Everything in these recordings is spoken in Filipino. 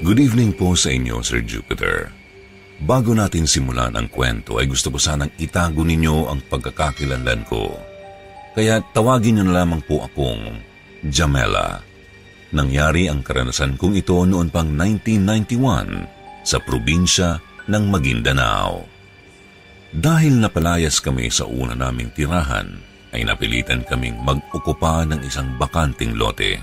Good evening po sa inyo, Sir Jupiter. Bago natin simulan ang kwento ay gusto ko sanang itago ninyo ang pagkakakilanlan ko. Kaya tawagin niyo na lamang po akong Jamela. Nangyari ang karanasan kong ito noon pang 1991 sa probinsya ng Maguindanao. Dahil napalayas kami sa una naming tirahan, ay napilitan kaming mag-ukupa ng isang bakanting lote.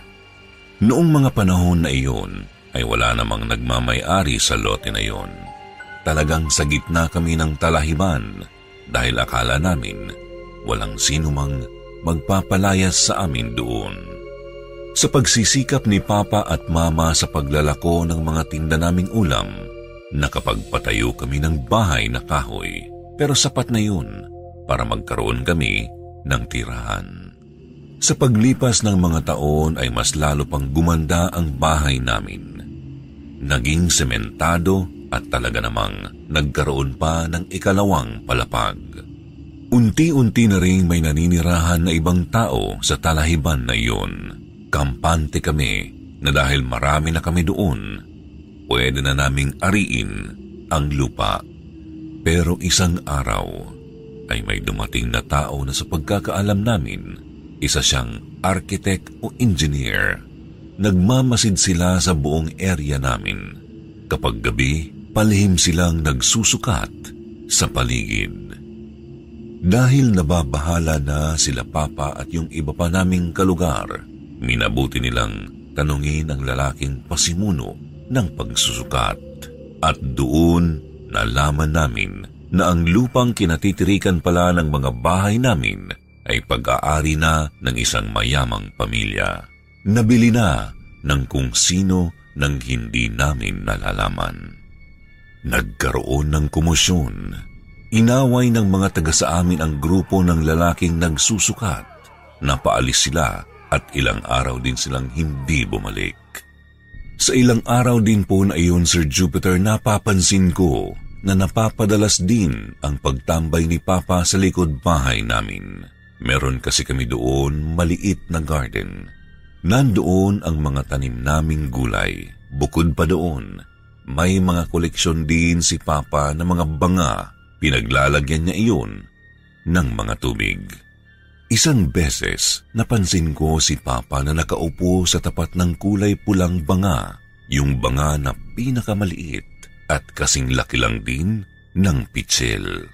Noong mga panahon na iyon, ay wala namang nagmamay-ari sa lote na iyon. Talagang sa gitna kami ng talahiban dahil akala namin walang sino mang magpapalayas sa amin doon. Sa pagsisikap ni Papa at Mama sa paglalako ng mga tinda naming ulam, nakapagpatayo kami ng bahay na kahoy pero sapat na yun para magkaroon kami ng tirahan. Sa paglipas ng mga taon ay mas lalo pang gumanda ang bahay namin. Naging sementado at talaga namang nagkaroon pa ng ikalawang palapag. Unti-unti na rin may naninirahan na ibang tao sa talahiban na iyon. Kampante kami na dahil marami na kami doon, pwede na naming ariin ang lupa. Pero isang araw ay may dumating na tao na sa pagkakaalam namin, isa siyang architect o engineer. Nagmamasid sila sa buong area namin. Kapag gabi, palihim silang nagsusukat sa paligid. Dahil nababahala na sila Papa at yung iba pa naming kalugar, minabuti nilang tanungin ang lalaking pasimuno ng pagsusukat. At doon nalaman namin na ang lupang kinatitirikan pala ng mga bahay namin ay pag-aari na ng isang mayamang pamilya. Nabili na ng kung sino nang hindi namin nalalaman. Nagkaroon ng komosyon. Inaway ng mga taga sa amin ang grupo ng lalaking nagsusukat. Napaalis sila at ilang araw din silang hindi bumalik. Sa ilang araw din po na iyon, Sir Jupiter, napapansin ko na napapadalas din ang pagtambay ni Papa sa likod bahay namin. Meron kasi kami doon maliit na garden. Nandoon ang mga tanim naming gulay. Bukod pa doon, may mga koleksyon din si Papa ng mga banga. Pinaglalagyan niya iyon ng mga tubig. Isang beses, napansin ko si Papa na nakaupo sa tapat ng kulay pulang banga, yung banga na pinakamaliit at kasing laki lang din ng pitsil.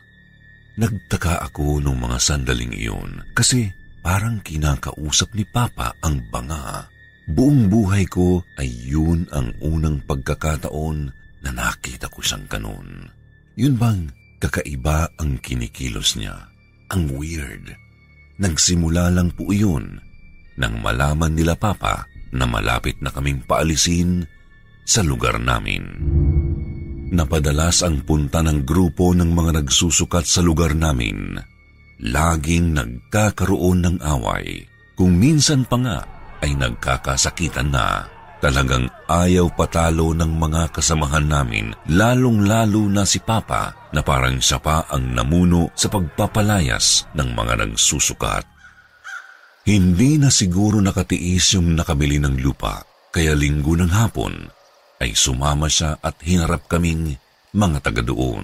Nagtaka ako nung mga sandaling iyon kasi parang kinakausap ni Papa ang banga. Buong buhay ko ay yun ang unang pagkakataon na nakita ko siyang ganun. Yun bang kakaiba ang kinikilos niya? Ang weird. Nagsimula lang po yun nang malaman nila Papa na malapit na kaming paalisin sa lugar namin. Napadalas ang punta ng grupo ng mga nagsusukat sa lugar namin. Laging nagkakaroon ng away. Kung minsan pa nga ay nagkakasakitan na. Talagang ayaw patalo ng mga kasamahan namin, lalong-lalo na si Papa na parang siya pa ang namuno sa pagpapalayas ng mga nagsusukat. Hindi na siguro nakatiis yung nakabili ng lupa, kaya linggo ng hapon ay sumama siya at hinarap kaming mga taga doon.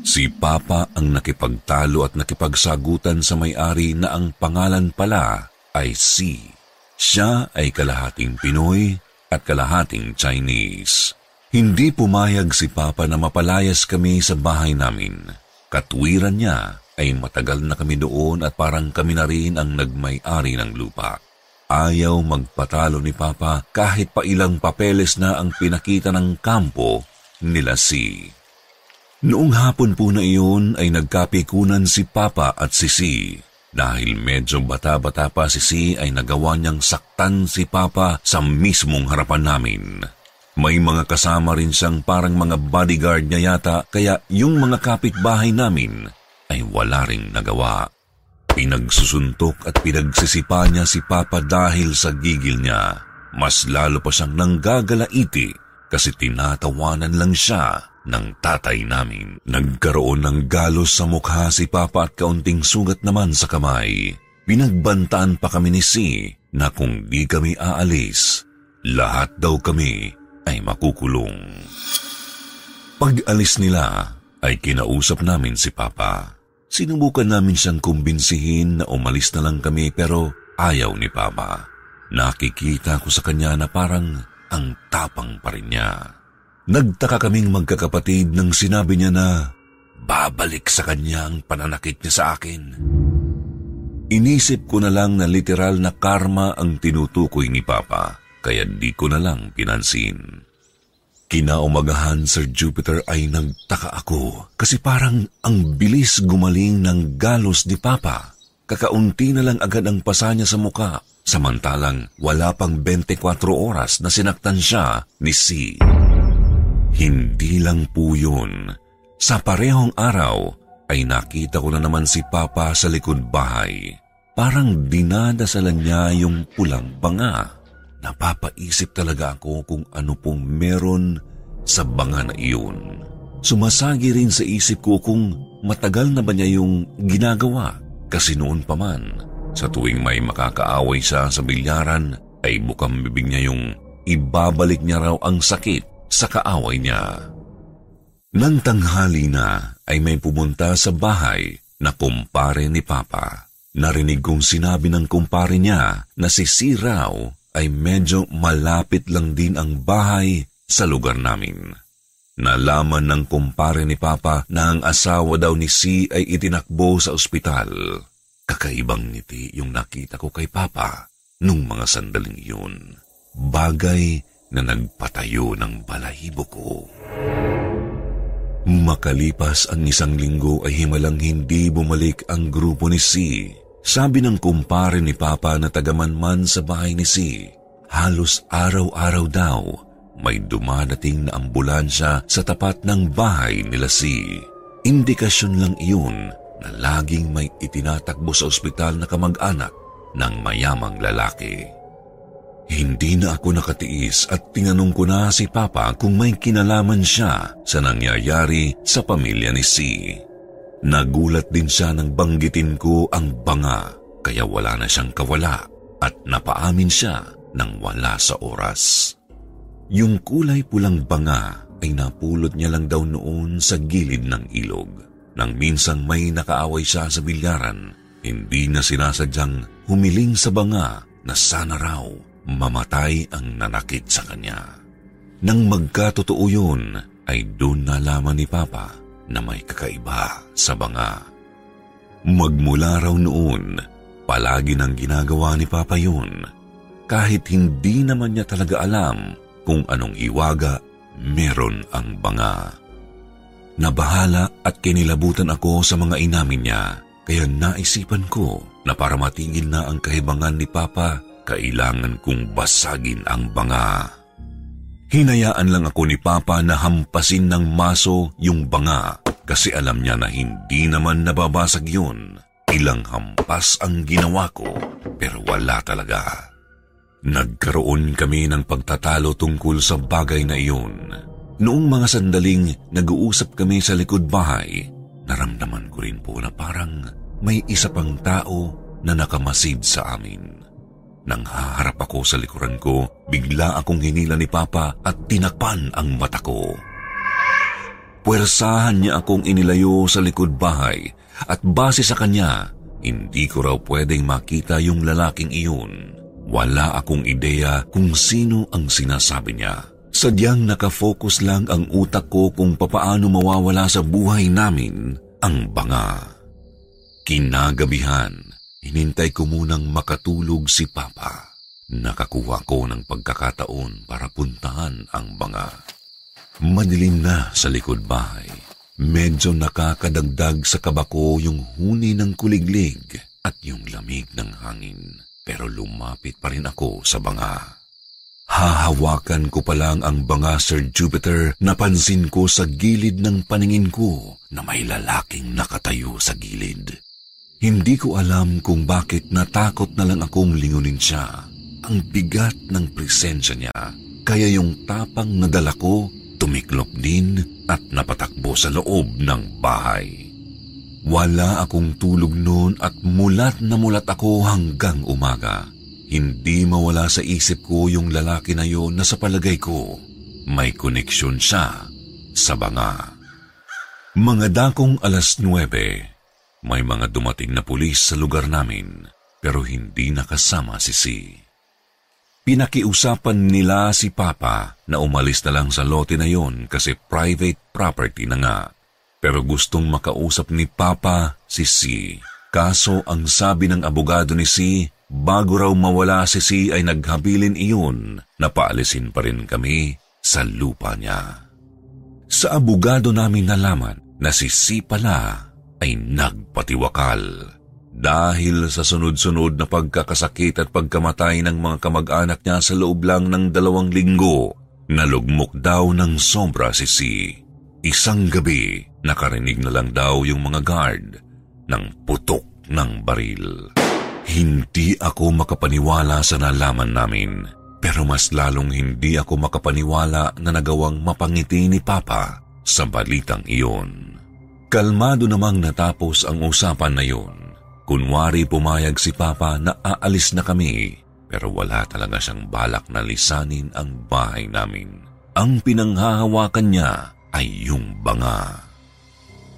Si Papa ang nakipagtalo at nakipagsagutan sa may-ari na ang pangalan pala ay si. Siya ay kalahating Pinoy at kalahating Chinese. Hindi pumayag si Papa na mapalayas kami sa bahay namin. Katwiran niya ay matagal na kami doon at parang kami na rin ang nagmay-ari ng lupa. Ayaw magpatalo ni Papa kahit pa ilang papeles na ang pinakita ng kampo nila si. Noong hapon po na iyon ay nagkapikunan si Papa at si Si. Dahil medyo bata-bata pa si Si ay nagawa niyang saktan si Papa sa mismong harapan namin. May mga kasama rin siyang parang mga bodyguard niya yata kaya yung mga kapitbahay namin ay wala ring nagawa. Pinagsusuntok at pinagsisipa niya si Papa dahil sa gigil niya. Mas lalo pa siyang nanggagalaiti kasi tinatawanan lang siya ng tatay namin. Nagkaroon ng galos sa mukha si Papa at kaunting sugat naman sa kamay. Pinagbantaan pa kami ni Si na kung di kami aalis, lahat daw kami ay makukulong. Pag-alis nila ay kinausap namin si Papa. Sinubukan namin siyang kumbinsihin na umalis na lang kami pero ayaw ni Papa. Nakikita ko sa kanya na parang ang tapang pa rin niya. Nagtaka kaming magkakapatid nang sinabi niya na babalik sa kanya ang pananakit niya sa akin. Inisip ko na lang na literal na karma ang tinutukoy ni Papa, kaya di ko na lang pinansin. Kinaumagahan, Sir Jupiter, ay nagtaka ako kasi parang ang bilis gumaling ng galos ni Papa. Kakaunti na lang agad ang pasa niya sa muka, samantalang wala pang 24 oras na sinaktan siya ni C. Hindi lang po yun. Sa parehong araw ay nakita ko na naman si Papa sa likod bahay. Parang dinadasalan niya yung pulang banga. Napapaisip talaga ako kung ano pong meron sa banga na iyon. Sumasagi rin sa isip ko kung matagal na ba niya yung ginagawa kasi noon pa man sa tuwing may makakaaway siya sa bilyaran ay bukang bibig niya yung ibabalik niya raw ang sakit sa kaaway niya. Nang tanghali na ay may pumunta sa bahay na kumpare ni Papa. Narinig kong sinabi ng kumpare niya na si Siraw ay medyo malapit lang din ang bahay sa lugar namin. Nalaman ng kumpare ni Papa na ang asawa daw ni Si ay itinakbo sa ospital. Kakaibang ngiti yung nakita ko kay Papa nung mga sandaling iyon. Bagay na nagpatayo ng balahibo ko. Makalipas ang isang linggo ay himalang hindi bumalik ang grupo ni Si. Sabi ng kumpare ni Papa na tagamanman sa bahay ni Si, halos araw-araw daw may dumadating na ambulansya sa tapat ng bahay nila Si. Indikasyon lang iyon na laging may itinatakbo sa ospital na kamag-anak ng mayamang lalaki. Hindi na ako nakatiis at tinanong ko na si Papa kung may kinalaman siya sa nangyayari sa pamilya ni Si. Nagulat din siya nang banggitin ko ang banga kaya wala na siyang kawala at napaamin siya nang wala sa oras. Yung kulay pulang banga ay napulot niya lang daw noon sa gilid ng ilog. Nang minsang may nakaaway siya sa bilyaran, hindi na sinasadyang humiling sa banga na sana raw mamatay ang nanakit sa kanya. Nang magkatotoo yun, ay doon nalaman ni Papa na may kakaiba sa banga. Magmula raw noon, palagi nang ginagawa ni Papa yun. Kahit hindi naman niya talaga alam kung anong iwaga meron ang banga. Nabahala at kinilabutan ako sa mga inamin niya, kaya naisipan ko na para matigil na ang kahibangan ni Papa, kailangan kong basagin ang banga. Hinayaan lang ako ni Papa na hampasin ng maso yung banga kasi alam niya na hindi naman nababasag yun. Ilang hampas ang ginawa ko pero wala talaga. Nagkaroon kami ng pagtatalo tungkol sa bagay na iyon. Noong mga sandaling nag-uusap kami sa likod bahay, naramdaman ko rin po na parang may isa pang tao na nakamasid sa amin. Nang haharap ako sa likuran ko, bigla akong hinila ni Papa at tinakpan ang mata ko. Puwersahan niya akong inilayo sa likod bahay at base sa kanya, hindi ko raw pwedeng makita yung lalaking iyon. Wala akong ideya kung sino ang sinasabi niya. Sadyang nakafocus lang ang utak ko kung papaano mawawala sa buhay namin ang banga. Kinagabihan, hinintay ko munang makatulog si Papa. Nakakuha ko ng pagkakataon para puntahan ang banga. Madilim na sa likod bahay. Medyo nakakadagdag sa kabako yung huni ng kuliglig at at yung lamig ng hangin. Pero lumapit pa rin ako sa banga. Hahawakan ko pa lang ang banga, Sir Jupiter, napansin ko sa gilid ng paningin ko na may lalaking nakatayo sa gilid. Hindi ko alam kung bakit natakot na lang akong lingunin siya. Ang bigat ng presensya niya, kaya yung tapang na dala ko, tumiklop din at napatakbo sa loob ng bahay. Wala akong tulog noon at mulat na mulat ako hanggang umaga. Hindi mawala sa isip ko yung lalaki na yon na sa palagay ko may koneksyon siya sa banga. Mga dakong alas 9, may mga dumating na pulis sa lugar namin pero hindi nakasama si Si. Pinakiusapan nila si Papa na umalis na lang sa lote na yon kasi private property na nga. Pero gustong makausap ni Papa si Si. Kaso ang sabi ng abogado ni Si, Bago raw mawala si Si ay naghabilin iyon na paalisin pa rin kami sa lupa niya. Sa abogado namin nalaman na si Si pala ay nagpatiwakal. Dahil sa sunod-sunod na pagkakasakit at pagkamatay ng mga kamag-anak niya sa loob lang ng dalawang linggo, nalugmok daw ng sobra si Si. Isang gabi, nakarinig na lang daw yung mga guard ng putok ng baril. Hindi ako makapaniwala sa nalaman namin, pero mas lalong hindi ako makapaniwala na nagawang mapangiti ni Papa sa balitang iyon. Kalmado namang natapos ang usapan na yun. Kunwari pumayag si Papa na aalis na kami, pero wala talaga siyang balak na lisanin ang bahay namin. Ang pinanghahawakan niya ay yung banga.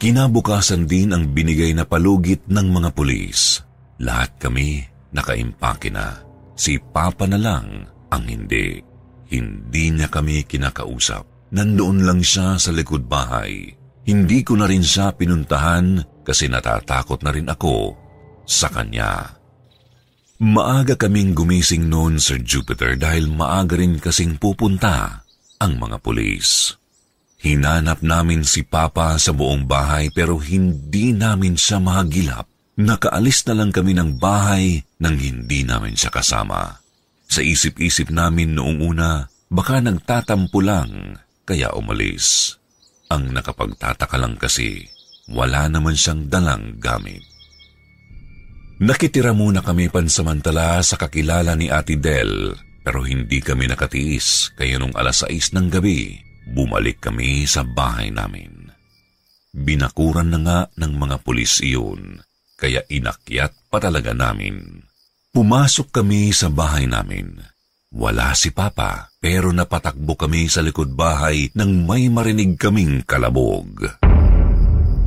Kinabukasan din ang binigay na palugit ng mga pulis. Lahat kami nakaimpake na. Si Papa na lang ang hindi. Hindi niya kami kinakausap. Nandoon lang siya sa likod bahay. Hindi ko na rin siya pinuntahan kasi natatakot na rin ako sa kanya. Maaga kaming gumising noon, Sir Jupiter, dahil maaga rin kasing pupunta ang mga pulis. Hinanap namin si Papa sa buong bahay pero hindi namin siya mahagilap. Nakaalis na lang kami ng bahay nang hindi namin siya kasama. Sa isip-isip namin noong una, baka nagtatampo lang, kaya umalis. Ang nakapagtataka lang kasi, wala naman siyang dalang gamit. Nakitira muna kami pansamantala sa kakilala ni Ate Del, pero hindi kami nakatiis, kaya nung alas 6 ng gabi, bumalik kami sa bahay namin. Binakuran na nga ng mga pulis iyon kaya inakyat pa talaga namin. Pumasok kami sa bahay namin. Wala si Papa, pero napatakbo kami sa likod bahay nang may marinig kaming kalabog.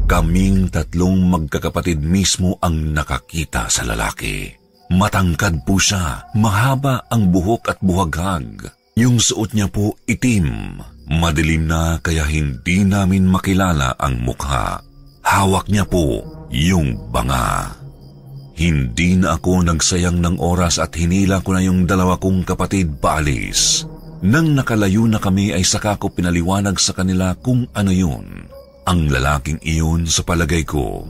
Kaming tatlong magkakapatid mismo ang nakakita sa lalaki. Matangkad po siya, mahaba ang buhok at buhaghag. Yung suot niya po itim, madilim na kaya hindi namin makilala ang mukha. Hawak niya po yung banga. Hindi na ako nagsayang ng oras at hinila ko na yung dalawa kong kapatid paalis. Nang nakalayo na kami ay saka ko pinaliwanag sa kanila kung ano yun. Ang lalaking iyon sa palagay ko,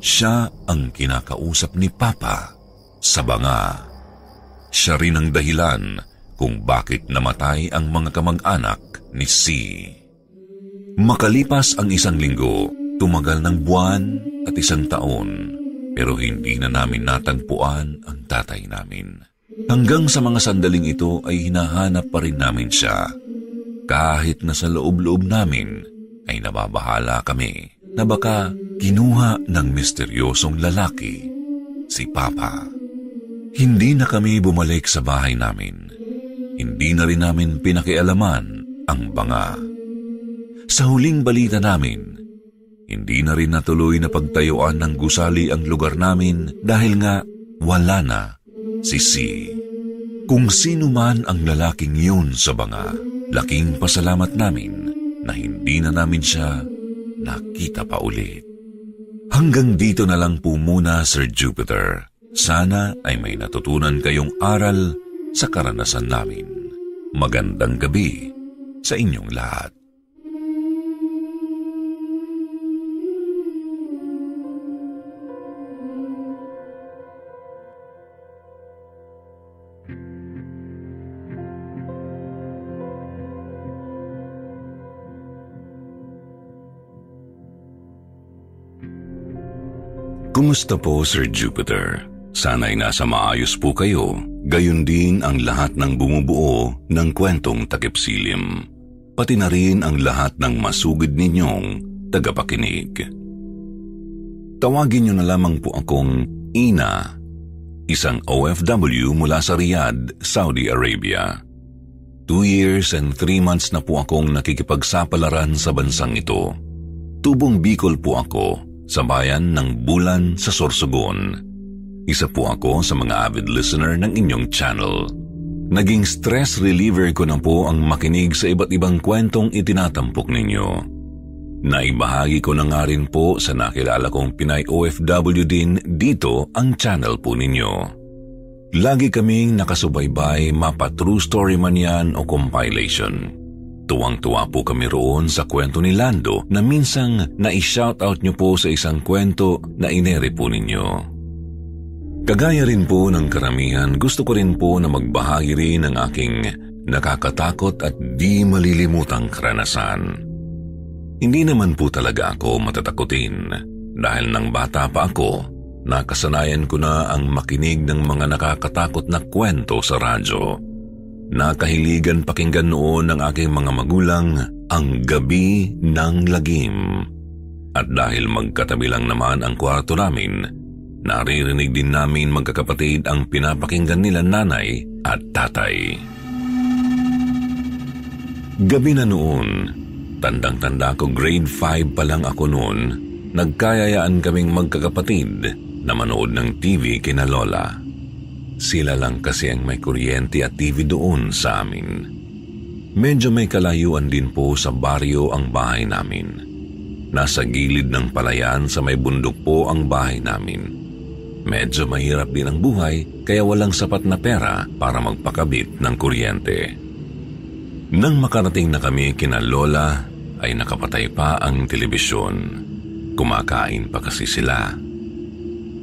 siya ang kinakausap ni Papa sa banga. Siya rin ang dahilan kung bakit namatay ang mga kamag-anak ni C. Makalipas ang isang linggo, tumagal ng buwan at isang taon pero hindi na namin natagpuan ang tatay namin. Hanggang sa mga sandaling ito ay hinahanap pa rin namin siya. Kahit na sa loob-loob namin ay nababahala kami na baka kinuha ng misteryosong lalaki, si Papa. Hindi na kami bumalik sa bahay namin. Hindi na rin namin pinakialaman ang banga. Sa huling balita namin, hindi na rin natuloy na pagtayuan ng gusali ang lugar namin dahil nga wala na si Si. Kung sino man ang lalaking yun sa banga, laking pasalamat namin na hindi na namin siya nakita pa ulit. Hanggang dito na lang po muna, Sir Jupiter. Sana ay may natutunan kayong aral sa karanasan namin. Magandang gabi sa inyong lahat. Kumusta po, Sir Jupiter? Sana'y nasa maayos po kayo, gayon din ang lahat ng bumubuo ng kwentong takipsilim. Pati na rin ang lahat ng masugid ninyong tagapakinig. Tawagin niyo na lamang po akong Ina, isang OFW mula sa Riyadh, Saudi Arabia. Two years and three months na po akong nakikipagsapalaran sa bansang ito. Tubong Bicol po ako sa bayan ng Bulan sa Sorsogon. Isa po ako sa mga avid listener ng inyong channel. Naging stress reliever ko na po ang makinig sa iba't ibang kwentong itinatampok ninyo. Naibahagi ko na nga rin po sa nakilala kong Pinay OFW din dito ang channel po ninyo. Lagi kaming nakasubaybay mapa true story man yan o compilation. Tuwang-tuwa po kami roon sa kwento ni Lando na minsang na-shoutout nyo po sa isang kwento na inere po ninyo. Kagaya rin po ng karamihan, gusto ko rin po na magbahagi rin ng aking nakakatakot at di malilimutang karanasan. Hindi naman po talaga ako matatakutin dahil nang bata pa ako, nakasanayan ko na ang makinig ng mga nakakatakot na kwento sa radyo. Nakahiligan pakinggan noon ng aking mga magulang ang gabi ng lagim. At dahil magkatabi lang naman ang kwarto namin, naririnig din namin magkakapatid ang pinapakinggan nila nanay at tatay. Gabi na noon, Tandang-tanda ko grade 5 pa lang ako noon, nagkayayaan kaming magkakapatid na manood ng TV kina Lola. Sila lang kasi ang may kuryente at TV doon sa amin. Medyo may kalayuan din po sa baryo ang bahay namin. Nasa gilid ng palayan sa may bundok po ang bahay namin. Medyo mahirap din ang buhay kaya walang sapat na pera para magpakabit ng kuryente. Nang makarating na kami kina Lola, ay nakapatay pa ang telebisyon. Kumakain pa kasi sila.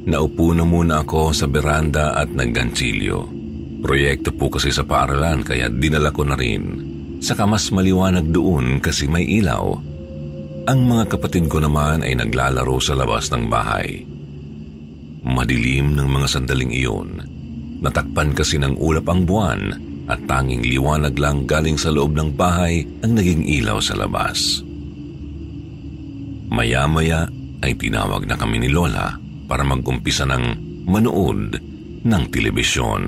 Naupo na muna ako sa beranda at nagganchilyo. Proyekto po kasi sa paaralan kaya dinala ko na rin. Saka mas maliwanag doon kasi may ilaw. Ang mga kapatid ko naman ay naglalaro sa labas ng bahay. Madilim ng mga sandaling iyon. Natakpan kasi ng ulap ang buwan at tanging liwanag lang galing sa loob ng bahay ang naging ilaw sa labas. Maya-maya ay tinawag na kami ni Lola para mag-umpisa ng manood ng telebisyon.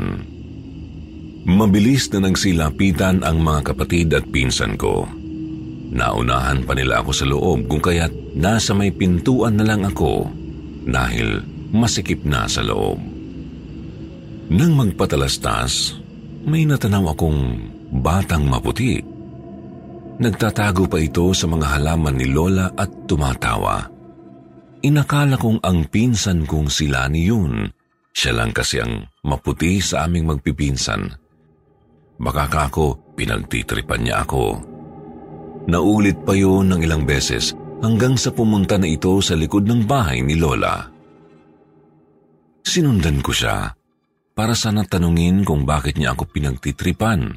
Mabilis na nagsilapitan ang mga kapatid at pinsan ko. Naunahan pa nila ako sa loob kung kaya't nasa may pintuan na lang ako dahil masikip na sa loob. Nang magpatalastas, may natanaw akong batang maputi. Nagtatago pa ito sa mga halaman ni Lola at tumatawa. Inakala kong ang pinsan kong sila ni yun. Siya lang kasi ang maputi sa aming magpipinsan. Baka kako, pinagtitripan niya ako. Naulit pa yun ng ilang beses hanggang sa pumunta na ito sa likod ng bahay ni Lola. Sinundan ko siya para sana tanungin kung bakit niya ako pinagtitripan.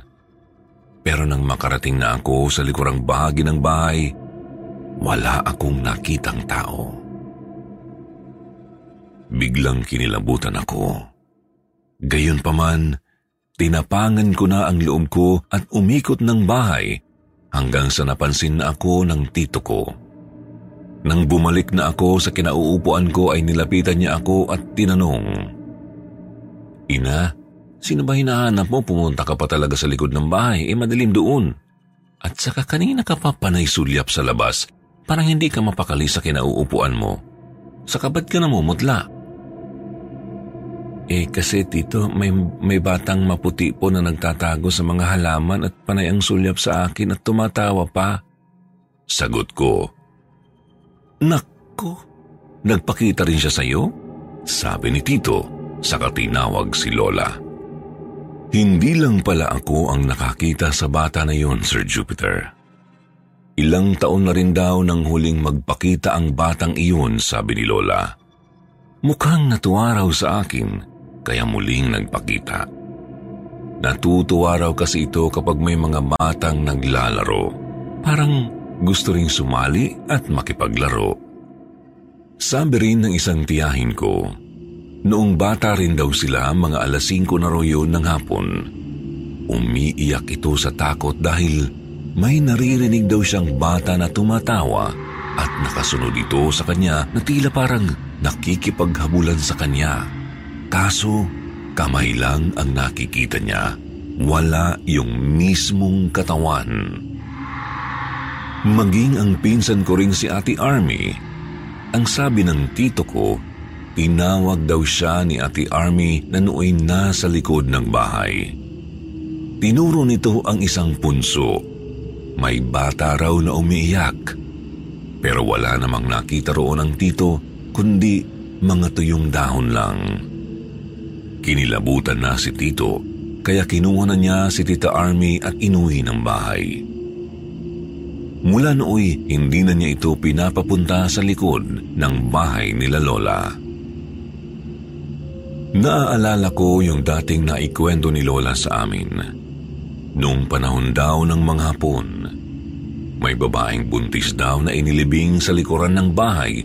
Pero nang makarating na ako sa likurang bahagi ng bahay, wala akong nakitang tao. Biglang kinilabutan ako. Gayon pa man, tinapangan ko na ang loob ko at umikot ng bahay hanggang sa napansin na ako ng tito ko. Nang bumalik na ako sa kinauupuan ko ay nilapitan niya ako at tinanong, Ina, sino ba hinahanap mo? Pumunta ka pa talaga sa likod ng bahay. Eh, madilim doon. At saka kanina ka pa panay sulyap sa labas. Parang hindi ka mapakali sa kinauupuan mo. Saka ba't ka namumutla? Eh kasi tito, may, may batang maputi po na nagtatago sa mga halaman at panay ang sulyap sa akin at tumatawa pa. Sagot ko. Nakko, nagpakita rin siya sa'yo? Sabi ni tito saka tinawag si Lola. Hindi lang pala ako ang nakakita sa bata na yon, Sir Jupiter. Ilang taon na rin daw nang huling magpakita ang batang iyon, sabi ni Lola. Mukhang natuwa raw sa akin, kaya muling nagpakita. Natutuwa raw kasi ito kapag may mga batang naglalaro. Parang gusto ring sumali at makipaglaro. Sabi rin ng isang tiyahin ko, noong bata rin daw sila mga alas 5 na royo ng hapon. Umiiyak ito sa takot dahil may naririnig daw siyang bata na tumatawa at nakasunod ito sa kanya na tila parang nakikipaghabulan sa kanya. Kaso kamay lang ang nakikita niya. Wala yung mismong katawan. Maging ang pinsan ko ring si Ate Army ang sabi ng tito ko, tinawag daw siya ni Ate Army na nooy nasa likod ng bahay. Tinuro nito ang isang punso. May bata raw na umiiyak. Pero wala namang nakita roon ang tito, kundi mga tuyong dahon lang. Kinilabutan na si tito, kaya kinuha na niya si Tita Army at inuwi ng bahay. Mula nooy, hindi na niya ito pinapapunta sa likod ng bahay nila Lola. Naaalala ko yung dating naikwento ni Lola sa amin. Noong panahon daw ng mga hapon, may babaeng buntis daw na inilibing sa likuran ng bahay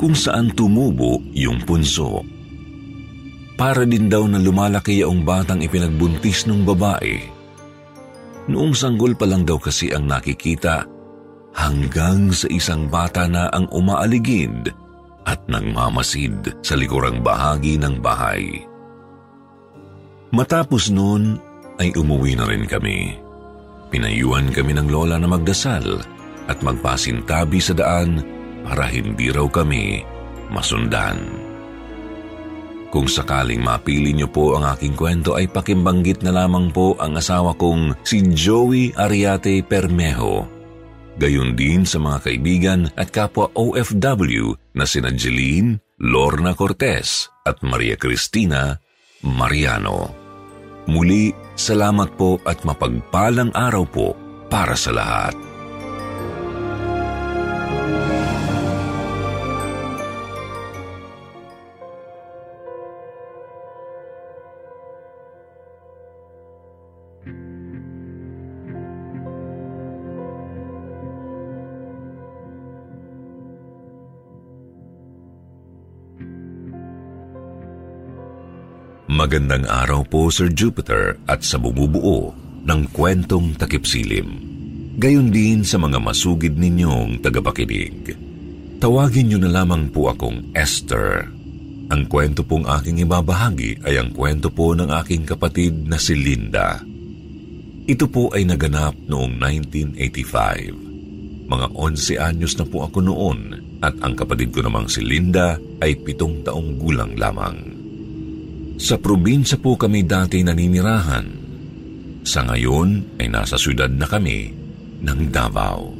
kung saan tumubo yung punso. Para din daw na lumalaki ang batang ipinagbuntis ng babae. Noong sanggol pa lang daw kasi ang nakikita hanggang sa isang bata na ang umaaligid at nangmamasid sa likurang bahagi ng bahay. Matapos noon ay umuwi na rin kami. Pinayuan kami ng lola na magdasal at magpasintabi sa daan para hindi raw kami masundan. Kung sakaling mapili niyo po ang aking kwento ay pakimbanggit na lamang po ang asawa kong si Joey Ariate Permejo gayon din sa mga kaibigan at kapwa OFW na sina Jeline, Lorna Cortez at Maria Cristina Mariano. Muli, salamat po at mapagpalang araw po para sa lahat. Magandang araw po Sir Jupiter at sa bumubuo ng kwentong takipsilim. Gayon din sa mga masugid ninyong tagapakinig. Tawagin niyo na lamang po akong Esther. Ang kwento pong aking ibabahagi ay ang kwento po ng aking kapatid na si Linda. Ito po ay naganap noong 1985. Mga 11 anyos na po ako noon at ang kapatid ko namang si Linda ay pitong taong gulang lamang. Sa probinsya po kami dati naninirahan. Sa ngayon ay nasa syudad na kami ng Davao.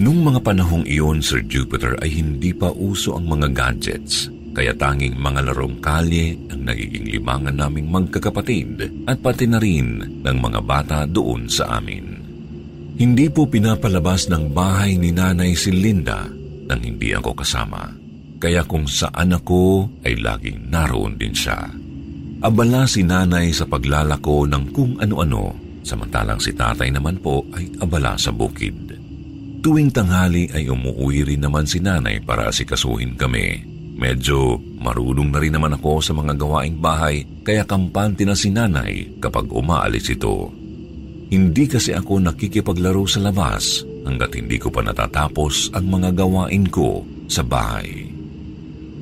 Nung mga panahong iyon, Sir Jupiter, ay hindi pa uso ang mga gadgets, kaya tanging mga larong kalye ang nagiging limangan naming magkakapatid at pati na rin ng mga bata doon sa amin. Hindi po pinapalabas ng bahay ni nanay si Linda nang hindi ako kasama kaya kung saan ako ay laging naroon din siya. Abala si nanay sa paglalako ng kung ano-ano, samantalang si tatay naman po ay abala sa bukid. Tuwing tanghali ay umuwi rin naman si nanay para asikasuhin kami. Medyo marunong na rin naman ako sa mga gawaing bahay kaya kampante na si nanay kapag umaalis ito. Hindi kasi ako nakikipaglaro sa labas hanggat hindi ko pa natatapos ang mga gawain ko sa bahay.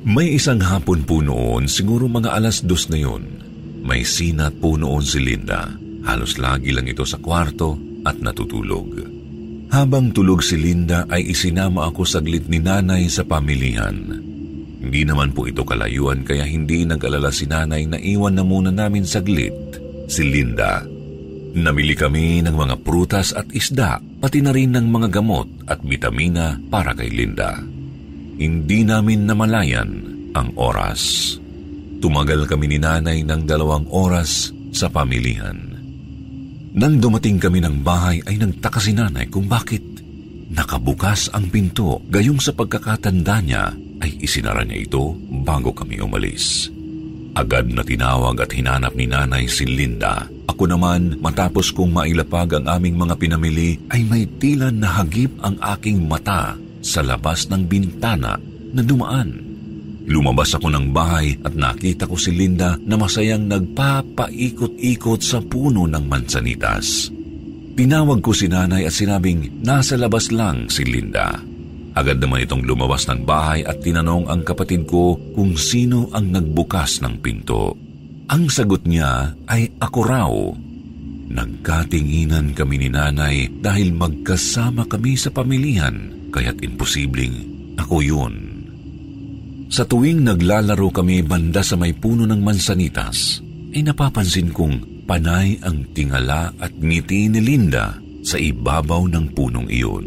May isang hapon po noon, siguro mga alas dos na yun. May sinat po noon si Linda. Halos lagi lang ito sa kwarto at natutulog. Habang tulog si Linda ay isinama ako saglit ni nanay sa pamilihan. Hindi naman po ito kalayuan kaya hindi nag-alala si nanay na iwan na muna namin saglit si Linda. Namili kami ng mga prutas at isda, pati na rin ng mga gamot at vitamina para kay Linda. Hindi namin namalayan ang oras. Tumagal kami ni nanay ng dalawang oras sa pamilihan. Nang dumating kami ng bahay ay nagtaka si nanay kung bakit nakabukas ang pinto gayong sa pagkakatanda niya ay isinara niya ito bago kami umalis. Agad na tinawag at hinanap ni nanay si Linda. Ako naman, matapos kong mailapag ang aming mga pinamili, ay may tila na hagip ang aking mata sa labas ng bintana na dumaan. Lumabas ako ng bahay at nakita ko si Linda na masayang nagpapaikot-ikot sa puno ng mansanitas. Tinawag ko si nanay at sinabing nasa labas lang si Linda. Agad naman itong lumabas ng bahay at tinanong ang kapatid ko kung sino ang nagbukas ng pinto. Ang sagot niya ay ako raw. Nagkatinginan kami ni nanay dahil magkasama kami sa pamilihan kaya't imposibleng ako yun. Sa tuwing naglalaro kami banda sa may puno ng mansanitas, ay napapansin kong panay ang tingala at ngiti ni Linda sa ibabaw ng punong iyon.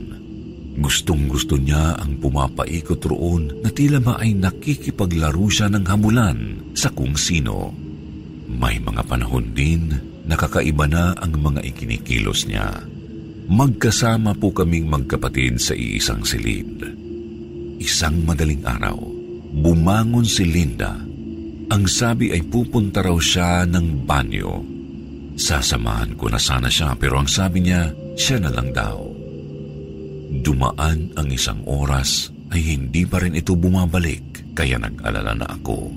Gustong gusto niya ang pumapaikot roon na tila ba ay nakikipaglaro siya ng hamulan sa kung sino. May mga panahon din nakakaiba na ang mga ikinikilos niya. Magkasama po kaming magkapatid sa iisang silid. Isang madaling araw, Bumangon si Linda. Ang sabi ay pupunta raw siya ng banyo. Sasamahan ko na sana siya pero ang sabi niya, siya na lang daw. Dumaan ang isang oras ay hindi pa rin ito bumabalik kaya nag-alala na ako.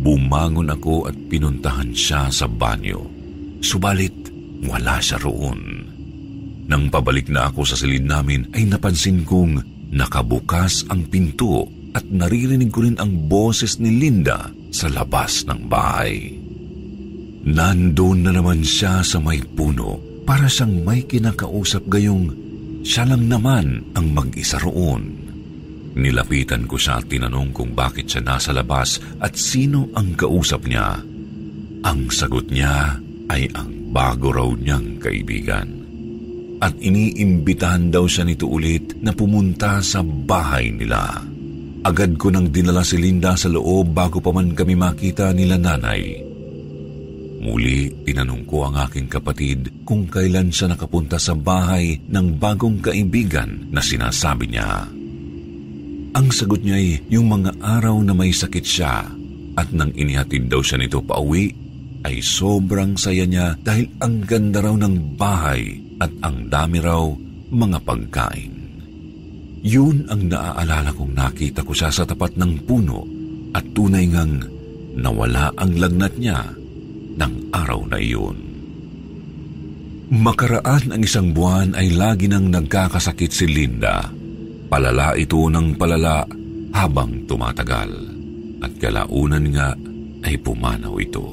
Bumangon ako at pinuntahan siya sa banyo. Subalit, wala siya roon. Nang pabalik na ako sa silid namin ay napansin kong nakabukas ang pinto at naririnig ko rin ang boses ni Linda sa labas ng bahay. Nandun na naman siya sa may puno para siyang may kinakausap gayong siya lang naman ang mag-isa roon. Nilapitan ko siya at tinanong kung bakit siya nasa labas at sino ang kausap niya. Ang sagot niya ay ang bago raw niyang kaibigan. At iniimbitahan daw siya nito ulit na pumunta sa bahay nila. Agad ko nang dinala si Linda sa loob bago pa man kami makita nila nanay. Muli, tinanong ko ang aking kapatid kung kailan siya nakapunta sa bahay ng bagong kaibigan na sinasabi niya. Ang sagot niya ay yung mga araw na may sakit siya at nang inihatid daw siya nito pauwi, ay sobrang saya niya dahil ang ganda raw ng bahay at ang dami raw mga pagkain. Yun ang naaalala kong nakita ko siya sa tapat ng puno at tunay ngang nawala ang lagnat niya ng araw na iyon. Makaraan ang isang buwan ay lagi nang nagkakasakit si Linda. Palala ito ng palala habang tumatagal. At kalaunan nga ay pumanaw ito.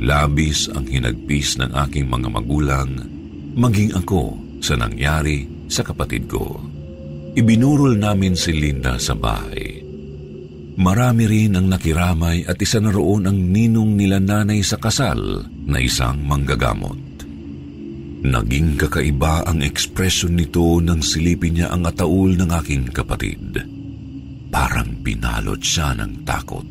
Labis ang hinagpis ng aking mga magulang, maging ako sa nangyari sa kapatid ko. Ibinurol namin si Linda sa bahay. Marami rin ang nakiramay at isa na roon ang ninong nila nanay sa kasal na isang manggagamot. Naging kakaiba ang ekspresyon nito nang silipin niya ang ataul ng aking kapatid. Parang pinalot siya ng takot.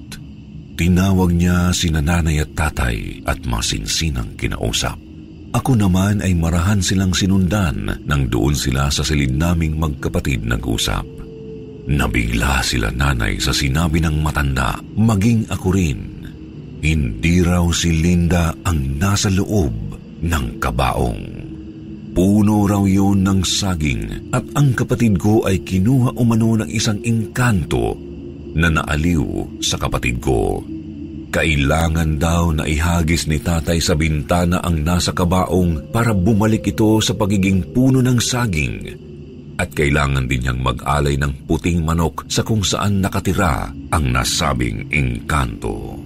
Tinawag niya si nanay at tatay at masinsinang kinausap. Ako naman ay marahan silang sinundan nang doon sila sa silid naming magkapatid nag-usap. Nabigla sila nanay sa sinabi ng matanda, maging ako rin. Hindi raw si Linda ang nasa loob ng kabaong. Puno raw yun ng saging at ang kapatid ko ay kinuha umano ng isang engkanto na naaliw sa kapatid ko. Kailangan daw na ihagis ni tatay sa bintana ang nasa kabaong para bumalik ito sa pagiging puno ng saging at kailangan din niyang mag-alay ng puting manok sa kung saan nakatira ang nasabing engkanto.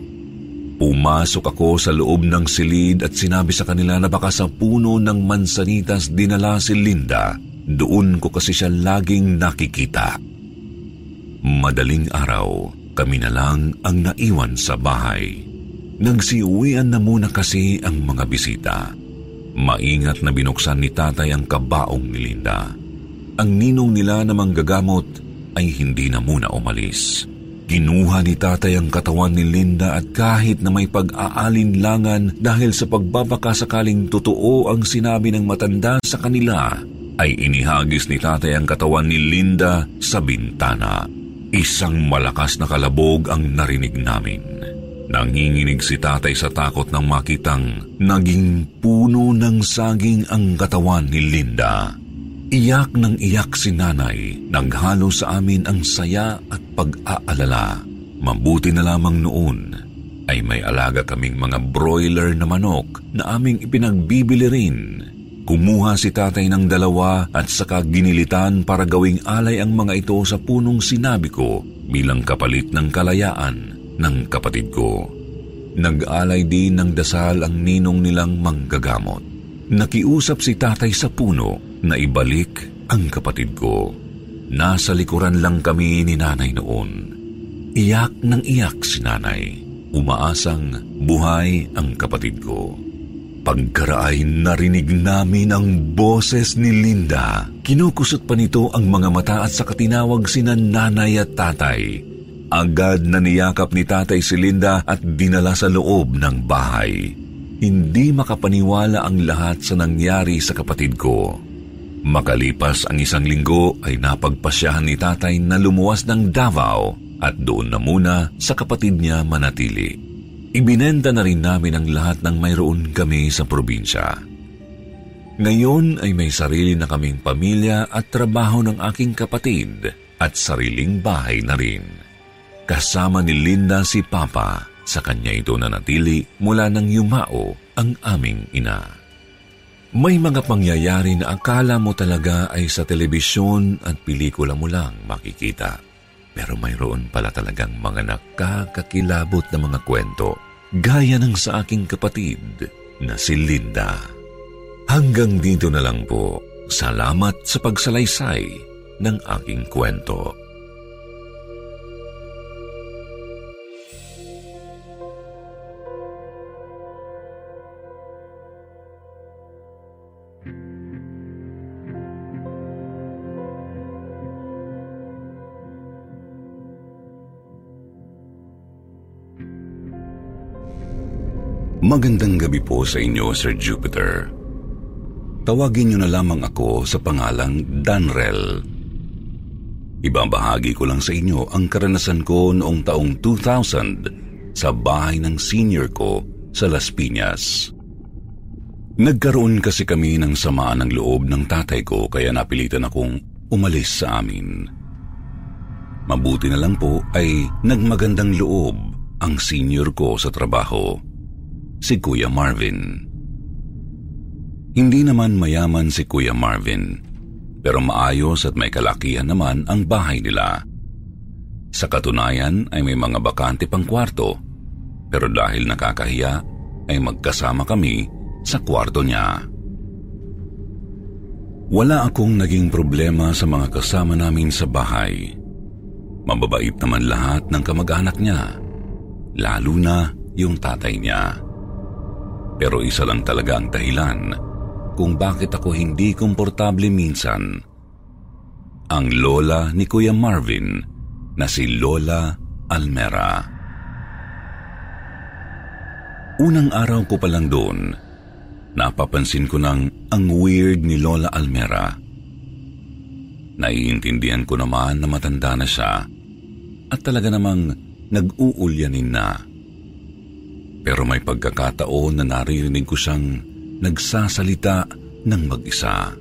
Pumasok ako sa loob ng silid at sinabi sa kanila na baka sa puno ng mansanitas dinala si Linda. Doon ko kasi siya laging nakikita. Madaling araw, kami na lang ang naiwan sa bahay. Nagsiuwian na muna kasi ang mga bisita. Maingat na binuksan ni tatay ang kabaong ni Linda. Ang ninong nila na manggagamot ay hindi na muna umalis. Kinuha ni tatay ang katawan ni Linda at kahit na may pag-aalinlangan dahil sa pagbabaka sakaling totoo ang sinabi ng matanda sa kanila, ay inihagis ni tatay ang katawan ni Linda sa bintana. Isang malakas na kalabog ang narinig namin. Nanginginig si tatay sa takot nang makitang naging puno ng saging ang katawan ni Linda. Iyak ng iyak si nanay, naghalo sa amin ang saya at pag-aalala. Mabuti na lamang noon ay may alaga kaming mga broiler na manok na aming ipinagbibili rin. Kumuha si tatay ng dalawa at saka ginilitan para gawing alay ang mga ito sa punong sinabi ko bilang kapalit ng kalayaan ng kapatid ko. Nag-alay din ng dasal ang ninong nilang manggagamot. Nakiusap si tatay sa puno na ibalik ang kapatid ko. Nasa likuran lang kami ni nanay noon. Iyak ng iyak si nanay. Umaasang buhay ang kapatid ko. Pagkaraay narinig namin ang boses ni Linda. Kinukusot pa nito ang mga mata at sa katinawag sina nanay at tatay. Agad na niyakap ni tatay si Linda at dinala sa loob ng bahay. Hindi makapaniwala ang lahat sa nangyari sa kapatid ko. Makalipas ang isang linggo ay napagpasyahan ni tatay na lumuwas ng Davao at doon na muna sa kapatid niya manatili. Ibinenta na rin namin ang lahat ng mayroon kami sa probinsya. Ngayon ay may sarili na kaming pamilya at trabaho ng aking kapatid at sariling bahay na rin. Kasama ni Linda si Papa, sa kanya ito na natili mula nang yumao ang aming ina. May mga pangyayari na akala mo talaga ay sa telebisyon at pelikula mo lang makikita. Pero mayroon pala talagang mga nakakakilabot na mga kwento, gaya ng sa aking kapatid na si Linda. Hanggang dito na lang po. Salamat sa pagsalaysay ng aking kwento. Magandang gabi po sa inyo, Sir Jupiter. Tawagin niyo na lamang ako sa pangalang Danrel. Ibabahagi ko lang sa inyo ang karanasan ko noong taong 2000 sa bahay ng senior ko sa Las Piñas. Nagkaroon kasi kami ng samaan ng loob ng tatay ko kaya napilitan akong umalis sa amin. Mabuti na lang po ay nagmagandang loob ang senior ko sa trabaho si Kuya Marvin. Hindi naman mayaman si Kuya Marvin, pero maayos at may kalakihan naman ang bahay nila. Sa katunayan ay may mga bakante pang kwarto, pero dahil nakakahiya ay magkasama kami sa kwarto niya. Wala akong naging problema sa mga kasama namin sa bahay. Mababait naman lahat ng kamag-anak niya, lalo na yung tatay niya. Pero isa lang talaga ang dahilan kung bakit ako hindi komportable minsan. Ang lola ni Kuya Marvin na si Lola Almera. Unang araw ko pa lang doon, napapansin ko nang ang weird ni Lola Almera. Naiintindihan ko naman na matanda na siya at talaga namang nag-uulyanin na. Pero may pagkakataon na naririnig ko siyang nagsasalita ng mag-isa.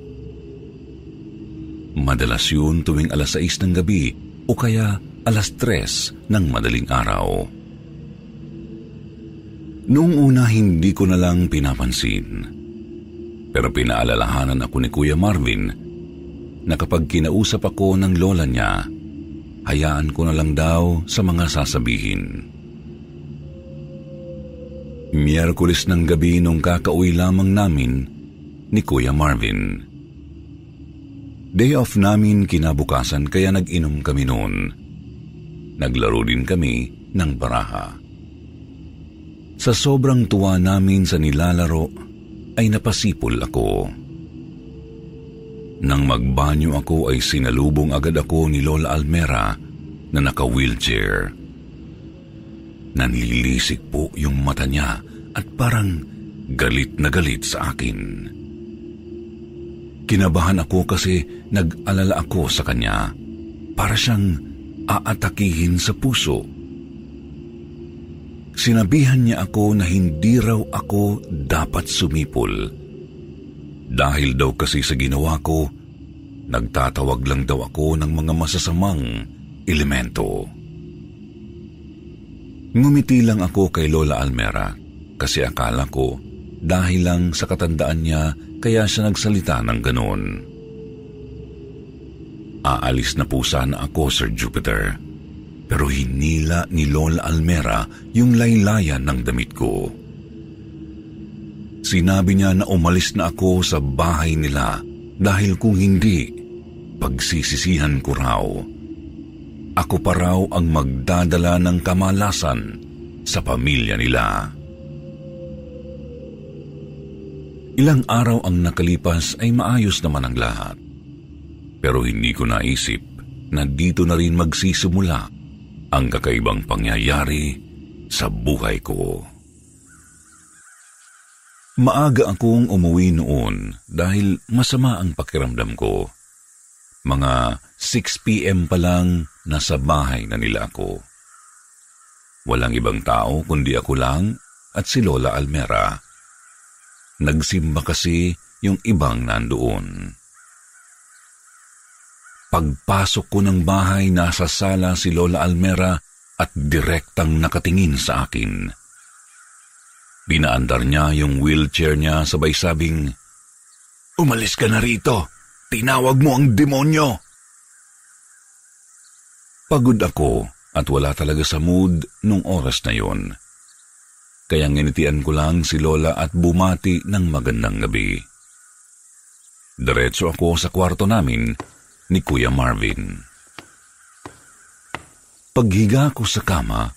Madalas yun tuwing alas 6 ng gabi o kaya alas 3 ng madaling araw. Noong una hindi ko na lang pinapansin. Pero pinaalalahanan ako ni Kuya Marvin na kapag kinausap ako ng lola niya, hayaan ko na lang daw sa mga sasabihin. Miyerkules ng gabi nung kakauwi lamang namin ni Kuya Marvin. Day off namin kinabukasan kaya nag-inom kami noon. Naglaro din kami ng baraha. Sa sobrang tuwa namin sa nilalaro ay napasipol ako. Nang magbanyo ako ay sinalubong agad ako ni Lola Almera na naka-wheelchair. Nanlilisik po yung mata niya at parang galit na galit sa akin. Kinabahan ako kasi nag-alala ako sa kanya. Para siyang aatakihin sa puso. Sinabihan niya ako na hindi raw ako dapat sumipol. Dahil daw kasi sa ginawa ko, nagtatawag lang daw ako ng mga masasamang elemento. Ngumiti lang ako kay Lola Almera kasi akala ko dahil lang sa katandaan niya kaya siya nagsalita ng ganun. Aalis na po sana ako, Sir Jupiter. Pero hinila ni Lola Almera yung laylayan ng damit ko. Sinabi niya na umalis na ako sa bahay nila dahil kung hindi, pagsisisihan ko raw. Ako pa raw ang magdadala ng kamalasan sa pamilya nila. Ilang araw ang nakalipas ay maayos naman ang lahat. Pero hindi ko naisip na dito na rin magsisimula ang kakaibang pangyayari sa buhay ko. Maaga akong umuwi noon dahil masama ang pakiramdam ko. Mga 6 p.m. pa lang nasa bahay na nila ako. Walang ibang tao kundi ako lang at si Lola Almera. Nagsimba kasi yung ibang nandoon. Pagpasok ko ng bahay, nasa sala si Lola Almera at direktang nakatingin sa akin. Pinaandar niya yung wheelchair niya sabay sabing, Umalis ka na rito! Tinawag mo ang demonyo! Pagod ako at wala talaga sa mood nung oras na yon. Kaya nginitian ko lang si Lola at bumati ng magandang gabi. Diretso ako sa kwarto namin ni Kuya Marvin. Paghiga ko sa kama,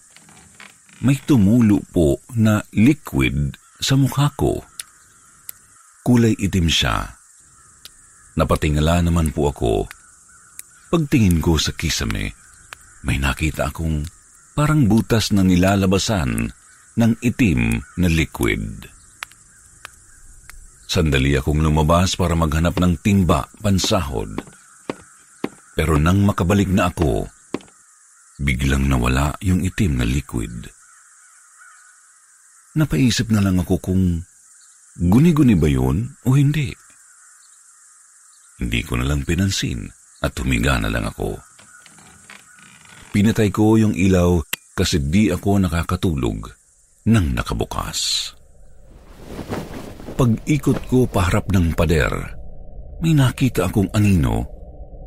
may tumulo po na liquid sa mukha ko. Kulay itim siya. Napatingala naman po ako. Pagtingin ko sa kisame, may nakita akong parang butas na nilalabasan ng itim na liquid. Sandali akong lumabas para maghanap ng timba pansahod. Pero nang makabalik na ako, biglang nawala yung itim na liquid. Napaisip na lang ako kung guni-guni ba yun o hindi. Hindi ko na lang pinansin at humiga na lang ako. Pinatay ko yung ilaw kasi di ako nakakatulog nang nakabukas. Pag-ikot ko paharap ng pader, may nakita akong anino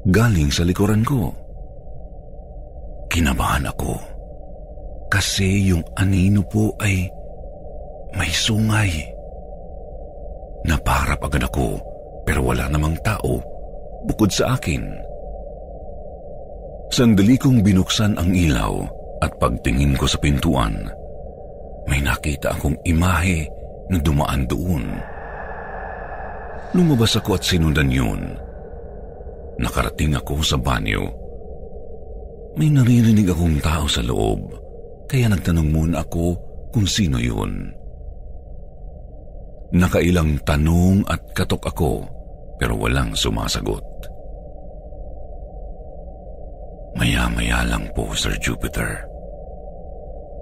galing sa likuran ko. Kinabahan ako kasi yung anino po ay may sungay. Naparap agad ako pero wala namang tao bukod sa akin. Sandali kong binuksan ang ilaw at pagtingin ko sa pintuan, may nakita akong imahe na dumaan doon. Lumabas ako at sinundan yun. Nakarating ako sa banyo. May naririnig akong tao sa loob, kaya nagtanong muna ako kung sino yun. Nakailang tanong at katok ako pero walang sumasagot. Maya-maya lang po, Sir Jupiter.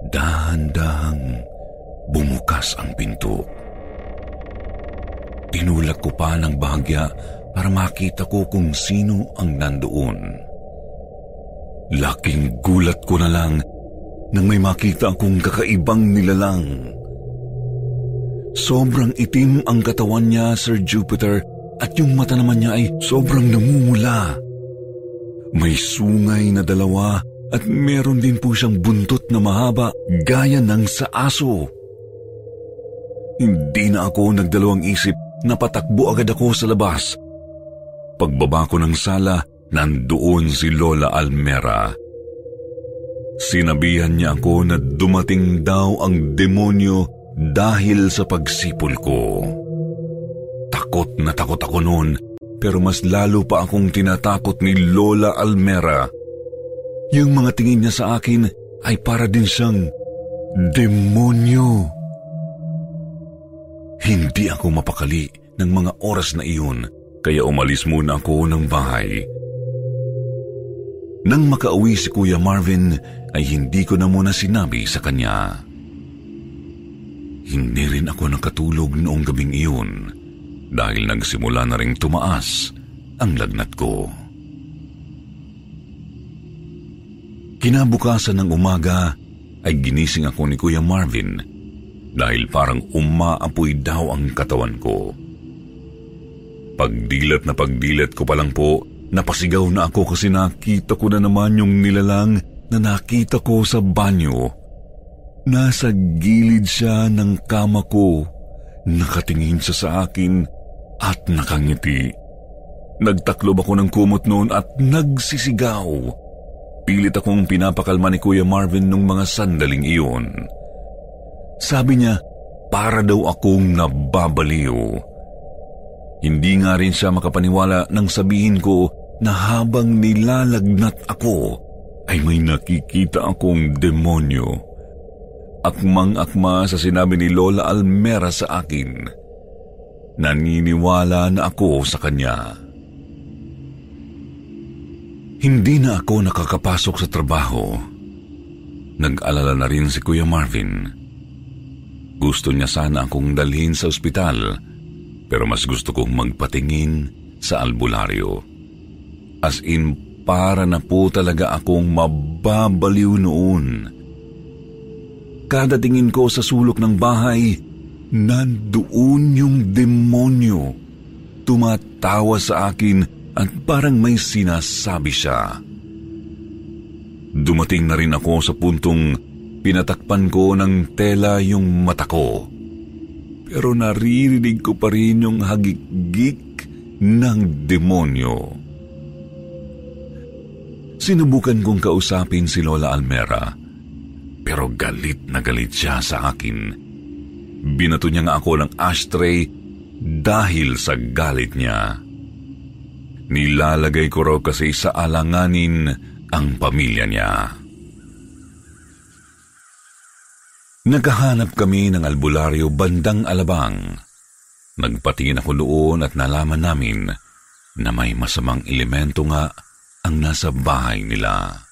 Dahan-dahang bumukas ang pinto. Tinulak ko pa ng bahagya para makita ko kung sino ang nandoon. Laking gulat ko na lang nang may makita akong kakaibang nilalang. Sobrang itim ang katawan niya, Sir Jupiter, at yung mata naman niya ay sobrang namumula. May sungay na dalawa at meron din po siyang buntot na mahaba gaya ng sa aso. Hindi na ako nagdalawang isip, napatakbo agad ako sa labas. Pagbaba ko ng sala, nandoon si Lola Almera. Sinabihan niya ako na dumating daw ang demonyo dahil sa pagsipol ko. Takot na takot ako noon pero mas lalo pa akong tinatakot ni Lola Almera. Yung mga tingin niya sa akin ay para din siyang demonyo. Hindi ako mapakali ng mga oras na iyon kaya umalis muna ako ng bahay. Nang makauwi si Kuya Marvin ay hindi ko na muna sinabi sa kanya. Hindi rin ako nakatulog noong gabing iyon dahil nagsimula na ring tumaas ang lagnat ko. Kinabukasan ng umaga ay ginising ako ni Kuya Marvin dahil parang umaapoy daw ang katawan ko. Pagdilat na pagdilat ko pa lang po, napasigaw na ako kasi nakita ko na naman yung nilalang na nakita ko sa banyo. Nasa gilid siya ng kama ko, nakatingin siya sa akin at nakangiti. Nagtaklob ako ng kumot noon at nagsisigaw. Pilit akong pinapakalma ni Kuya Marvin nung mga sandaling iyon. Sabi niya, para daw akong nababaliw. Hindi nga rin siya makapaniwala nang sabihin ko na habang nilalagnat ako ay may nakikita akong demonyo. Akmang-akma sa sinabi ni Lola Almera sa akin. Naniniwala na ako sa kanya. Hindi na ako nakakapasok sa trabaho. Nag-alala na rin si Kuya Marvin. Gusto niya sana akong dalhin sa ospital pero mas gusto kong magpatingin sa albularyo. As in, para na po talaga akong mababaliw noon. Kada tingin ko sa sulok ng bahay, nandoon yung demonyo. Tumatawa sa akin at parang may sinasabi siya. Dumating na rin ako sa puntong pinatakpan ko ng tela yung mata ko pero naririnig ko pa rin yung hagikgik ng demonyo. Sinubukan kong kausapin si Lola Almera, pero galit na galit siya sa akin. Binato niya nga ako ng ashtray dahil sa galit niya. Nilalagay ko raw kasi sa alanganin ang pamilya niya. Naghahanap kami ng albularyo bandang alabang. Nagpatingin ako doon at nalaman namin na may masamang elemento nga ang nasa bahay nila.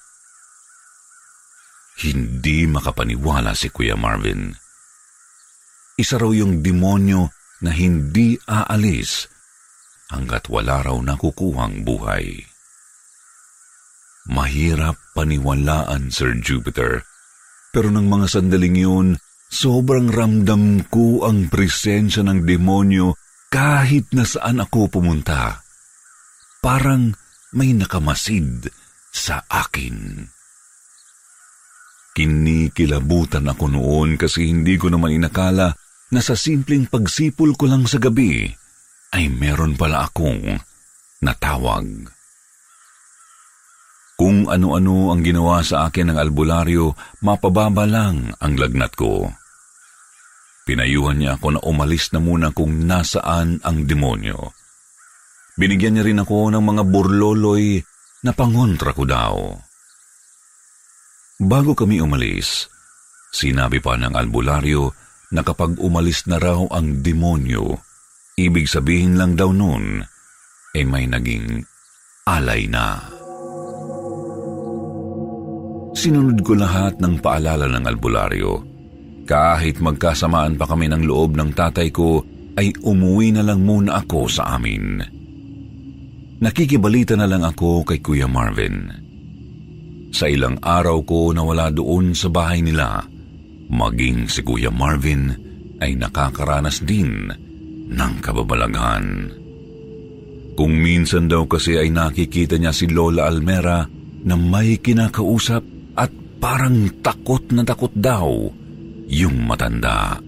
Hindi makapaniwala si Kuya Marvin. Isa raw yung demonyo na hindi aalis hanggat wala raw nakukuhang buhay. Mahirap paniwalaan, Sir Jupiter, pero ng mga sandaling yun, sobrang ramdam ko ang presensya ng demonyo kahit na saan ako pumunta. Parang may nakamasid sa akin. Kinikilabutan ako noon kasi hindi ko naman inakala na sa simpleng pagsipol ko lang sa gabi ay meron pala akong natawag. Kung ano-ano ang ginawa sa akin ng albularyo, mapababa lang ang lagnat ko. Pinayuhan niya ako na umalis na muna kung nasaan ang demonyo. Binigyan niya rin ako ng mga burloloy na pangontra ko daw. Bago kami umalis, sinabi pa ng albularyo na kapag umalis na raw ang demonyo, ibig sabihin lang daw noon ay may naging alay na. Sinunod ko lahat ng paalala ng albularyo. Kahit magkasamaan pa kami ng loob ng tatay ko, ay umuwi na lang muna ako sa amin. Nakikibalita na lang ako kay Kuya Marvin. Sa ilang araw ko na wala doon sa bahay nila, maging si Kuya Marvin ay nakakaranas din ng kababalaghan. Kung minsan daw kasi ay nakikita niya si Lola Almera na may kinakausap parang takot na takot daw yung matanda.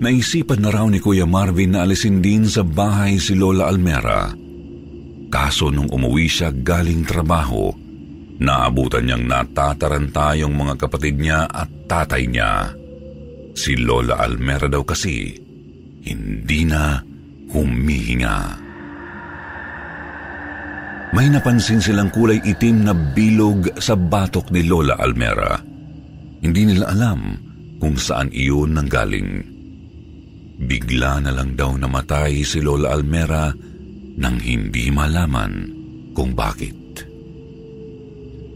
Naisipan na raw ni Kuya Marvin na alisin din sa bahay si Lola Almera. Kaso nung umuwi siya galing trabaho, naabutan niyang natataranta yung mga kapatid niya at tatay niya. Si Lola Almera daw kasi hindi na humihinga. May napansin silang kulay itim na bilog sa batok ni Lola Almera. Hindi nila alam kung saan iyon nanggaling. Bigla na lang daw namatay si Lola Almera nang hindi malaman kung bakit.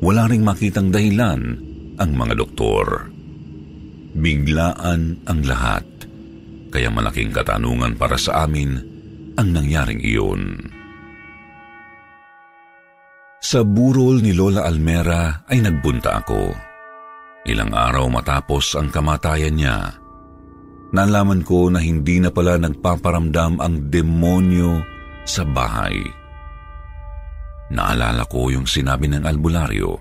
Wala ring makitang dahilan ang mga doktor. Biglaan ang lahat, kaya malaking katanungan para sa amin ang nangyaring iyon. Sa burol ni Lola Almera ay nagbunta ako. Ilang araw matapos ang kamatayan niya, nalaman ko na hindi na pala nagpaparamdam ang demonyo sa bahay. Naalala ko yung sinabi ng albularyo.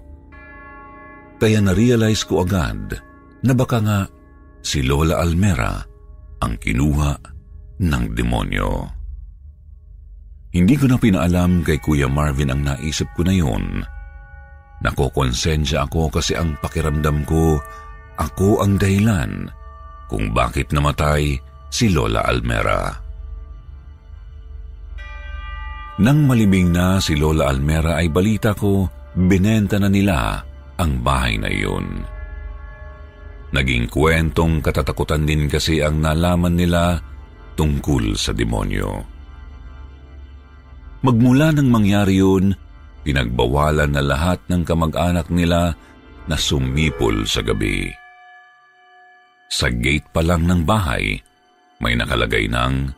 Kaya na-realize ko agad na baka nga si Lola Almera ang kinuha ng demonyo. Hindi ko na pinaalam kay Kuya Marvin ang naisip ko na yun. Nakokonsensya ako kasi ang pakiramdam ko, ako ang dahilan kung bakit namatay si Lola Almera. Nang malibing na si Lola Almera ay balita ko, binenta na nila ang bahay na iyon. Naging kwentong katatakutan din kasi ang nalaman nila tungkol sa demonyo. Magmula nang mangyari yun, pinagbawalan na lahat ng kamag-anak nila na sumipol sa gabi. Sa gate pa lang ng bahay, may nakalagay ng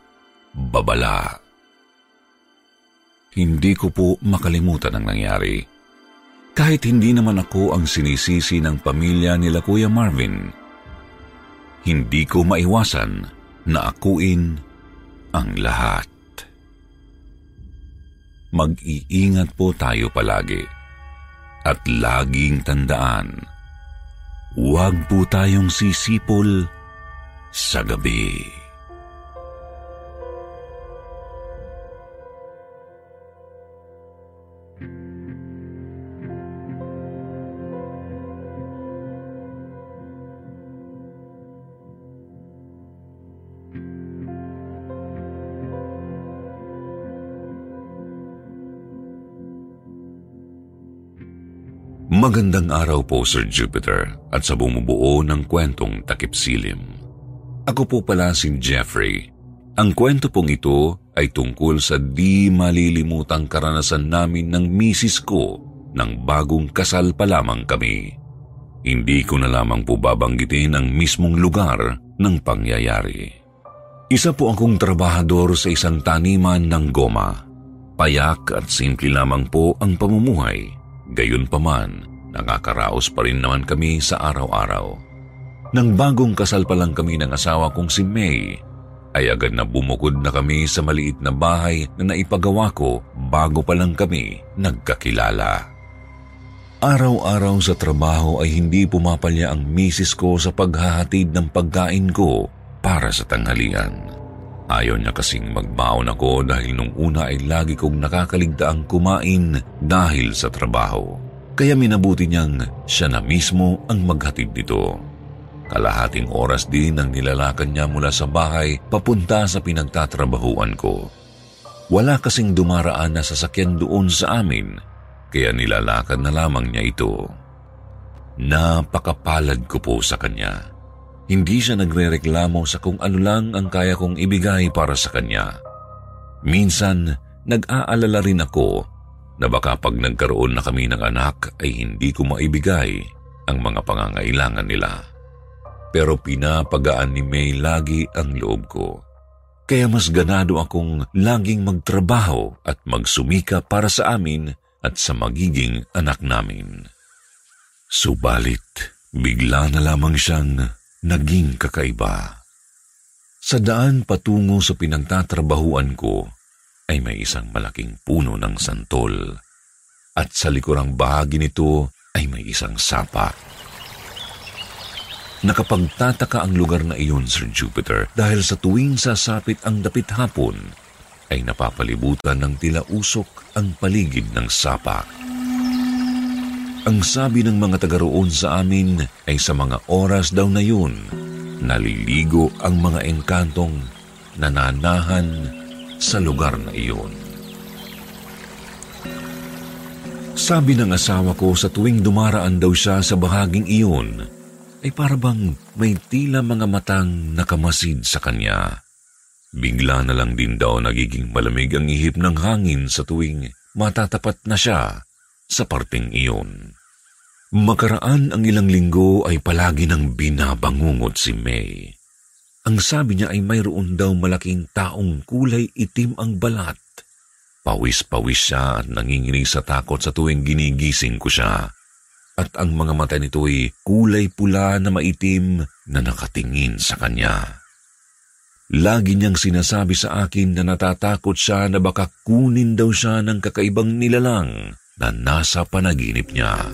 babala. Hindi ko po makalimutan ang nangyari. Kahit hindi naman ako ang sinisisi ng pamilya nila Kuya Marvin, hindi ko maiwasan na akuin ang lahat mag-iingat po tayo palagi. At laging tandaan, huwag po tayong sisipol sa gabi. Magandang araw po, Sir Jupiter, at sa bumubuo ng kwentong takip silim. Ako po pala si Jeffrey. Ang kwento pong ito ay tungkol sa di malilimutang karanasan namin ng misis ko nang bagong kasal pa lamang kami. Hindi ko na lamang po babanggitin ang mismong lugar ng pangyayari. Isa po akong trabahador sa isang taniman ng goma. Payak at simple lamang po ang pamumuhay Gayunpaman, nakakaraos pa rin naman kami sa araw-araw. Nang bagong kasal pa lang kami ng asawa kong si May, ay agad na bumukod na kami sa maliit na bahay na naipagawa ko bago pa lang kami nagkakilala. Araw-araw sa trabaho ay hindi pumapalya ang misis ko sa paghahatid ng pagkain ko para sa tanghalian. Ayaw niya kasing magbaon ako dahil nung una ay lagi kong nakakaligtaang kumain dahil sa trabaho. Kaya minabuti niyang siya na mismo ang maghatid dito. Kalahating oras din ang nilalakan niya mula sa bahay papunta sa pinagtatrabahuan ko. Wala kasing dumaraan na sasakyan doon sa amin, kaya nilalakad na lamang niya ito. Napakapalad ko po sa kanya. Hindi siya nagrereklamo sa kung ano lang ang kaya kong ibigay para sa kanya. Minsan, nag-aalala rin ako na baka pag nagkaroon na kami ng anak ay hindi ko maibigay ang mga pangangailangan nila. Pero pinapagaan ni May lagi ang loob ko. Kaya mas ganado akong laging magtrabaho at magsumika para sa amin at sa magiging anak namin. Subalit, bigla na lamang siyang naging kakaiba. Sa daan patungo sa pinagtatrabahuan ko ay may isang malaking puno ng santol at sa likurang bahagi nito ay may isang sapa. Nakapagtataka ang lugar na iyon, Sir Jupiter, dahil sa tuwing sasapit ang dapit hapon, ay napapalibutan ng tila usok ang paligid ng sapa. Ang sabi ng mga taga roon sa amin ay sa mga oras daw na yun, naliligo ang mga engkantong nananahan sa lugar na iyon. Sabi ng asawa ko sa tuwing dumaraan daw siya sa bahaging iyon, ay parabang may tila mga matang nakamasid sa kanya. Bigla na lang din daw nagiging malamig ang ihip ng hangin sa tuwing matatapat na siya sa parting iyon. Makaraan ang ilang linggo ay palagi nang binabangungot si May. Ang sabi niya ay mayroon daw malaking taong kulay itim ang balat Pawis-pawis siya at nanginginig sa takot sa tuwing ginigising ko siya. At ang mga mata nito'y kulay pula na maitim na nakatingin sa kanya. Lagi niyang sinasabi sa akin na natatakot siya na baka kunin daw siya ng kakaibang nilalang na nasa panaginip niya.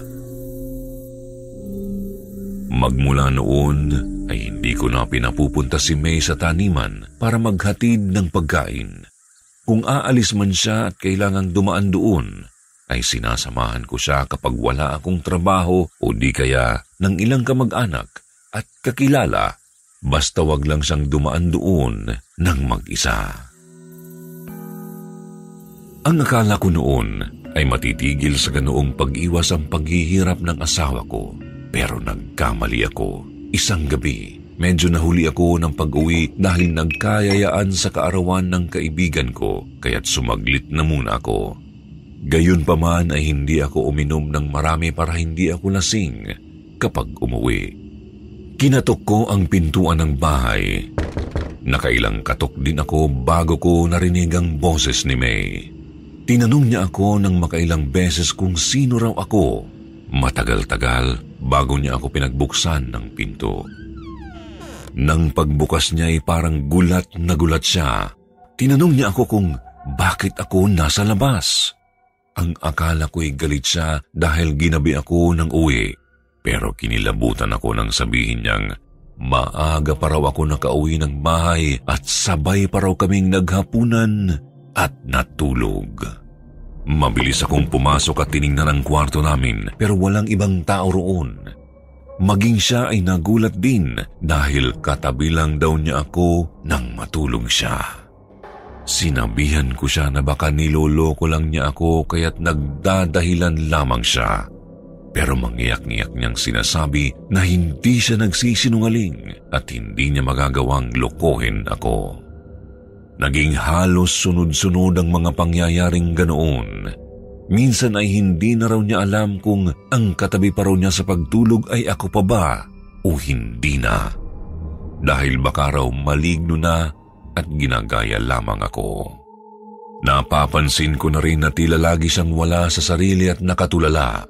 Magmula noon ay hindi ko na pinapupunta si May sa taniman para maghatid ng pagkain. Kung aalis man siya at kailangang dumaan doon, ay sinasamahan ko siya kapag wala akong trabaho o di kaya ng ilang kamag-anak at kakilala, basta wag lang siyang dumaan doon ng mag-isa. Ang akala ko noon ay matitigil sa ganoong pag-iwas ang paghihirap ng asawa ko, pero nagkamali ako. Isang gabi, Medyo nahuli ako ng pag-uwi dahil nagkayayaan sa kaarawan ng kaibigan ko kaya't sumaglit na muna ako. Gayon pa man ay hindi ako uminom ng marami para hindi ako lasing kapag umuwi. Kinatok ko ang pintuan ng bahay. Nakailang katok din ako bago ko narinig ang boses ni May. Tinanong niya ako ng makailang beses kung sino raw ako. Matagal-tagal bago niya ako pinagbuksan ng pinto. Nang pagbukas niya ay parang gulat na gulat siya. Tinanong niya ako kung bakit ako nasa labas. Ang akala ko'y galit siya dahil ginabi ako ng uwi. Pero kinilabutan ako nang sabihin niyang maaga pa raw ako nakauwi ng bahay at sabay pa raw kaming naghapunan at natulog. Mabilis akong pumasok at tiningnan ang kwarto namin pero walang ibang tao roon. Maging siya ay nagulat din dahil katabi lang daw niya ako nang matulog siya. Sinabihan ko siya na baka niloloko lang niya ako kaya't nagdadahilan lamang siya. Pero mangiyak-ngiyak niyang sinasabi na hindi siya nagsisinungaling at hindi niya magagawang lokohin ako. Naging halos sunod-sunod ang mga pangyayaring ganoon Minsan ay hindi na raw niya alam kung ang katabi pa raw niya sa pagtulog ay ako pa ba o hindi na. Dahil baka raw maligno na at ginagaya lamang ako. Napapansin ko na rin na tila lagi siyang wala sa sarili at nakatulala.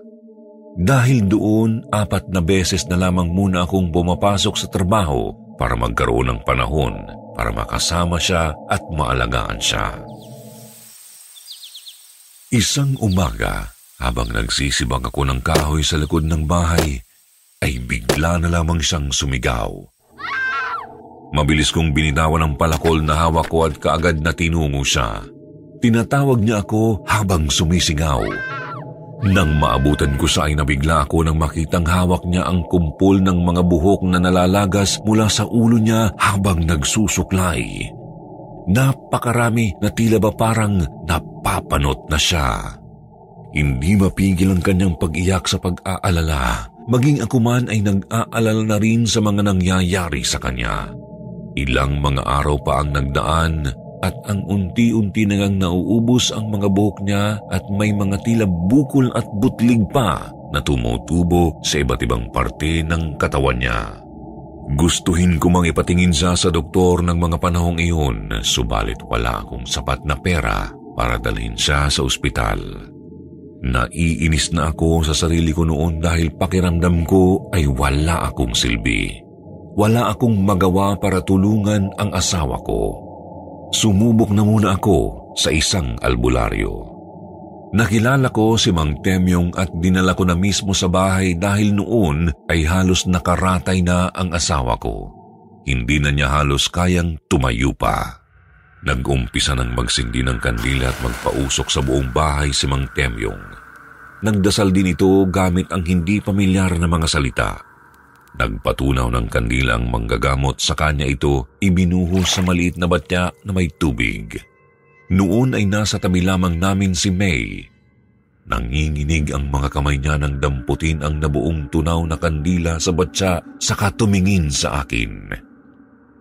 Dahil doon, apat na beses na lamang muna akong bumapasok sa trabaho para magkaroon ng panahon para makasama siya at maalagaan siya. Isang umaga, habang nagsisibang ako ng kahoy sa likod ng bahay, ay bigla na lamang siyang sumigaw. Mabilis kong binitawan ang palakol na hawak ko at kaagad na tinungo siya. Tinatawag niya ako habang sumisigaw. Nang maabutan ko siya ay nabigla ako nang makitang hawak niya ang kumpol ng mga buhok na nalalagas mula sa ulo niya habang nagsusuklay. Napakarami na tila ba parang napapanot na siya. Hindi mapigil ang kanyang pag-iyak sa pag-aalala. Maging ako man ay nag-aalala na rin sa mga nangyayari sa kanya. Ilang mga araw pa ang nagdaan at ang unti-unti na nauubos ang mga buhok niya at may mga tila bukol at butlig pa na tumutubo sa iba't ibang parte ng katawan niya. Gustuhin ko mang ipatingin siya sa doktor ng mga panahong iyon, subalit wala akong sapat na pera para dalhin siya sa ospital. Naiinis na ako sa sarili ko noon dahil pakiramdam ko ay wala akong silbi. Wala akong magawa para tulungan ang asawa ko. Sumubok na muna ako sa isang albularyo. Nakilala ko si Mang Temyong at dinala ko na mismo sa bahay dahil noon ay halos nakaratay na ang asawa ko. Hindi na niya halos kayang tumayo pa. Nag-umpisa ng magsindi ng kandila at magpausok sa buong bahay si Mang Temyong. Nagdasal din ito gamit ang hindi pamilyar na mga salita. Nagpatunaw ng kandila ang manggagamot sa kanya ito ibinuhos sa maliit na batya na may tubig. Noon ay nasa tabi lamang namin si May. Nanginginig ang mga kamay niya nang damputin ang nabuong tunaw na kandila sa batya saka tumingin sa akin.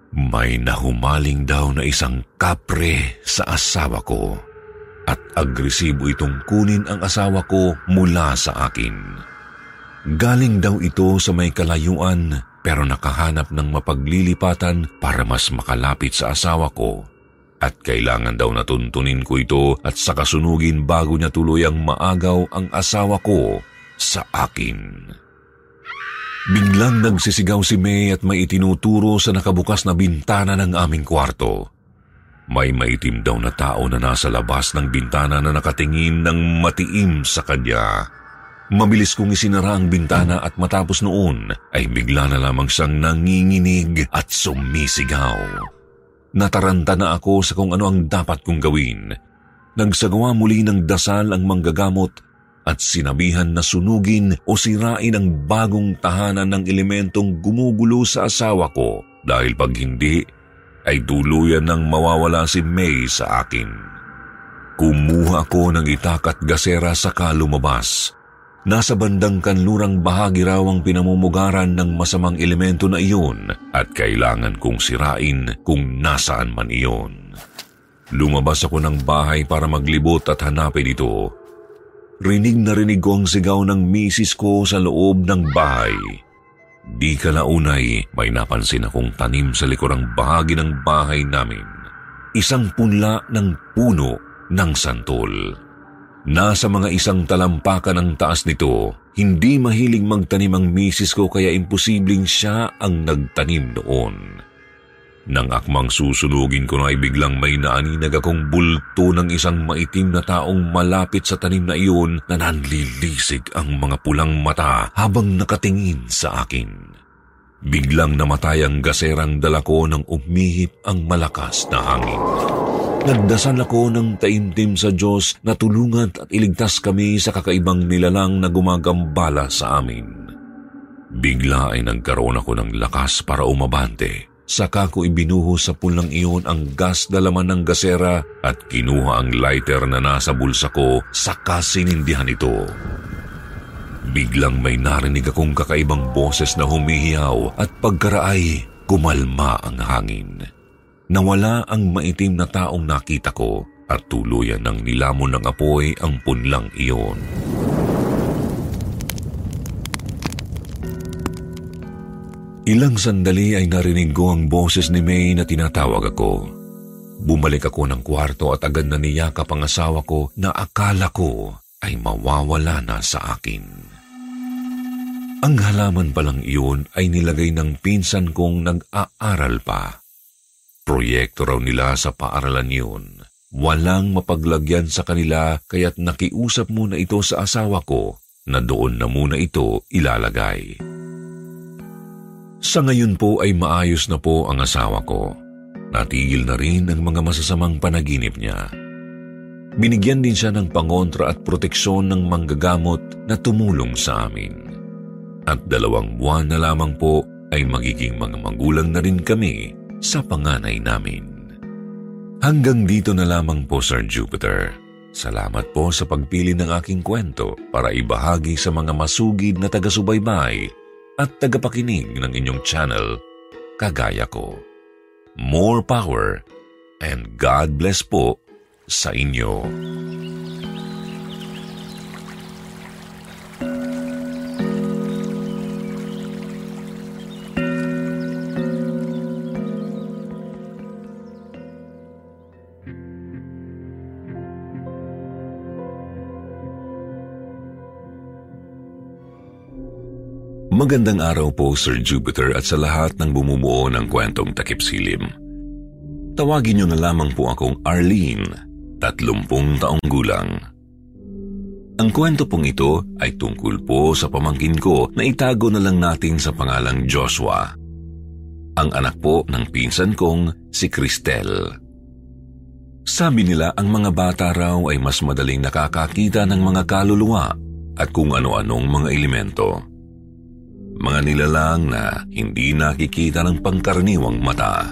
May nahumaling daw na isang kapre sa asawa ko at agresibo itong kunin ang asawa ko mula sa akin. Galing daw ito sa may kalayuan pero nakahanap ng mapaglilipatan para mas makalapit sa asawa ko at kailangan daw natuntunin ko ito at sa kasunugin bago niya tuluyang maagaw ang asawa ko sa akin. Biglang nagsisigaw si May at may itinuturo sa nakabukas na bintana ng aming kwarto. May maitim daw na tao na nasa labas ng bintana na nakatingin ng matiim sa kanya. Mabilis kong isinara ang bintana at matapos noon ay bigla na lamang siyang nanginginig at sumisigaw. Nataranta na ako sa kung ano ang dapat kong gawin. Nagsagawa muli ng dasal ang manggagamot at sinabihan na sunugin o sirain ang bagong tahanan ng elementong gumugulo sa asawa ko dahil pag hindi ay tuluyan nang mawawala si May sa akin. Kumuha ako ng itak at gasera sa kalumabas. Nasa bandang kanlurang bahagi raw ang pinamumugaran ng masamang elemento na iyon at kailangan kong sirain kung nasaan man iyon. Lumabas ako ng bahay para maglibot at hanapin ito. Rinig na rinig ko ang sigaw ng misis ko sa loob ng bahay. Di kalaunay, may napansin akong tanim sa likurang bahagi ng bahay namin. Isang punla ng puno ng santol. Nasa mga isang talampakan ng taas nito, hindi mahilig magtanim ang misis ko kaya imposibleng siya ang nagtanim noon. Nang akmang susunugin ko na ay biglang may naaninag akong bulto ng isang maitim na taong malapit sa tanim na iyon na nanlilisig ang mga pulang mata habang nakatingin sa akin. Biglang namatay ang gaserang dala ko nang umihip ang malakas na hangin. Nagdasal ako ng taimtim sa Diyos na tulungan at iligtas kami sa kakaibang nilalang na gumagambala sa amin. Bigla ay nagkaroon ako ng lakas para umabante. Saka ko ibinuho sa pulang iyon ang gas na laman ng gasera at kinuha ang lighter na nasa bulsa ko saka sinindihan ito. Biglang may narinig akong kakaibang boses na humihiyaw at pagkaraay kumalma ang hangin. Nawala ang maitim na taong nakita ko at tuluyan ng nilamon ng apoy ang punlang iyon. Ilang sandali ay narinig ko ang boses ni May na tinatawag ako. Bumalik ako ng kwarto at agad na niyakap ang asawa ko na akala ko ay mawawala na sa akin. Ang halaman palang iyon ay nilagay ng pinsan kong nag-aaral pa. Proyekto raw nila sa paaralan yun. Walang mapaglagyan sa kanila kaya't nakiusap muna ito sa asawa ko na doon na muna ito ilalagay. Sa ngayon po ay maayos na po ang asawa ko. Natigil na rin ang mga masasamang panaginip niya. Binigyan din siya ng pangontra at proteksyon ng manggagamot na tumulong sa amin. At dalawang buwan na lamang po ay magiging mga magulang na rin kami sa panganay namin. Hanggang dito na lamang po, Sir Jupiter. Salamat po sa pagpili ng aking kwento para ibahagi sa mga masugid na taga-subaybay at tagapakinig ng inyong channel, kagaya ko. More power and God bless po sa inyo. Magandang araw po Sir Jupiter at sa lahat ng bumubuo ng kwentong takip silim. Tawagin niyo na lamang po akong Arlene, tatlumpung taong gulang. Ang kwento pong ito ay tungkol po sa pamangkin ko na itago na lang natin sa pangalang Joshua. Ang anak po ng pinsan kong si Cristel. Sabi nila ang mga bata raw ay mas madaling nakakakita ng mga kaluluwa at kung ano-anong mga elemento mga nilalang na hindi nakikita ng pangkaraniwang mata.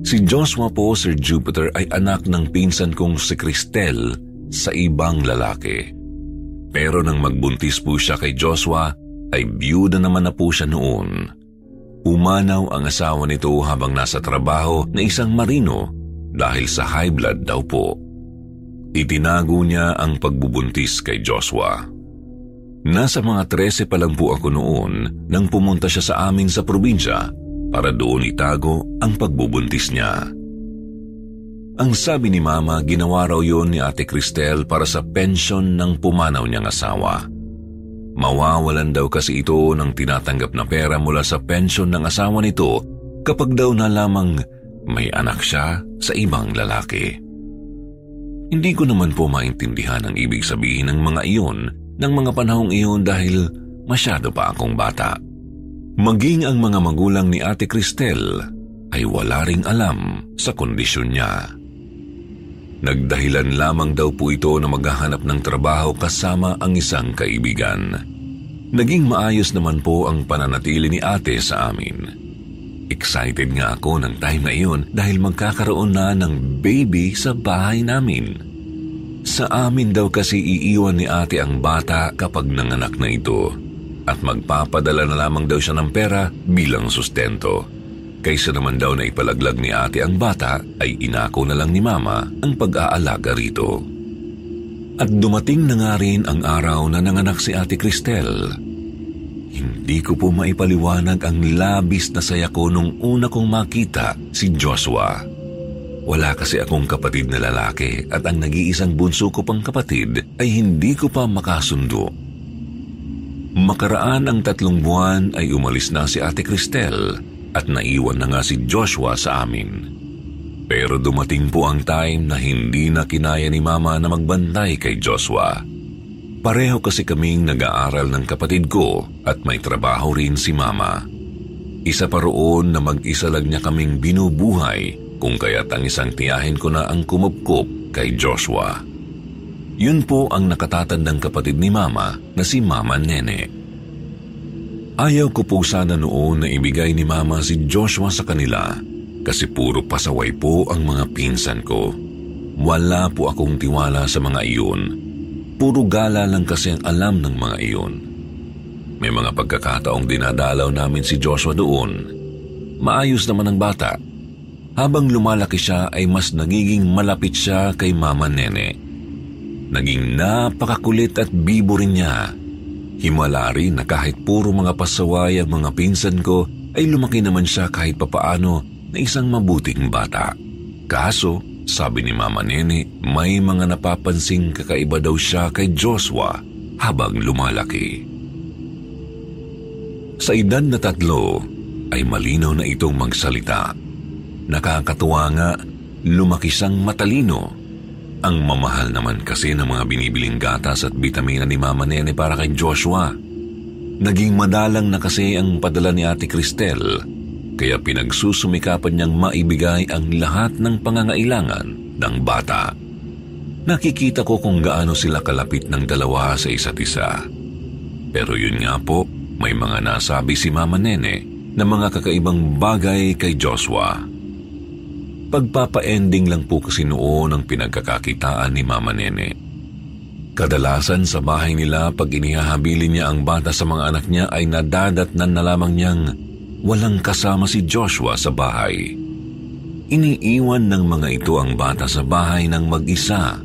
Si Joshua po, Sir Jupiter, ay anak ng pinsan kong si Cristel sa ibang lalaki. Pero nang magbuntis po siya kay Joshua, ay biyuda naman na po siya noon. Umanaw ang asawa nito habang nasa trabaho na isang marino dahil sa high blood daw po. Itinago niya ang pagbubuntis kay Joshua. Nasa mga 13 pa lang po ako noon nang pumunta siya sa amin sa probinsya para doon itago ang pagbubuntis niya. Ang sabi ni Mama, ginawa raw yun ni Ate Cristel para sa pension ng pumanaw niyang asawa. Mawawalan daw kasi ito ng tinatanggap na pera mula sa pension ng asawa nito kapag daw na lamang may anak siya sa ibang lalaki. Hindi ko naman po maintindihan ang ibig sabihin ng mga iyon ng mga panahong iyon dahil masyado pa akong bata. Maging ang mga magulang ni Ate Cristel ay wala ring alam sa kondisyon niya. Nagdahilan lamang daw po ito na maghahanap ng trabaho kasama ang isang kaibigan. Naging maayos naman po ang pananatili ni ate sa amin. Excited nga ako ng time na iyon dahil magkakaroon na ng baby sa bahay namin. Sa amin daw kasi iiwan ni ate ang bata kapag nanganak na ito at magpapadala na lamang daw siya ng pera bilang sustento. Kaysa naman daw na ipalaglag ni ate ang bata, ay inako na lang ni mama ang pag-aalaga rito. At dumating na nga rin ang araw na nanganak si ate Cristel. Hindi ko po maipaliwanag ang labis na saya ko nung una kong makita si Joshua. Wala kasi akong kapatid na lalaki at ang nag-iisang bunso ko pang kapatid ay hindi ko pa makasundo. Makaraan ang tatlong buwan ay umalis na si ate Cristel at naiwan na nga si Joshua sa amin. Pero dumating po ang time na hindi na kinaya ni Mama na magbantay kay Joshua. Pareho kasi kaming nag-aaral ng kapatid ko at may trabaho rin si Mama. Isa pa roon na mag-isa lang niya kaming binubuhay kung kaya't ang isang tiyahin ko na ang kumupkup kay Joshua. Yun po ang nakatatandang kapatid ni Mama na si Mama Nene. Ayaw ko po sana noon na ibigay ni Mama si Joshua sa kanila kasi puro pasaway po ang mga pinsan ko. Wala po akong tiwala sa mga iyon. Puro gala lang kasi ang alam ng mga iyon. May mga pagkakataong dinadalaw namin si Joshua doon. Maayos naman ang bata. Habang lumalaki siya ay mas nagiging malapit siya kay Mama Nene. Naging napakakulit at bibo rin niya Himala rin na kahit puro mga pasaway ang mga pinsan ko, ay lumaki naman siya kahit papaano na isang mabuting bata. Kaso, sabi ni Mama Nene, may mga napapansing kakaiba daw siya kay Joshua habang lumalaki. Sa edad na tatlo, ay malinaw na itong magsalita. Nakakatuwa nga, lumaki siyang matalino ang mamahal naman kasi ng mga binibiling gatas at bitamina ni Mama Nene para kay Joshua. Naging madalang na kasi ang padala ni Ate Cristel, kaya pinagsusumikapan niyang maibigay ang lahat ng pangangailangan ng bata. Nakikita ko kung gaano sila kalapit ng dalawa sa isa't isa. Pero yun nga po, may mga nasabi si Mama Nene na mga kakaibang bagay kay Joshua. Pagpapa-ending lang po kasi noon ang pinagkakakitaan ni Mama Nene. Kadalasan sa bahay nila pag inihahabilin niya ang bata sa mga anak niya ay nadadatnan na lamang niyang walang kasama si Joshua sa bahay. Iniiwan ng mga ito ang bata sa bahay ng mag-isa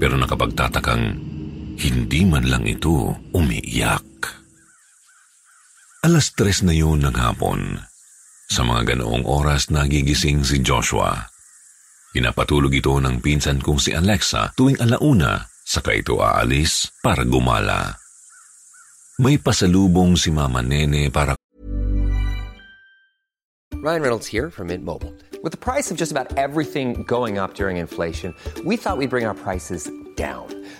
pero nakapagtatakang hindi man lang ito umiiyak. Alas tres na yun ng hapon. Sa mga ganoong oras nagigising si Joshua. Pinapatulog ito ng pinsan kong si Alexa tuwing alauna saka ito aalis para gumala. May pasalubong si Mama Nene para Ryan Reynolds here from Mint Mobile. With the price of just about everything going up during inflation, we thought we'd bring our prices down.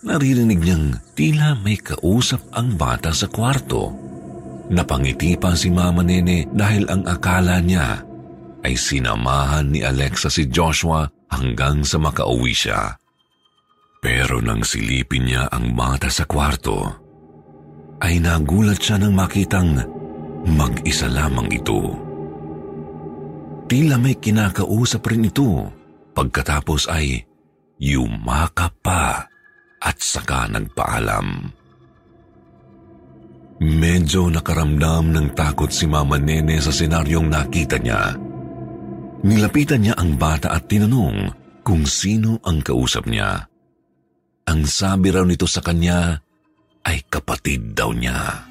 Naririnig niyang tila may kausap ang bata sa kwarto. Napangiti pa si Mama Nene dahil ang akala niya ay sinamahan ni Alexa si Joshua hanggang sa makauwi siya. Pero nang silipin niya ang bata sa kwarto, ay nagulat siya nang makitang mag-isa lamang ito. Tila may kinakausap rin ito pagkatapos ay yumakap pa at saka nagpaalam. Medyo nakaramdam ng takot si Mama Nene sa senaryong nakita niya. Nilapitan niya ang bata at tinanong kung sino ang kausap niya. Ang sabi raw nito sa kanya ay kapatid daw niya.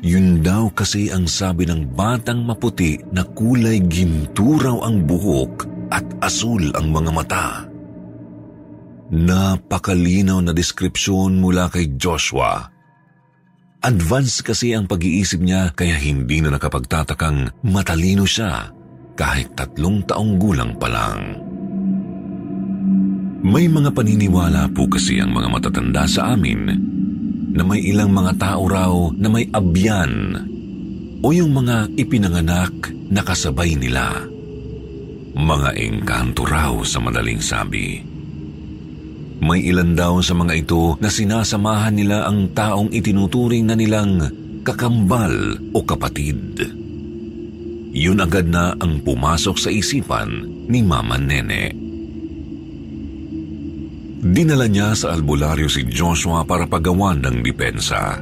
Yun daw kasi ang sabi ng batang maputi na kulay ginto raw ang buhok at asul ang mga mata. Napakalinaw na deskripsyon mula kay Joshua. Advance kasi ang pag-iisip niya kaya hindi na nakapagtatakang matalino siya kahit tatlong taong gulang pa lang. May mga paniniwala po kasi ang mga matatanda sa amin na may ilang mga tao raw na may abyan o yung mga ipinanganak na kasabay nila. Mga engkanto raw sa madaling sabi. May ilan daw sa mga ito na sinasamahan nila ang taong itinuturing na nilang kakambal o kapatid. Yun agad na ang pumasok sa isipan ni Mama Nene. Dinala niya sa albularyo si Joshua para pagawan ng depensa.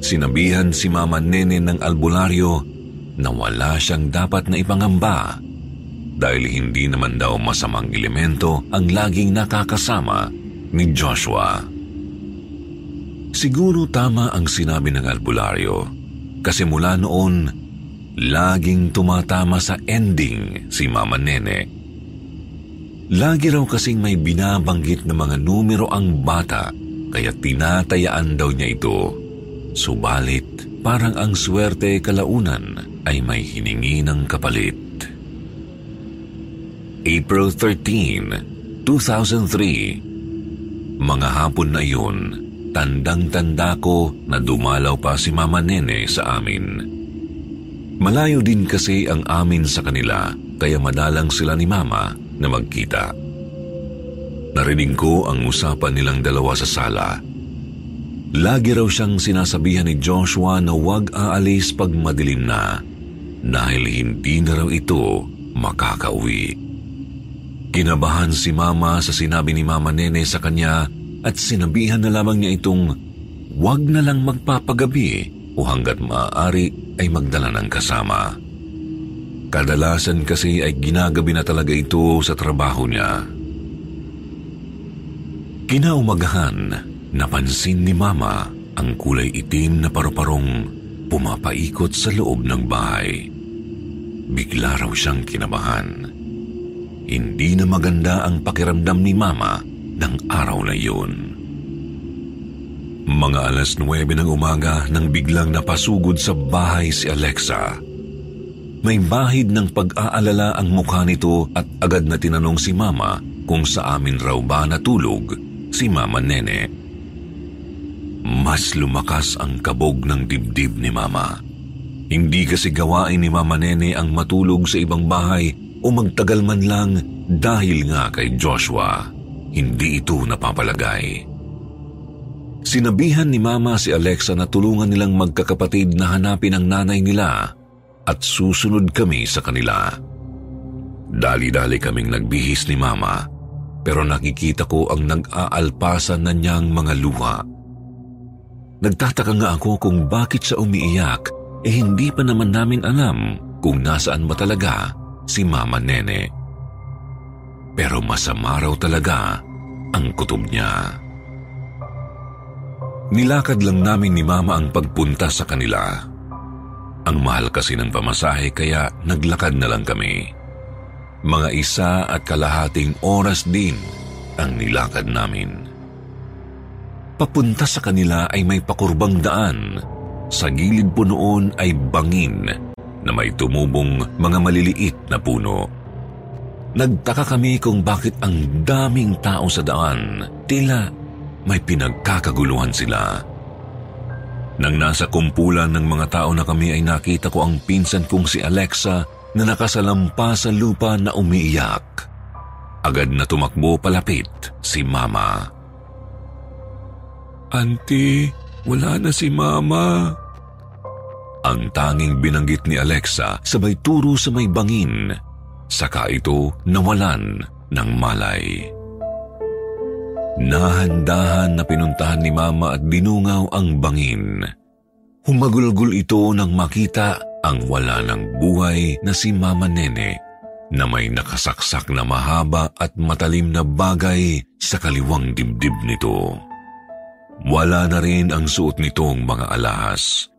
Sinabihan si Mama Nene ng albularyo na wala siyang dapat na ipangamba dahil hindi naman daw masamang elemento ang laging nakakasama ni Joshua. Siguro tama ang sinabi ng albularyo kasi mula noon, laging tumatama sa ending si Mama Nene Lagi raw kasing may binabanggit na mga numero ang bata kaya tinatayaan daw niya ito. Subalit, parang ang swerte kalaunan ay may hiningi ng kapalit. April 13, 2003 Mga hapon na iyon, tandang-tanda ko na dumalaw pa si Mama Nene sa amin. Malayo din kasi ang amin sa kanila kaya madalang sila ni Mama na magkita. Narinig ko ang usapan nilang dalawa sa sala. Lagi raw siyang sinasabihan ni Joshua na huwag aalis pag madilim na dahil hindi na raw ito makakauwi. Kinabahan si Mama sa sinabi ni Mama Nene sa kanya at sinabihan na lamang niya itong huwag na lang magpapagabi o hanggat maaari ay magdala ng kasama. Kadalasan kasi ay ginagabi na talaga ito sa trabaho niya. Kinaumagahan, napansin ni Mama ang kulay itim na paru-parong pumapaikot sa loob ng bahay. Bigla raw siyang kinabahan. Hindi na maganda ang pakiramdam ni Mama ng araw na yun. Mga alas 9 ng umaga nang biglang napasugod sa bahay si Alexa. May bahid ng pag-aalala ang mukha nito at agad na tinanong si Mama kung sa amin raw ba natulog si Mama Nene. Mas lumakas ang kabog ng dibdib ni Mama. Hindi kasi gawain ni Mama Nene ang matulog sa ibang bahay o magtagal man lang dahil nga kay Joshua. Hindi ito napapalagay. Sinabihan ni Mama si Alexa na tulungan nilang magkakapatid na hanapin ang nanay nila at susunod kami sa kanila. Dali-dali kaming nagbihis ni Mama pero nakikita ko ang nag-aalpasan na niyang mga luha. Nagtataka nga ako kung bakit sa umiiyak eh hindi pa naman namin alam kung nasaan ba talaga si Mama Nene. Pero masama raw talaga ang kutob niya. Nilakad lang namin ni Mama ang pagpunta sa kanila. Ang mahal kasi ng pamasahe kaya naglakad na lang kami. Mga isa at kalahating oras din ang nilakad namin. Papunta sa kanila ay may pakurbang daan. Sa gilid po noon ay bangin na may tumubong mga maliliit na puno. Nagtaka kami kung bakit ang daming tao sa daan. Tila may pinagkakaguluhan sila. Nang nasa kumpulan ng mga tao na kami ay nakita ko ang pinsan kong si Alexa na nakasalampa sa lupa na umiiyak. Agad na tumakbo palapit si Mama. Auntie, wala na si Mama. Ang tanging binanggit ni Alexa sabay turo sa may bangin saka ito nawalan ng malay. Nahandahan na pinuntahan ni Mama at dinungaw ang bangin. Humagulgol ito nang makita ang wala ng buhay na si Mama Nene na may nakasaksak na mahaba at matalim na bagay sa kaliwang dibdib nito. Wala na rin ang suot nitong mga alahas.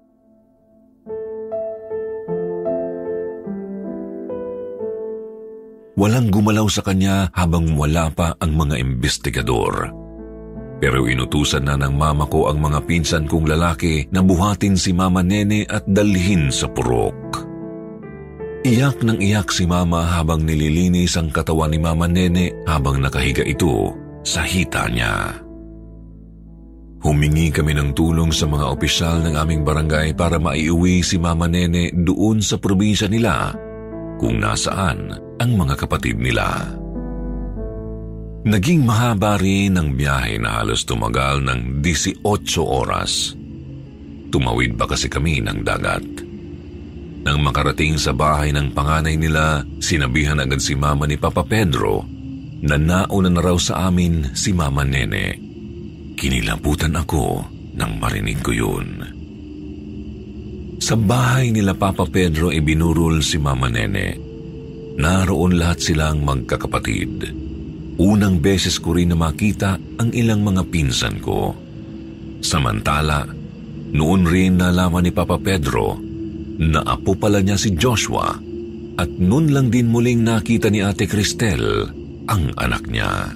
Walang gumalaw sa kanya habang wala pa ang mga investigador. Pero inutusan na ng mama ko ang mga pinsan kong lalaki na buhatin si Mama Nene at dalhin sa purok. Iyak ng iyak si Mama habang nililinis ang katawan ni Mama Nene habang nakahiga ito sa hita niya. Humingi kami ng tulong sa mga opisyal ng aming barangay para maiuwi si Mama Nene doon sa probinsya nila kung nasaan ang mga kapatid nila. Naging mahaba rin ang biyahe na halos tumagal ng 18 oras. Tumawid ba kasi kami ng dagat? Nang makarating sa bahay ng panganay nila, sinabihan agad si mama ni Papa Pedro na nauna na raw sa amin si Mama Nene. Kinilabutan ako nang marinig ko yun. Sa bahay nila Papa Pedro ibinurol si Mama Nene. Naroon lahat silang magkakapatid. Unang beses ko rin na makita ang ilang mga pinsan ko. Samantala, noon rin nalaman ni Papa Pedro na apo pala niya si Joshua at noon lang din muling nakita ni Ate Cristel ang anak niya.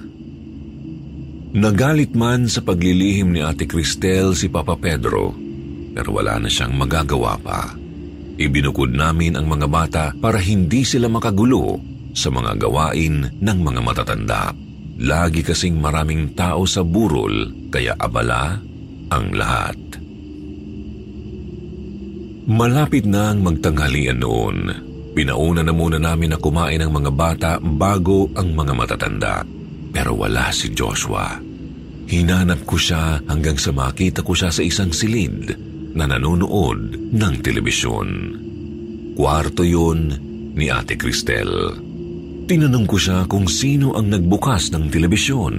Nagalit man sa paglilihim ni Ate Cristel si Papa Pedro pero wala na siyang magagawa pa. Ibinukod namin ang mga bata para hindi sila makagulo sa mga gawain ng mga matatanda. Lagi kasing maraming tao sa burol kaya abala ang lahat. Malapit na ang magtanghalian noon. Pinauna na muna namin na kumain ang mga bata bago ang mga matatanda. Pero wala si Joshua. Hinanap ko siya hanggang sa makita ko siya sa isang silid na nanonood ng telebisyon. Kwarto yun ni Ate Cristel. Tinanong ko siya kung sino ang nagbukas ng telebisyon.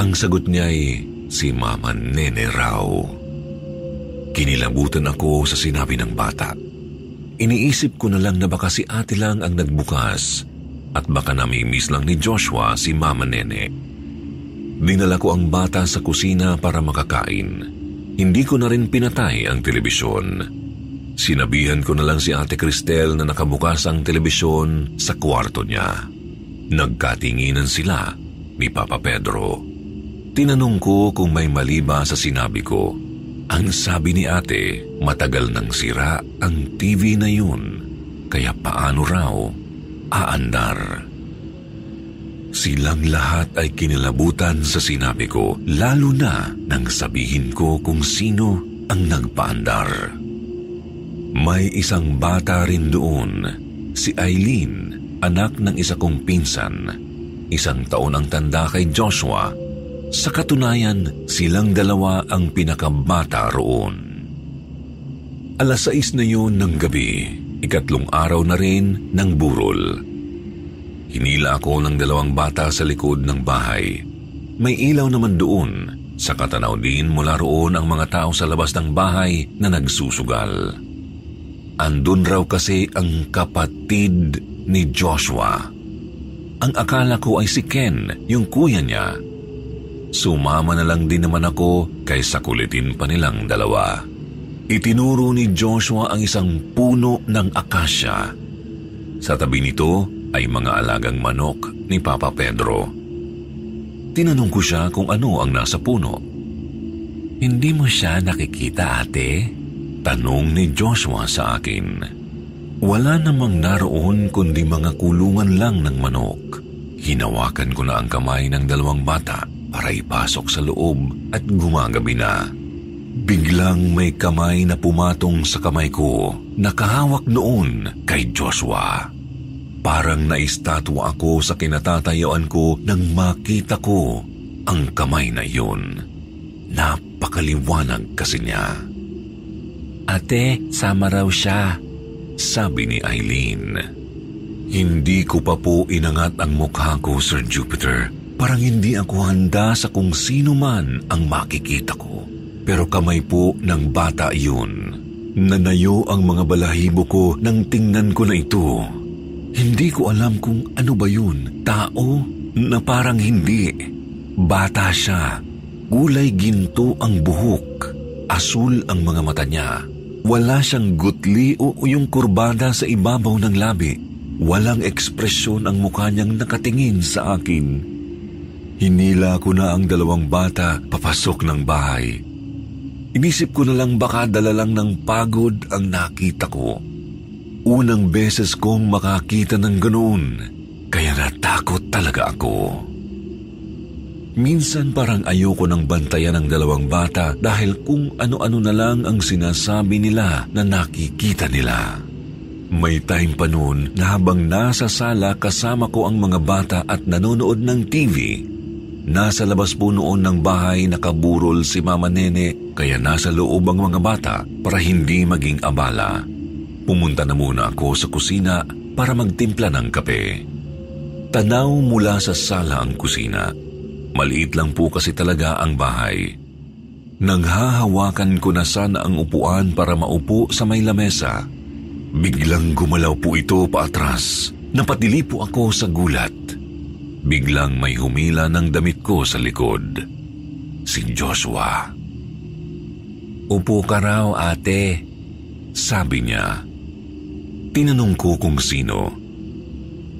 Ang sagot niya ay si Mama Nene raw. Kinilabutan ako sa sinabi ng bata. Iniisip ko na lang na baka si ate lang ang nagbukas at baka namimiss lang ni Joshua si Mama Nene. Dinala ko ang bata sa kusina para makakain. Hindi ko na rin pinatay ang telebisyon. Sinabihan ko na lang si Ate Cristel na nakabukas ang telebisyon sa kwarto niya. Nagkatinginan sila ni Papa Pedro. Tinanong ko kung may mali ba sa sinabi ko. Ang sabi ni ate, matagal nang sira ang TV na yun. Kaya paano raw aandar? Silang lahat ay kinilabutan sa sinabi ko, lalo na nang sabihin ko kung sino ang nagpaandar. May isang bata rin doon, si Eileen, anak ng isa kong pinsan. Isang taon ang tanda kay Joshua. Sa katunayan, silang dalawa ang pinakabata roon. Alas 6 na yun ng gabi, ikatlong araw na rin ng burol. Hinila ako ng dalawang bata sa likod ng bahay. May ilaw naman doon. Sa katanaw din mula roon ang mga tao sa labas ng bahay na nagsusugal. Andun raw kasi ang kapatid ni Joshua. Ang akala ko ay si Ken, yung kuya niya. Sumama na lang din naman ako kaysa kulitin pa nilang dalawa. Itinuro ni Joshua ang isang puno ng akasya. Sa tabi nito ay mga alagang manok ni Papa Pedro. Tinanong ko siya kung ano ang nasa puno. Hindi mo siya nakikita ate? Tanong ni Joshua sa akin. Wala namang naroon kundi mga kulungan lang ng manok. Hinawakan ko na ang kamay ng dalawang bata para ipasok sa loob at gumagabi na. Biglang may kamay na pumatong sa kamay ko, nakahawak noon kay Joshua. Parang naistatwa ako sa kinatatayuan ko nang makita ko ang kamay na yun. Napakaliwanag kasi niya. Ate, sama raw siya, sabi ni Eileen. Hindi ko pa po inangat ang mukha ko, Sir Jupiter. Parang hindi ako handa sa kung sino man ang makikita ko. Pero kamay po ng bata yun. Nanayo ang mga balahibo ko nang tingnan ko na ito. Hindi ko alam kung ano ba yun. Tao na parang hindi. Bata siya. Gulay ginto ang buhok. Asul ang mga mata niya. Wala siyang gutli o yung kurbada sa ibabaw ng labi. Walang ekspresyon ang mukha niyang nakatingin sa akin. Hinila ko na ang dalawang bata papasok ng bahay. Inisip ko na lang baka dala lang ng pagod ang nakita ko. Unang beses kong makakita ng ganoon, kaya natakot talaga ako. Minsan parang ayoko ng bantayan ng dalawang bata dahil kung ano-ano na lang ang sinasabi nila na nakikita nila. May time pa noon na habang nasa sala kasama ko ang mga bata at nanonood ng TV, nasa labas po noon ng bahay nakaburol si Mama Nene kaya nasa loob ang mga bata para hindi maging abala. Pumunta na muna ako sa kusina para magtimpla ng kape. Tanaw mula sa sala ang kusina Maliit lang po kasi talaga ang bahay. Nanghahawakan ko na sana ang upuan para maupo sa may lamesa. Biglang gumalaw po ito paatras. Napatili po ako sa gulat. Biglang may humila ng damit ko sa likod. Si Joshua. Upo ka raw ate, sabi niya. Tinanong ko kung sino.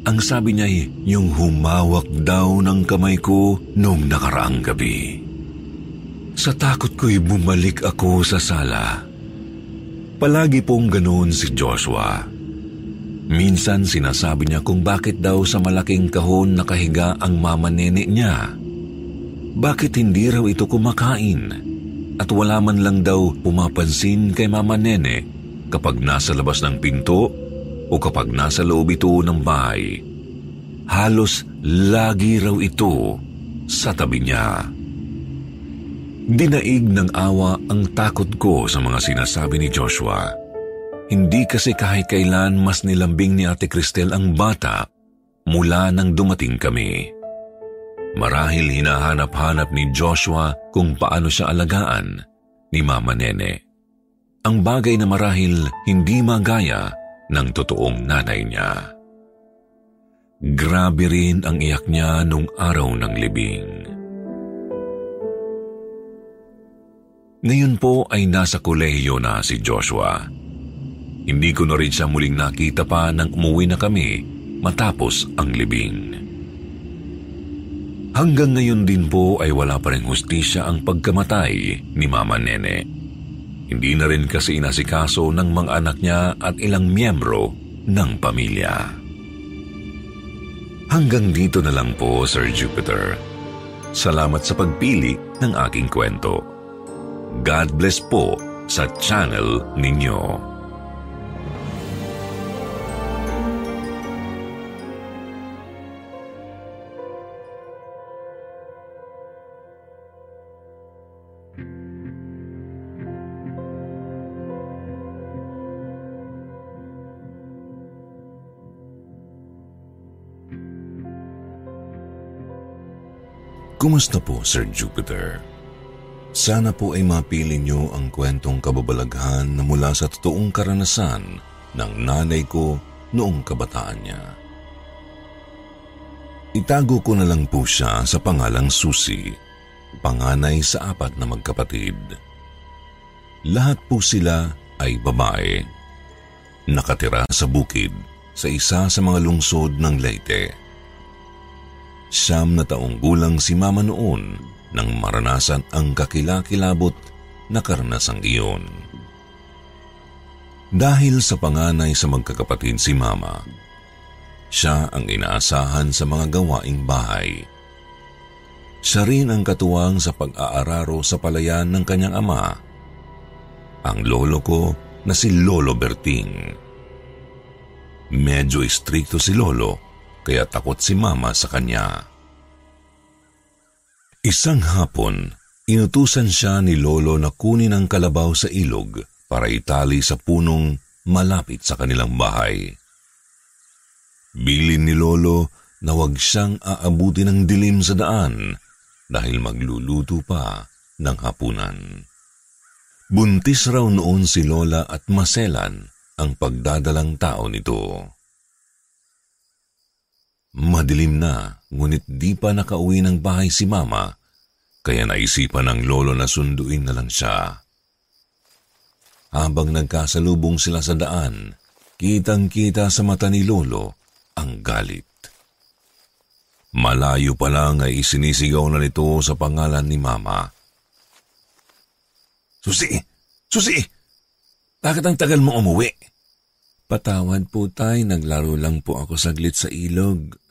Ang sabi niya ay yung humawak daw ng kamay ko noong nakaraang gabi. Sa takot ko'y bumalik ako sa sala. Palagi pong ganoon si Joshua. Minsan sinasabi niya kung bakit daw sa malaking kahon nakahiga ang mama nene niya. Bakit hindi raw ito kumakain? At wala man lang daw pumapansin kay mama nene kapag nasa labas ng pinto o kapag nasa loob ito ng bahay. Halos lagi raw ito sa tabi niya. Dinaig ng awa ang takot ko sa mga sinasabi ni Joshua. Hindi kasi kahit kailan mas nilambing ni Ate Cristel ang bata mula nang dumating kami. Marahil hinahanap-hanap ni Joshua kung paano siya alagaan ni Mama Nene. Ang bagay na marahil hindi magaya ng totoong nanay niya. Grabe rin ang iyak niya nung araw ng libing. Ngayon po ay nasa kolehiyo na si Joshua. Hindi ko na rin siya muling nakita pa nang umuwi na kami matapos ang libing. Hanggang ngayon din po ay wala pa rin hustisya ang pagkamatay ni Mama Nene. Hindi na rin kasi inasikaso ng mga anak niya at ilang miyembro ng pamilya. Hanggang dito na lang po, Sir Jupiter. Salamat sa pagpili ng aking kwento. God bless po sa channel ninyo. Kumusta po, Sir Jupiter? Sana po ay mapili niyo ang kwentong kababalaghan na mula sa totoong karanasan ng nanay ko noong kabataan niya. Itago ko na lang po siya sa pangalang Susi, panganay sa apat na magkapatid. Lahat po sila ay babae. Nakatira sa bukid sa isa sa mga lungsod ng Leyte. Siyam na taong gulang si mama noon nang maranasan ang kakilakilabot na karanasang iyon. Dahil sa panganay sa magkakapatid si Mama, siya ang inaasahan sa mga gawaing bahay. Siya rin ang katuwang sa pag-aararo sa palayan ng kanyang ama, ang lolo ko na si Lolo Berting. Medyo istrikto si Lolo, kaya takot si Mama sa kanya. Isang hapon, inutusan siya ni Lolo na kunin ang kalabaw sa ilog para itali sa punong malapit sa kanilang bahay. Bilin ni Lolo na huwag siyang aabuti ng dilim sa daan dahil magluluto pa ng hapunan. Buntis raw noon si Lola at maselan ang pagdadalang tao nito. Madilim na, ngunit di pa nakauwi ng bahay si Mama, kaya naisipan ng lolo na sunduin na lang siya. Habang nagkasalubong sila sa daan, kitang-kita sa mata ni Lolo ang galit. Malayo pa lang ay isinisigaw na nito sa pangalan ni Mama. Susi! Susi! Bakit ang tagal mo umuwi? Patawad po tay, naglaro lang po ako saglit sa ilog.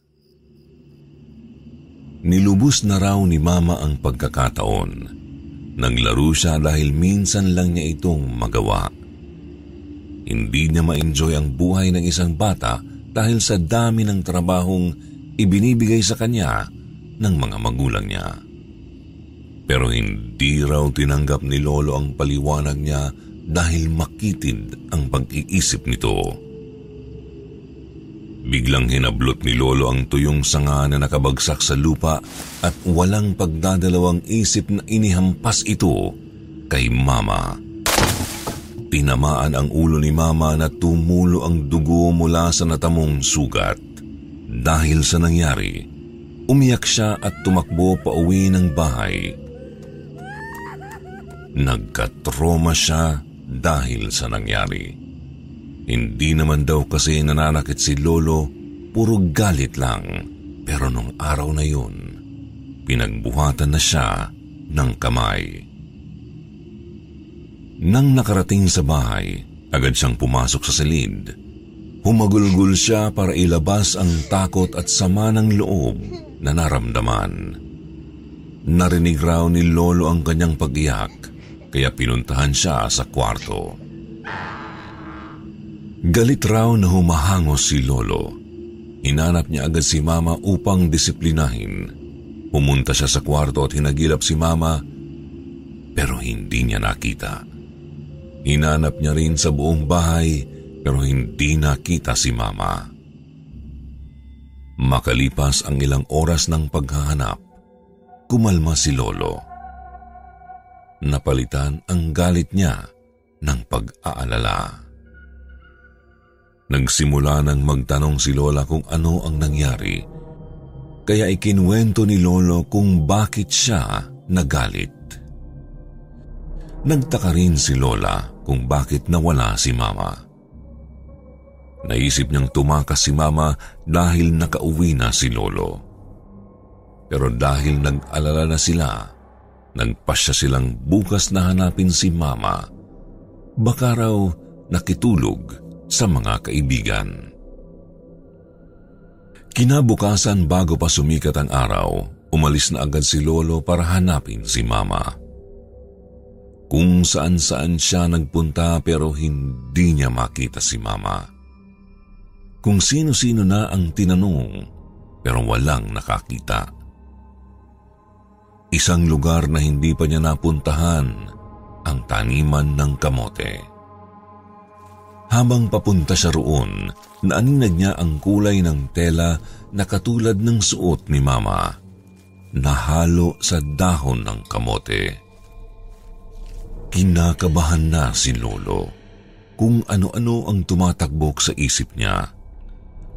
Nilubos na raw ni Mama ang pagkakataon. Naglaro siya dahil minsan lang niya itong magawa. Hindi niya ma-enjoy ang buhay ng isang bata dahil sa dami ng trabahong ibinibigay sa kanya ng mga magulang niya. Pero hindi raw tinanggap ni Lolo ang paliwanag niya dahil makitid ang pag-iisip nito. Biglang hinablot ni Lolo ang tuyong sanga na nakabagsak sa lupa at walang pagdadalawang isip na inihampas ito kay Mama. Tinamaan ang ulo ni Mama na tumulo ang dugo mula sa natamong sugat. Dahil sa nangyari, umiyak siya at tumakbo pa uwi ng bahay. Nagkatroma siya dahil sa nangyari. Hindi naman daw kasi nananakit si Lolo, puro galit lang. Pero nung araw na yun, pinagbuhatan na siya ng kamay. Nang nakarating sa bahay, agad siyang pumasok sa silid. Humagulgul siya para ilabas ang takot at sama ng loob na naramdaman. Narinig raw ni Lolo ang kanyang pag-iyak, kaya pinuntahan siya sa kwarto. Galit raw na humahangos si Lolo. Hinanap niya agad si Mama upang disiplinahin. Pumunta siya sa kwarto at hinagilap si Mama pero hindi niya nakita. Hinanap niya rin sa buong bahay pero hindi nakita si Mama. Makalipas ang ilang oras ng paghahanap, kumalma si Lolo. Napalitan ang galit niya ng pag-aalala. Nagsimula nang magtanong si Lola kung ano ang nangyari. Kaya ikinwento ni Lolo kung bakit siya nagalit. Nagtaka rin si Lola kung bakit nawala si Mama. Naisip niyang tumakas si Mama dahil nakauwi na si Lolo. Pero dahil nag-alala na sila, nagpasya silang bukas na hanapin si Mama. Baka raw nakitulog sa mga kaibigan. Kinabukasan bago pa sumikat ang araw, umalis na agad si Lolo para hanapin si Mama. Kung saan-saan siya nagpunta pero hindi niya makita si Mama. Kung sino-sino na ang tinanong pero walang nakakita. Isang lugar na hindi pa niya napuntahan ang taniman ng kamote. Habang papunta siya roon, naaninag niya ang kulay ng tela na katulad ng suot ni Mama, nahalo sa dahon ng kamote. Kinakabahan na si Lolo kung ano-ano ang tumatakbok sa isip niya.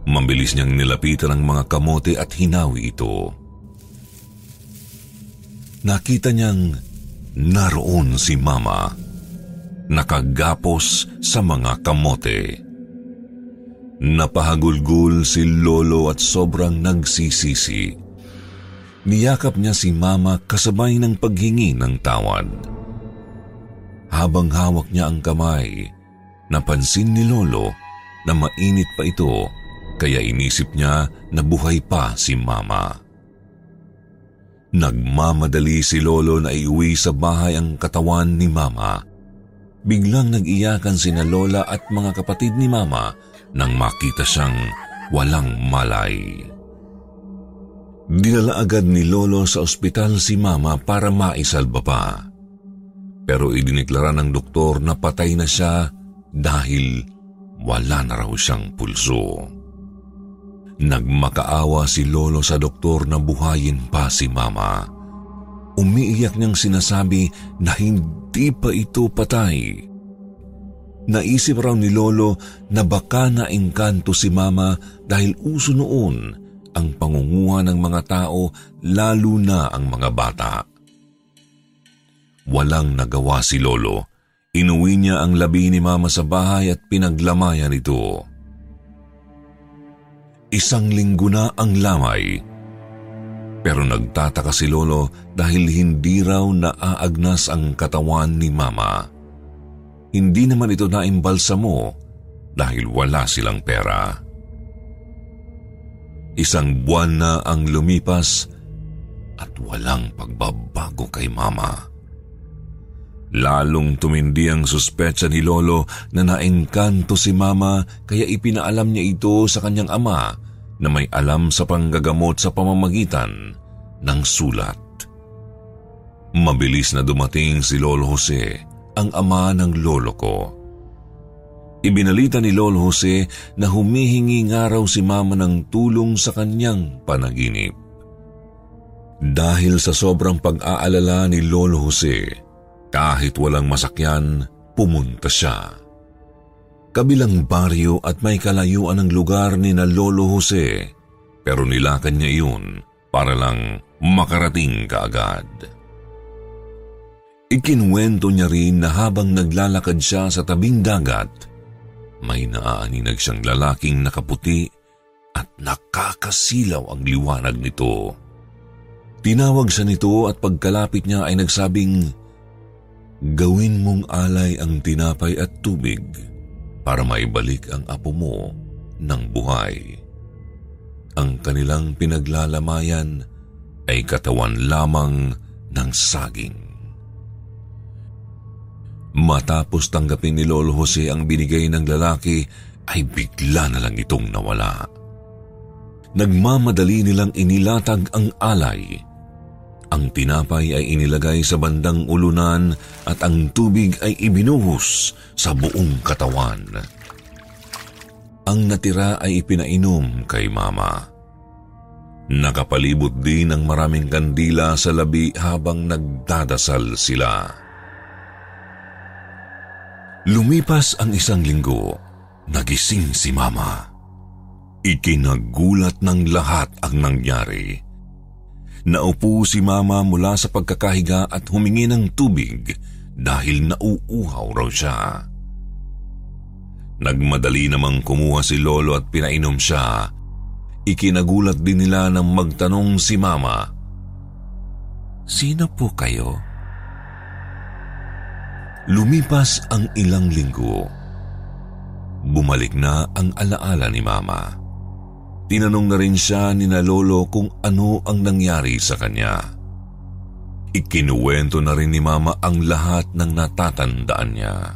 Mabilis niyang nilapitan ang mga kamote at hinawi ito. Nakita niyang naroon si Mama nakagapos sa mga kamote. Napahagulgul si Lolo at sobrang nagsisisi. Niyakap niya si Mama kasabay ng paghingi ng tawad. Habang hawak niya ang kamay, Napansin ni Lolo na mainit pa ito kaya inisip niya na buhay pa si Mama. Nagmamadali si Lolo na iuwi sa bahay ang katawan ni Mama. Biglang nag-iyakan sina Lola at mga kapatid ni Mama nang makita siyang walang malay. Dinala agad ni Lolo sa ospital si Mama para maisalba pa. Pero idineklara ng doktor na patay na siya dahil wala na raw siyang pulso. Nagmakaawa si Lolo sa doktor na buhayin pa si Mama. Umiiyak niyang sinasabi na hindi pa ito patay. Naisip raw ni Lolo na baka naingkanto si Mama dahil uso noon ang pangunguha ng mga tao lalo na ang mga bata. Walang nagawa si Lolo. Inuwi niya ang labi ni Mama sa bahay at pinaglamayan ito. Isang linggo na ang lamay. Pero nagtataka si Lolo dahil hindi raw naaagnas ang katawan ni Mama. Hindi naman ito naimbalsamo dahil wala silang pera. Isang buwan na ang lumipas at walang pagbabago kay Mama. Lalong tumindi ang suspecha ni Lolo na naengkanto si Mama kaya ipinaalam niya ito sa kanyang ama na may alam sa panggagamot sa pamamagitan ng sulat. Mabilis na dumating si Lolo Jose, ang ama ng lolo ko. Ibinalita ni Lolo Jose na humihingi nga raw si mama ng tulong sa kanyang panaginip. Dahil sa sobrang pag-aalala ni Lolo Jose, kahit walang masakyan, pumunta siya. Kabilang baryo at may kalayuan ng lugar ni na Lolo Jose, pero nilakan niya iyon para lang makarating kaagad. Ikinwento niya rin na habang naglalakad siya sa tabing dagat, may naaaninag siyang lalaking nakaputi at nakakasilaw ang liwanag nito. Tinawag siya nito at pagkalapit niya ay nagsabing, Gawin mong alay ang tinapay at tubig para maibalik ang apo mo ng buhay. Ang kanilang pinaglalamayan ay katawan lamang ng saging. Matapos tanggapin ni Lolo Jose ang binigay ng lalaki, ay bigla na lang itong nawala. Nagmamadali nilang inilatag ang alay. Ang tinapay ay inilagay sa bandang ulunan at ang tubig ay ibinuhos sa buong katawan. Ang natira ay ipinainom kay Mama. Nakapalibot din ang maraming kandila sa labi habang nagdadasal sila. Lumipas ang isang linggo, nagising si Mama. Ikinagulat ng lahat ang nangyari. Naupo si Mama mula sa pagkakahiga at humingi ng tubig dahil nauuhaw raw siya. Nagmadali namang kumuha si Lolo at pinainom siya. Ikinagulat din nila nang magtanong si Mama, Sino po kayo? Lumipas ang ilang linggo. Bumalik na ang alaala ni Mama. Tinanong na rin siya ni na Lolo kung ano ang nangyari sa kanya. Ikinuwento na rin ni Mama ang lahat ng natatandaan niya.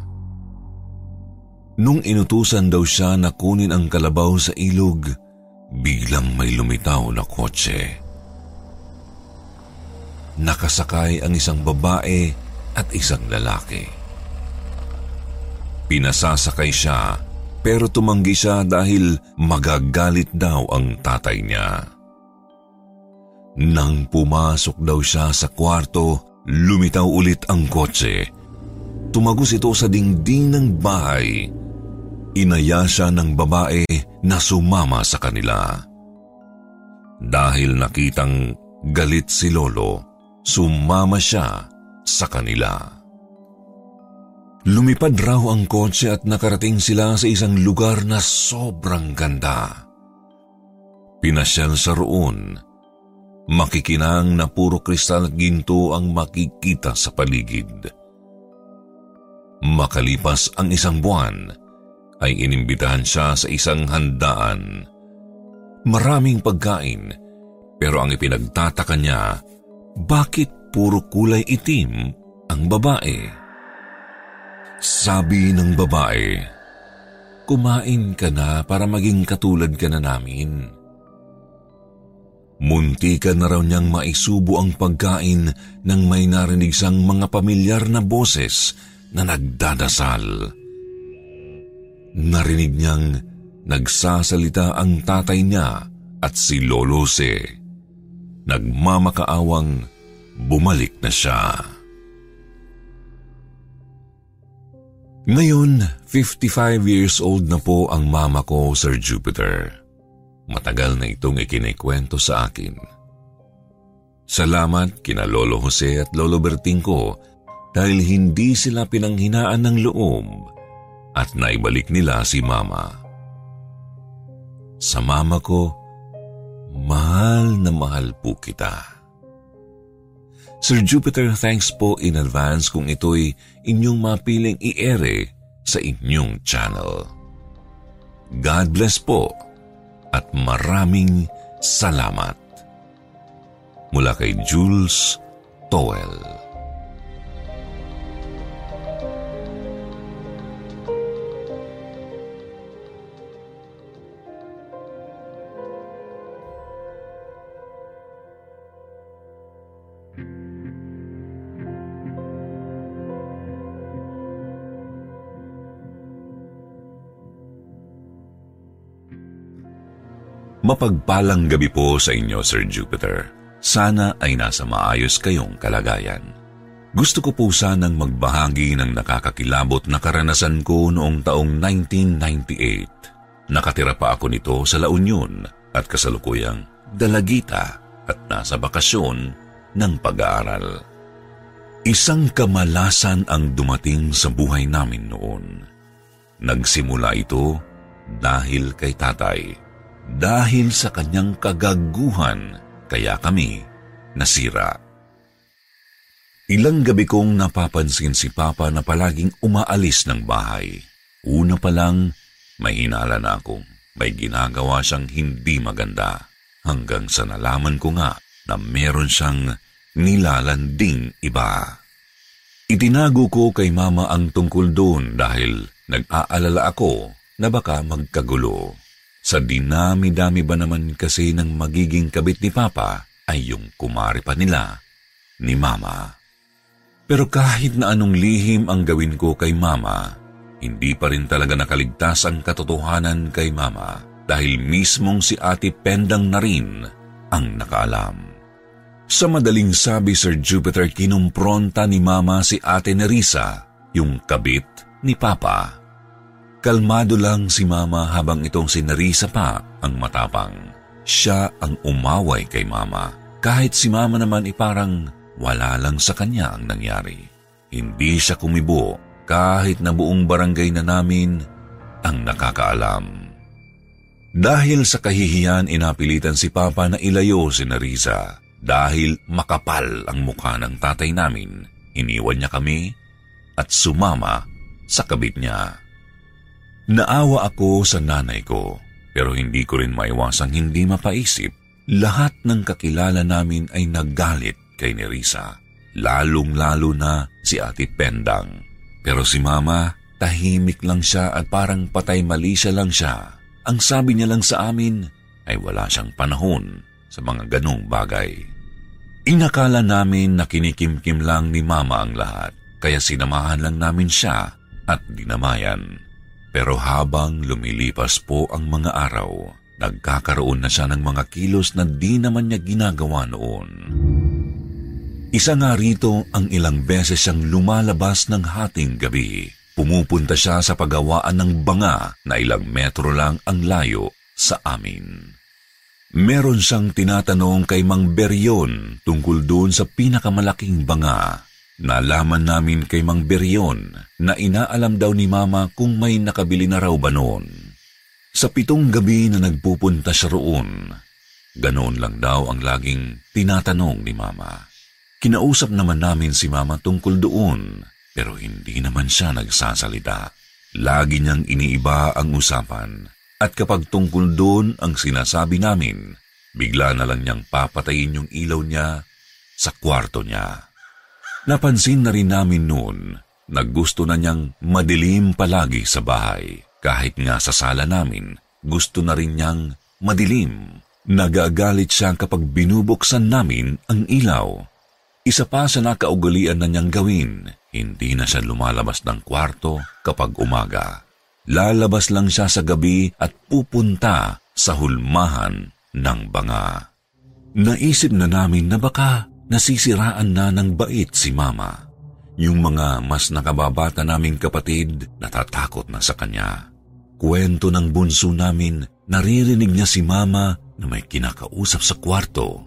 Nung inutusan daw siya na kunin ang kalabaw sa ilog, biglang may lumitaw na kotse. Nakasakay ang isang babae at isang lalaki. Pinasasakay siya pero tumanggi siya dahil magagalit daw ang tatay niya. Nang pumasok daw siya sa kwarto, lumitaw ulit ang kotse. Tumagos ito sa dingding ng bahay. Inaya siya ng babae na sumama sa kanila. Dahil nakitang galit si Lolo, sumama siya sa kanila. Lumipad raw ang kotse at nakarating sila sa isang lugar na sobrang ganda. Pinasyal sa roon. Makikinang na puro kristal at ginto ang makikita sa paligid. Makalipas ang isang buwan, ay inimbitahan siya sa isang handaan. Maraming pagkain, pero ang ipinagtataka niya, bakit puro kulay itim ang babae? Sabi ng babae, Kumain ka na para maging katulad ka na namin. Munti ka na raw niyang maisubo ang pagkain nang may narinig siyang mga pamilyar na boses na nagdadasal. Narinig niyang nagsasalita ang tatay niya at si Lolo Se. Nagmamakaawang bumalik na siya. Ngayon, 55 years old na po ang mama ko, Sir Jupiter. Matagal na itong ikinikwento sa akin. Salamat kina Lolo Jose at Lolo Berting ko dahil hindi sila pinanghinaan ng loob at naibalik nila si Mama. Sa Mama ko, mahal na mahal po kita. Sir Jupiter, thanks po in advance kung ito'y inyong mapiling i-ere sa inyong channel. God bless po at maraming salamat. Mula kay Jules Towell. Mapagpalang gabi po sa inyo, Sir Jupiter. Sana ay nasa maayos kayong kalagayan. Gusto ko po sanang magbahagi ng nakakakilabot na karanasan ko noong taong 1998. Nakatira pa ako nito sa La Union at kasalukuyang dalagita at nasa bakasyon ng pag-aaral. Isang kamalasan ang dumating sa buhay namin noon. Nagsimula ito dahil kay tatay. Dahil sa kanyang kagaguhan, kaya kami nasira. Ilang gabi kong napapansin si Papa na palaging umaalis ng bahay. Una pa lang, may hinala na akong may ginagawa siyang hindi maganda. Hanggang sa nalaman ko nga na meron siyang nilalanding iba. Itinago ko kay Mama ang tungkol doon dahil nag-aalala ako na baka magkagulo. Sa dinami-dami ba naman kasi ng magiging kabit ni Papa ay yung kumari pa nila ni Mama. Pero kahit na anong lihim ang gawin ko kay Mama, hindi pa rin talaga nakaligtas ang katotohanan kay Mama dahil mismong si Ate Pendang na rin ang nakaalam. Sa madaling sabi, Sir Jupiter, kinumpronta ni Mama si Ate Nerissa, yung kabit ni Papa. Kalmado lang si Mama habang itong si Narisa pa ang matapang. Siya ang umaway kay Mama. Kahit si Mama naman iparang wala lang sa kanya ang nangyari. Hindi siya kumibo kahit na buong barangay na namin ang nakakaalam. Dahil sa kahihiyan inapilitan si Papa na ilayo si Narisa dahil makapal ang mukha ng tatay namin, iniwan niya kami at sumama sa kabit niya. Naawa ako sa nanay ko, pero hindi ko rin maiwasang hindi mapaisip. Lahat ng kakilala namin ay naggalit kay Nerissa, lalong-lalo na si Ate Pendang. Pero si Mama, tahimik lang siya at parang patay mali siya lang siya. Ang sabi niya lang sa amin ay wala siyang panahon sa mga ganong bagay. Inakala namin na kinikimkim lang ni Mama ang lahat, kaya sinamahan lang namin siya at dinamayan. Pero habang lumilipas po ang mga araw, nagkakaroon na siya ng mga kilos na di naman niya ginagawa noon. Isa nga rito ang ilang beses siyang lumalabas ng hating gabi. Pumupunta siya sa paggawaan ng banga na ilang metro lang ang layo sa amin. Meron siyang tinatanong kay Mang Beryon tungkol doon sa pinakamalaking banga Nalaman namin kay Mang Beryon na inaalam daw ni Mama kung may nakabili na raw ba noon. Sa pitong gabi na nagpupunta siya roon, ganoon lang daw ang laging tinatanong ni Mama. Kinausap naman namin si Mama tungkol doon, pero hindi naman siya nagsasalita. Lagi niyang iniiba ang usapan at kapag tungkol doon ang sinasabi namin, bigla na lang niyang papatayin yung ilaw niya sa kwarto niya. Napansin na rin namin noon na gusto na niyang madilim palagi sa bahay. Kahit nga sa sala namin, gusto na rin niyang madilim. Nagagalit siya kapag binubuksan namin ang ilaw. Isa pa sa nakaugalian na niyang gawin, hindi na siya lumalabas ng kwarto kapag umaga. Lalabas lang siya sa gabi at pupunta sa hulmahan ng banga. Naisip na namin na baka nasisiraan na ng bait si mama. Yung mga mas nakababata naming kapatid natatakot na sa kanya. Kwento ng bunso namin, naririnig niya si mama na may kinakausap sa kwarto.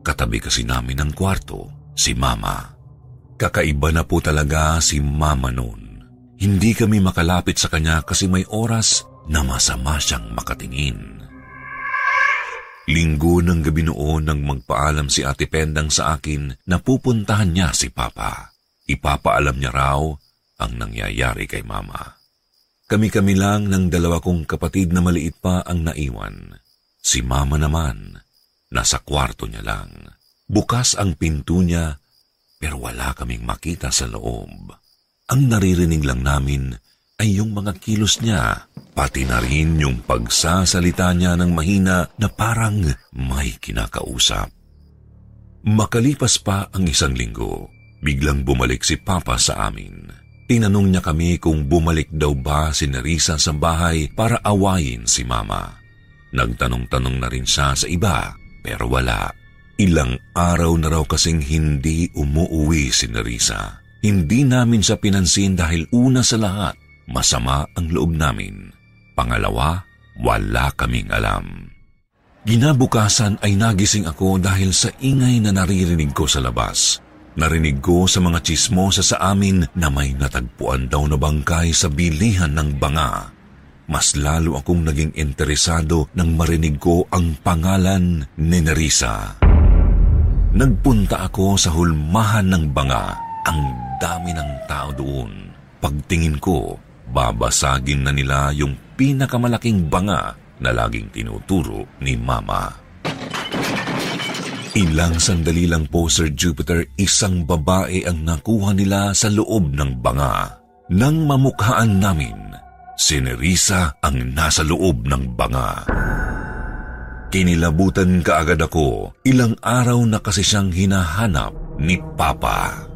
Katabi kasi namin ng kwarto, si mama. Kakaiba na po talaga si mama noon. Hindi kami makalapit sa kanya kasi may oras na masama siyang makatingin. Linggo ng gabi noon nang magpaalam si Ate Pendang sa akin na pupuntahan niya si Papa. Ipapaalam niya raw ang nangyayari kay Mama. Kami-kami lang ng dalawa kong kapatid na maliit pa ang naiwan. Si Mama naman, nasa kwarto niya lang. Bukas ang pinto niya, pero wala kaming makita sa loob. Ang naririnig lang namin ay yung mga kilos niya, pati na rin yung pagsasalita niya ng mahina na parang may kinakausap. Makalipas pa ang isang linggo, biglang bumalik si Papa sa amin. Tinanong niya kami kung bumalik daw ba si Nerissa sa bahay para awayin si Mama. Nagtanong-tanong na rin siya sa iba, pero wala. Ilang araw na raw kasing hindi umuuwi si Nerissa. Hindi namin siya pinansin dahil una sa lahat, masama ang loob namin. Pangalawa, wala kaming alam. Ginabukasan ay nagising ako dahil sa ingay na naririnig ko sa labas. Narinig ko sa mga chismosa sa amin na may natagpuan daw na bangkay sa bilihan ng banga. Mas lalo akong naging interesado nang marinig ko ang pangalan ni Nerissa. Nagpunta ako sa hulmahan ng banga. Ang dami ng tao doon. Pagtingin ko, babasagin na nila yung pinakamalaking banga na laging tinuturo ni Mama. Ilang sandali lang po, Sir Jupiter, isang babae ang nakuha nila sa loob ng banga. Nang mamukhaan namin, si Nerissa ang nasa loob ng banga. Kinilabutan kaagad ako, ilang araw na kasi siyang hinahanap ni Papa.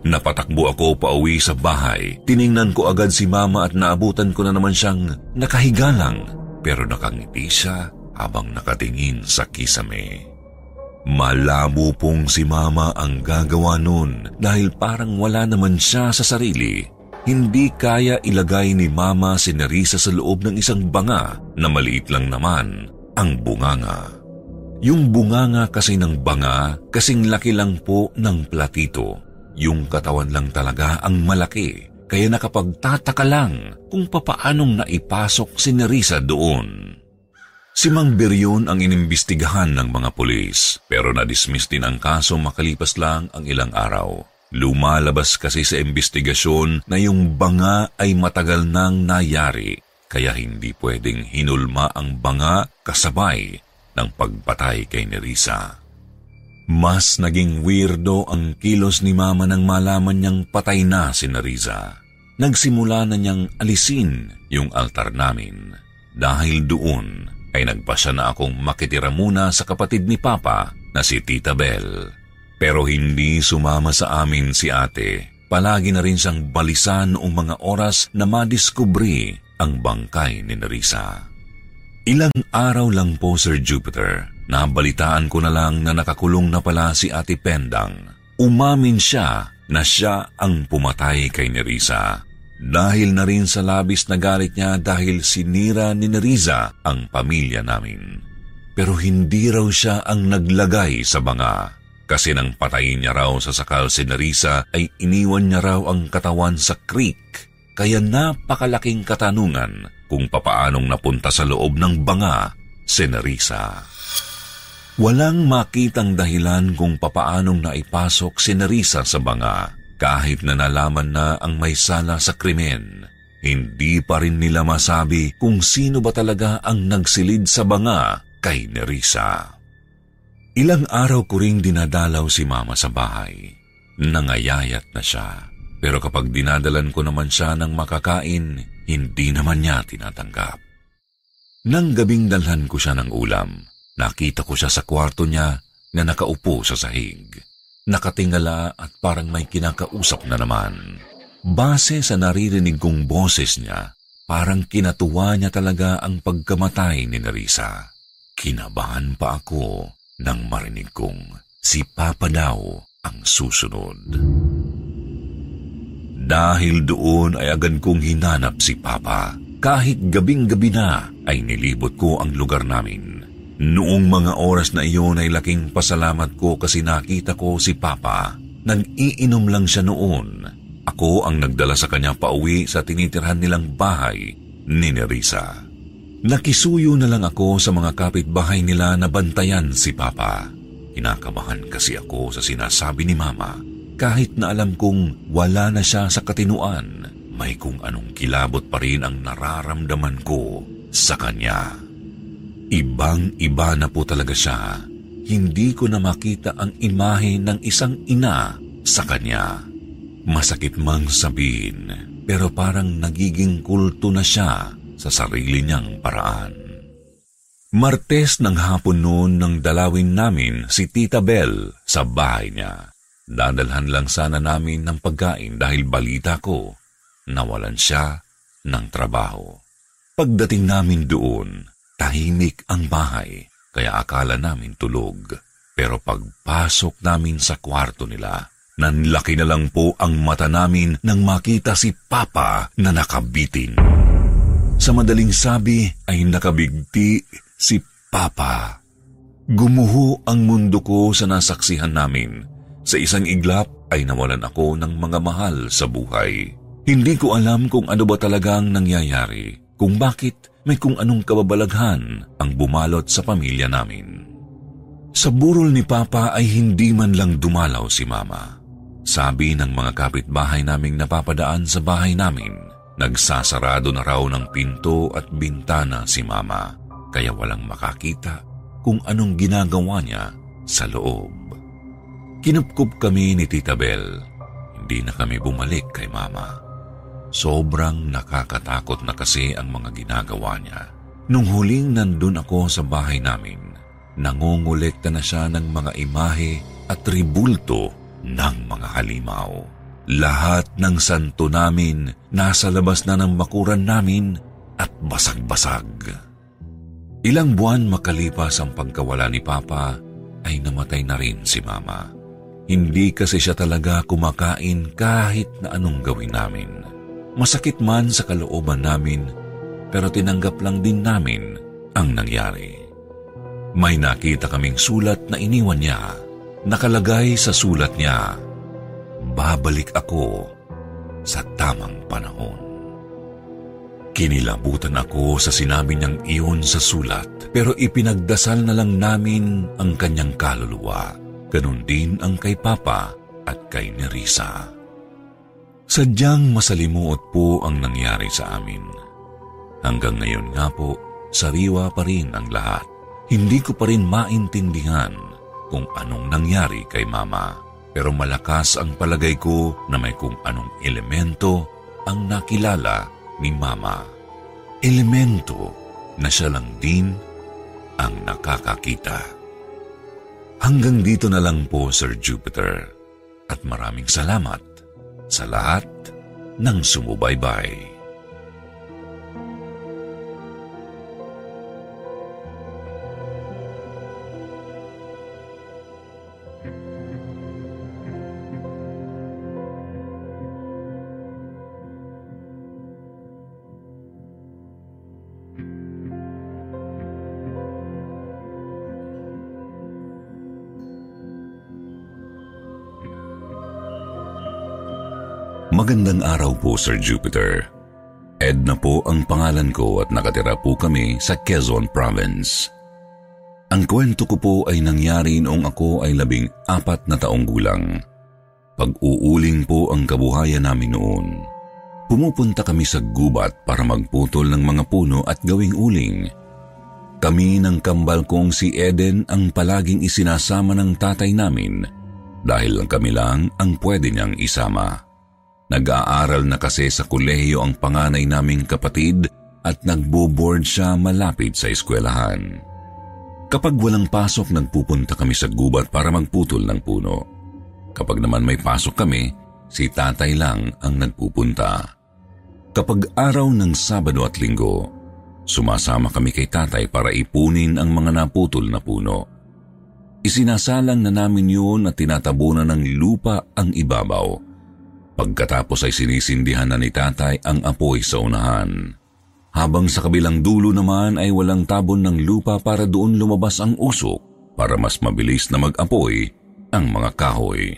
Napatakbo ako pauwi sa bahay. Tiningnan ko agad si Mama at naabutan ko na naman siyang nakahiga lang pero nakangiti siya habang nakatingin sa kisame. Malabo pong si mama ang gagawa nun dahil parang wala naman siya sa sarili. Hindi kaya ilagay ni mama si Nerissa sa loob ng isang banga na maliit lang naman ang bunganga. Yung bunganga kasi ng banga kasing laki lang po ng platito. Yung katawan lang talaga ang malaki kaya nakapagtataka lang kung papaanong naipasok si Nerissa doon. Si Mang Beryon ang inimbestigahan ng mga pulis pero na-dismiss din ang kaso makalipas lang ang ilang araw. Lumalabas kasi sa investigasyon na yung banga ay matagal nang nayari kaya hindi pwedeng hinulma ang banga kasabay ng pagpatay kay Nerissa. Mas naging weirdo ang kilos ni Mama nang malaman niyang patay na si Nerissa. Nagsimula na niyang alisin yung altar namin. Dahil doon, ay nagpasya na akong makitira muna sa kapatid ni Papa na si Tita Belle. Pero hindi sumama sa amin si ate. Palagi na rin siyang balisan noong mga oras na madiskubri ang bangkay ni Nerissa. Ilang araw lang po, Sir Jupiter, nabalitaan ko na lang na nakakulong na pala si Ate Pendang. Umamin siya na siya ang pumatay kay Nerissa dahil na rin sa labis na galit niya dahil sinira ni Neriza ang pamilya namin. Pero hindi raw siya ang naglagay sa banga. Kasi nang patayin niya raw sa sakal si Nerissa ay iniwan niya raw ang katawan sa creek. Kaya napakalaking katanungan kung papaanong napunta sa loob ng banga si Nerissa. Walang makitang dahilan kung papaanong naipasok si Nerissa sa banga Kahit na nalaman na ang may sala sa krimen, hindi pa rin nila masabi kung sino ba talaga ang nagsilid sa banga kay Nerissa. Ilang araw ko ring dinadalaw si mama sa bahay. Nangayayat na siya. Pero kapag dinadalan ko naman siya ng makakain, hindi naman niya tinatanggap. Nang gabing dalhan ko siya ng ulam, nakita ko siya sa kwarto niya na nakaupo sa sahig. Nakatingala at parang may kinakausap na naman. Base sa naririnig kong boses niya, parang kinatuwa niya talaga ang pagkamatay ni Narisa. Kinabahan pa ako nang marinig kong si Papa daw ang susunod. Dahil doon ay agad kong hinanap si Papa. Kahit gabing-gabi na ay nilibot ko ang lugar namin. Noong mga oras na iyon ay laking pasalamat ko kasi nakita ko si Papa. Nag-iinom lang siya noon. Ako ang nagdala sa kanya pauwi sa tinitirhan nilang bahay ni Nerissa. Nakisuyo na lang ako sa mga kapitbahay nila na bantayan si Papa. Kinakabahan kasi ako sa sinasabi ni Mama kahit na alam kong wala na siya sa katinuan, may kung anong kilabot pa rin ang nararamdaman ko sa kanya. Ibang-iba na po talaga siya. Hindi ko na makita ang imahe ng isang ina sa kanya. Masakit mang sabihin, pero parang nagiging kulto na siya sa sarili niyang paraan. Martes ng hapon noon nang dalawin namin si Tita Bell sa bahay niya. Dadalhan lang sana namin ng pagkain dahil balita ko nawalan siya ng trabaho. Pagdating namin doon, tahimik ang bahay kaya akala namin tulog. Pero pagpasok namin sa kwarto nila, nanlaki na lang po ang mata namin nang makita si Papa na nakabitin. Sa madaling sabi ay nakabigti si Papa. Gumuho ang mundo ko sa nasaksihan namin sa isang iglap ay nawalan ako ng mga mahal sa buhay. Hindi ko alam kung ano ba talagang nangyayari, kung bakit may kung anong kababalaghan ang bumalot sa pamilya namin. Sa burol ni Papa ay hindi man lang dumalaw si Mama. Sabi ng mga kapitbahay naming napapadaan sa bahay namin, nagsasarado na raw ng pinto at bintana si Mama, kaya walang makakita kung anong ginagawa niya sa loob. Kinupkup kami ni Tita Bell. Hindi na kami bumalik kay Mama. Sobrang nakakatakot na kasi ang mga ginagawa niya. Nung huling nandun ako sa bahay namin, nangongolekta na siya ng mga imahe at tribulto ng mga halimaw. Lahat ng santo namin nasa labas na ng bakuran namin at basag-basag. Ilang buwan makalipas ang pagkawala ni Papa ay namatay na rin si Mama. Hindi kasi siya talaga kumakain kahit na anong gawin namin. Masakit man sa kalooban namin, pero tinanggap lang din namin ang nangyari. May nakita kaming sulat na iniwan niya. Nakalagay sa sulat niya, Babalik ako sa tamang panahon. Kinilabutan ako sa sinabi niyang iyon sa sulat, pero ipinagdasal na lang namin ang kanyang kaluluwa. Ganon din ang kay Papa at kay Nerissa. Sadyang masalimuot po ang nangyari sa amin. Hanggang ngayon nga po, sariwa pa rin ang lahat. Hindi ko pa rin maintindihan kung anong nangyari kay Mama. Pero malakas ang palagay ko na may kung anong elemento ang nakilala ni Mama. Elemento na siya lang din ang nakakakita. Hanggang dito na lang po, Sir Jupiter. At maraming salamat sa lahat ng sumubaybay. Magandang araw po, Sir Jupiter. Edna po ang pangalan ko at nakatira po kami sa Quezon Province. Ang kwento ko po ay nangyari noong ako ay labing apat na taong gulang. Pag-uuling po ang kabuhayan namin noon. Pumupunta kami sa gubat para magputol ng mga puno at gawing uling. Kami ng kambal kong si Eden ang palaging isinasama ng tatay namin dahil lang kami lang ang pwede niyang isama. Nag-aaral na kasi sa kolehiyo ang panganay naming kapatid at nagbo-board siya malapit sa eskwelahan. Kapag walang pasok, nagpupunta kami sa gubat para magputol ng puno. Kapag naman may pasok kami, si tatay lang ang nagpupunta. Kapag araw ng Sabado at Linggo, sumasama kami kay tatay para ipunin ang mga naputol na puno. Isinasalang na namin yun at tinatabunan ng lupa ang ibabaw. Pagkatapos ay sinisindihan na ni tatay ang apoy sa unahan habang sa kabilang dulo naman ay walang tabon ng lupa para doon lumabas ang usok para mas mabilis na mag-apoy ang mga kahoy.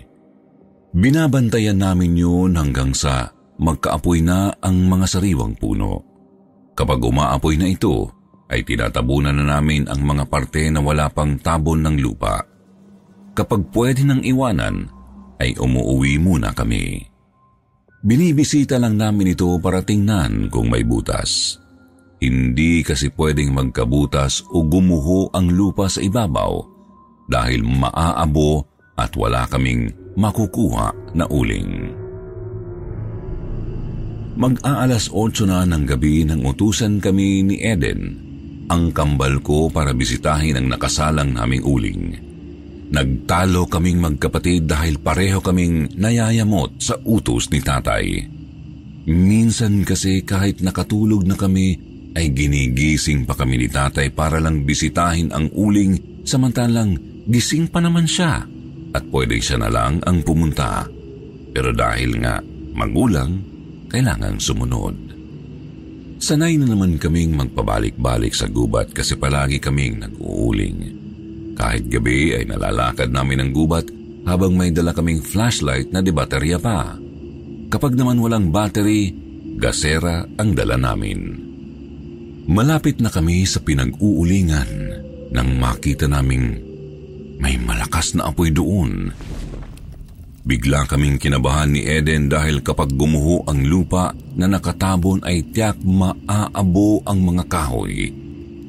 Binabantayan namin yun hanggang sa magkaapoy na ang mga sariwang puno. Kapag umaapoy na ito, ay tinatabunan na namin ang mga parte na wala pang tabon ng lupa. Kapag pwede nang iwanan, ay umuuwi muna kami. Binibisita lang namin ito para tingnan kung may butas. Hindi kasi pwedeng magkabutas o gumuho ang lupa sa ibabaw dahil maaabo at wala kaming makukuha na uling. Mag-aalas 8 na ng gabi nang utusan kami ni Eden, ang kambal ko para bisitahin ang nakasalang naming uling. Nagtalo kaming magkapatid dahil pareho kaming nayayamot sa utos ni tatay. Minsan kasi kahit nakatulog na kami ay ginigising pa kami ni tatay para lang bisitahin ang uling samantalang gising pa naman siya at pwede siya na lang ang pumunta. Pero dahil nga magulang, kailangang sumunod. Sanay na naman kaming magpabalik-balik sa gubat kasi palagi kaming nag-uuling. Kahit gabi ay nalalakad namin ang gubat habang may dala kaming flashlight na di baterya pa. Kapag naman walang battery, gasera ang dala namin. Malapit na kami sa pinag-uulingan nang makita naming may malakas na apoy doon. Bigla kaming kinabahan ni Eden dahil kapag gumuho ang lupa na nakatabon ay tiyak maaabo ang mga kahoy.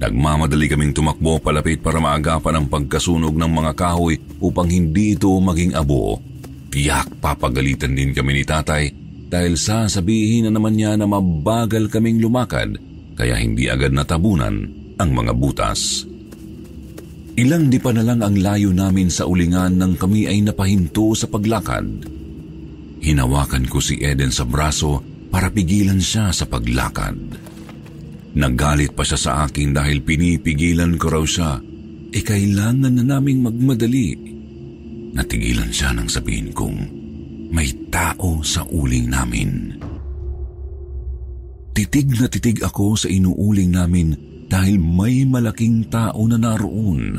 Nagmamadali kaming tumakbo palapit para maagapan ang pagkasunog ng mga kahoy upang hindi ito maging abo. Tiyak papagalitan din kami ni tatay dahil sasabihin na naman niya na mabagal kaming lumakad kaya hindi agad natabunan ang mga butas. Ilang di pa na lang ang layo namin sa ulingan nang kami ay napahinto sa paglakad. Hinawakan ko si Eden sa braso para pigilan siya sa paglakad. Nagalit pa siya sa akin dahil pinipigilan ko raw siya. E kailangan na naming magmadali. Natigilan siya nang sabihin kong may tao sa uling namin. Titig na titig ako sa inuuling namin dahil may malaking tao na naroon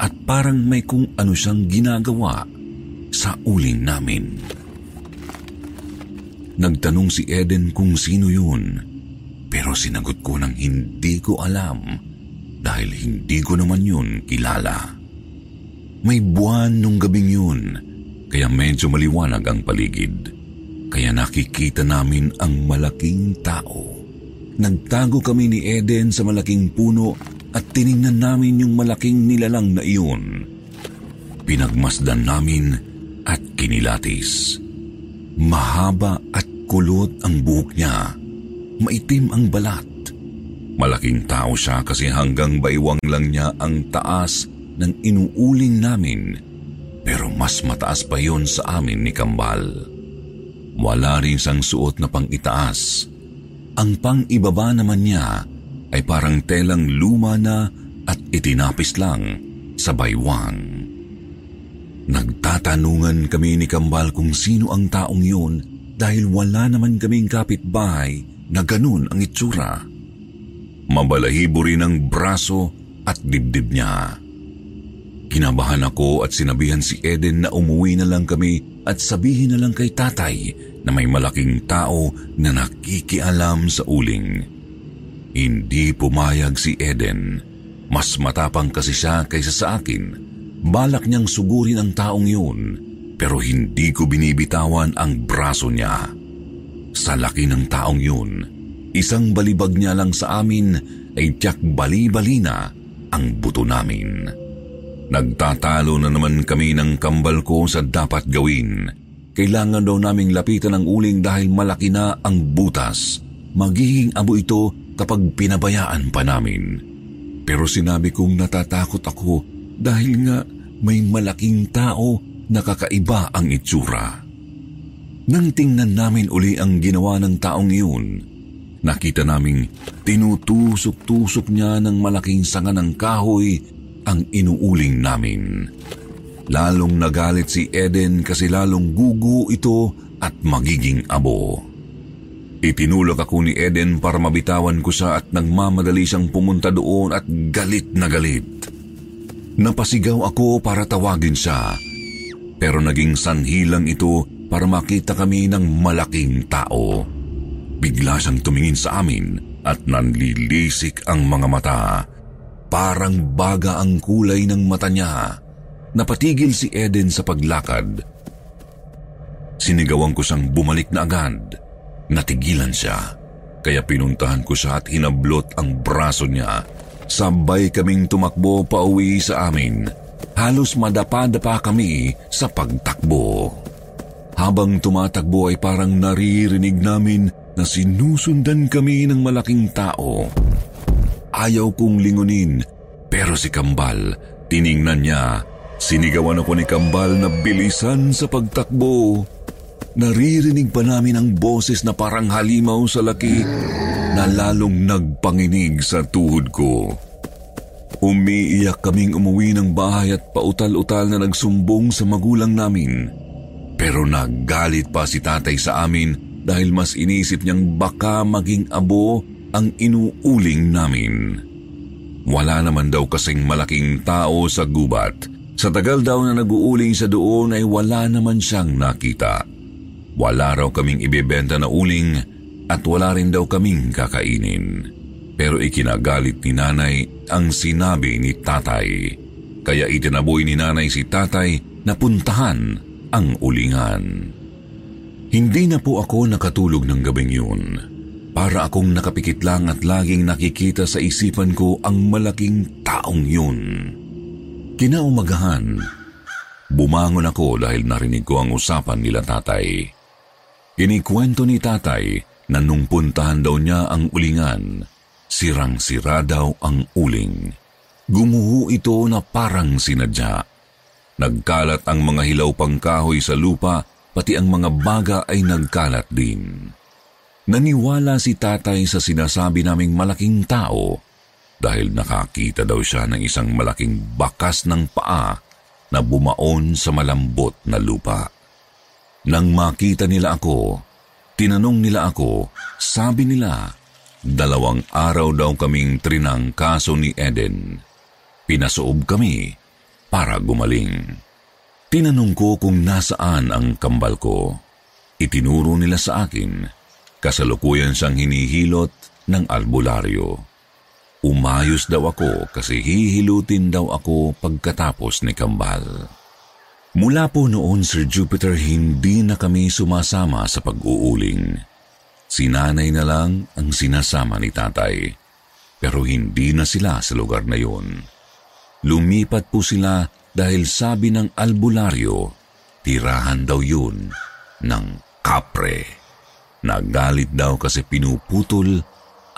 at parang may kung ano siyang ginagawa sa uling namin. Nagtanong si Eden kung sino yun, pero sinagot ko ng hindi ko alam dahil hindi ko naman yun kilala. May buwan nung gabing yun, kaya medyo maliwanag ang paligid kaya nakikita namin ang malaking tao. Nagtago kami ni Eden sa malaking puno at tiningnan namin yung malaking nilalang na iyon. Pinagmasdan namin at kinilatis. Mahaba at kulot ang buhok niya. Maitim ang balat. Malaking tao siya kasi hanggang baywang lang niya ang taas ng inuuling namin. Pero mas mataas pa yon sa amin ni Kambal. Wala rin siyang suot na pang-itaas. Ang pang-ibaba naman niya ay parang telang luma na at itinapis lang sa baywang. Nagtatanungan kami ni Kambal kung sino ang taong yun dahil wala naman kaming kapitbahay na ganun ang itsura. Mabalahibo rin ang braso at dibdib niya. Kinabahan ako at sinabihan si Eden na umuwi na lang kami at sabihin na lang kay tatay na may malaking tao na nakikialam sa uling. Hindi pumayag si Eden. Mas matapang kasi siya kaysa sa akin. Balak niyang sugurin ang taong yun. pero hindi ko binibitawan ang braso niya. Sa laki ng taong yun, isang balibag niya lang sa amin ay tiyak bali-bali na ang buto namin. Nagtatalo na naman kami ng kambal ko sa dapat gawin. Kailangan daw naming lapitan ang uling dahil malaki na ang butas. Magiging abo ito kapag pinabayaan pa namin. Pero sinabi kong natatakot ako dahil nga may malaking tao na kakaiba ang itsura. Nang tingnan namin uli ang ginawa ng taong iyon, nakita naming tinutusok-tusok niya ng malaking sanga ng kahoy ang inuuling namin. Lalong nagalit si Eden kasi lalong gugu ito at magiging abo. Itinulak ako ni Eden para mabitawan ko siya at nagmamadali siyang pumunta doon at galit na galit. Napasigaw ako para tawagin siya, pero naging sanhilang ito para makita kami ng malaking tao. Bigla siyang tumingin sa amin at nanlilisik ang mga mata. Parang baga ang kulay ng mata niya. Napatigil si Eden sa paglakad. Sinigawan ko siyang bumalik na agad. Natigilan siya. Kaya pinuntahan ko siya at hinablot ang braso niya. Sabay kaming tumakbo pa uwi sa amin. Halos madapa-dapa kami sa pagtakbo. Habang tumatakbo ay parang naririnig namin na sinusundan kami ng malaking tao. Ayaw kong lingunin, pero si Kambal, tiningnan niya. Sinigawan ako ni Kambal na bilisan sa pagtakbo. Naririnig pa namin ang boses na parang halimaw sa laki na lalong nagpanginig sa tuhod ko. Umiiyak kaming umuwi ng bahay at pautal-utal na nagsumbong sa magulang namin. Pero naggalit pa si tatay sa amin dahil mas inisip niyang baka maging abo ang inuuling namin. Wala naman daw kasing malaking tao sa gubat. Sa tagal daw na nag-uuling sa doon ay wala naman siyang nakita. Wala raw kaming ibebenta na uling at wala rin daw kaming kakainin. Pero ikinagalit ni nanay ang sinabi ni tatay. Kaya itinaboy ni nanay si tatay na puntahan ang ulingan. Hindi na po ako nakatulog ng gabing yun. Para akong nakapikit lang at laging nakikita sa isipan ko ang malaking taong yun. Kinaumagahan, bumangon ako dahil narinig ko ang usapan nila tatay. Inikwento ni tatay na nung puntahan daw niya ang ulingan, sirang-sira daw ang uling. Gumuho ito na parang sinadya. Nagkalat ang mga hilaw pang kahoy sa lupa, pati ang mga baga ay nagkalat din. Naniwala si tatay sa sinasabi naming malaking tao dahil nakakita daw siya ng isang malaking bakas ng paa na bumaon sa malambot na lupa. Nang makita nila ako, tinanong nila ako, sabi nila, dalawang araw daw kaming trinang kaso ni Eden. Pinasoob kami para gumaling. Tinanong ko kung nasaan ang kambal ko. Itinuro nila sa akin. Kasalukuyan siyang hinihilot ng albularyo. Umayos daw ako kasi hihilutin daw ako pagkatapos ni Kambal. Mula po noon, Sir Jupiter, hindi na kami sumasama sa pag-uuling. Sinanay na lang ang sinasama ni tatay. Pero hindi na sila sa lugar na yun. Lumipat po sila dahil sabi ng albularyo, tirahan daw yun ng kapre. Nagalit daw kasi pinuputol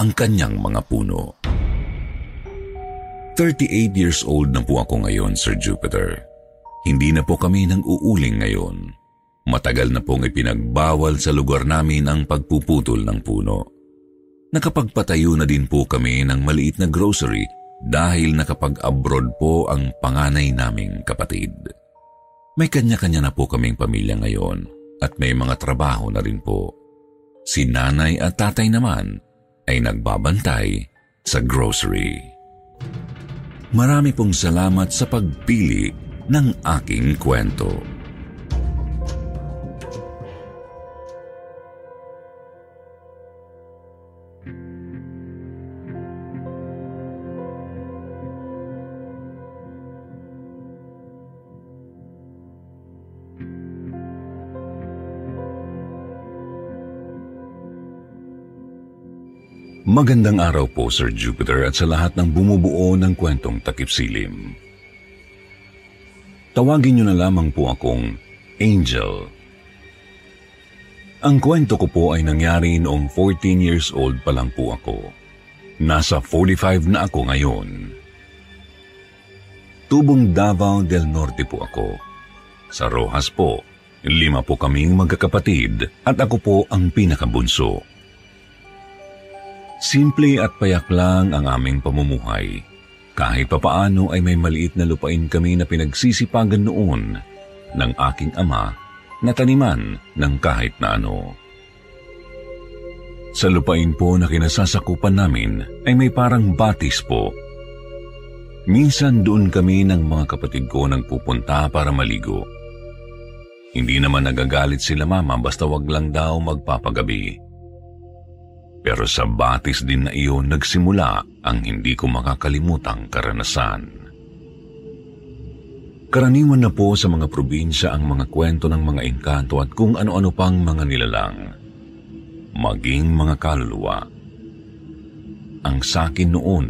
ang kanyang mga puno. 38 years old na po ako ngayon, Sir Jupiter. Hindi na po kami nang uuling ngayon. Matagal na pong ipinagbawal sa lugar namin ang pagpuputol ng puno. Nakapagpatayo na din po kami ng maliit na grocery dahil nakapag-abroad po ang panganay naming kapatid. May kanya-kanya na po kaming pamilya ngayon at may mga trabaho na rin po. Si nanay at tatay naman ay nagbabantay sa grocery. Marami pong salamat sa pagpili ng aking kwento. Magandang araw po, Sir Jupiter, at sa lahat ng bumubuo ng kwentong takip silim. Tawagin niyo na lamang po akong Angel. Ang kwento ko po ay nangyari noong 14 years old pa lang po ako. Nasa 45 na ako ngayon. Tubong Davao del Norte po ako. Sa Rojas po, lima po kaming magkakapatid at ako po ang pinakabunso. Simple at payak lang ang aming pamumuhay. Kahit papaano ay may maliit na lupain kami na pinagsisipagan noon ng aking ama na taniman ng kahit na ano. Sa lupain po na kinasasakupan namin ay may parang batis po. Minsan doon kami ng mga kapatid ko nang pupunta para maligo. Hindi naman nagagalit sila mama basta wag lang daw magpapagabi. Pero sa batis din na iyon nagsimula ang hindi ko makakalimutang karanasan. Karaniwan na po sa mga probinsya ang mga kwento ng mga engkanto at kung ano-ano pang mga nilalang. Maging mga kaluluwa. Ang sakin noon,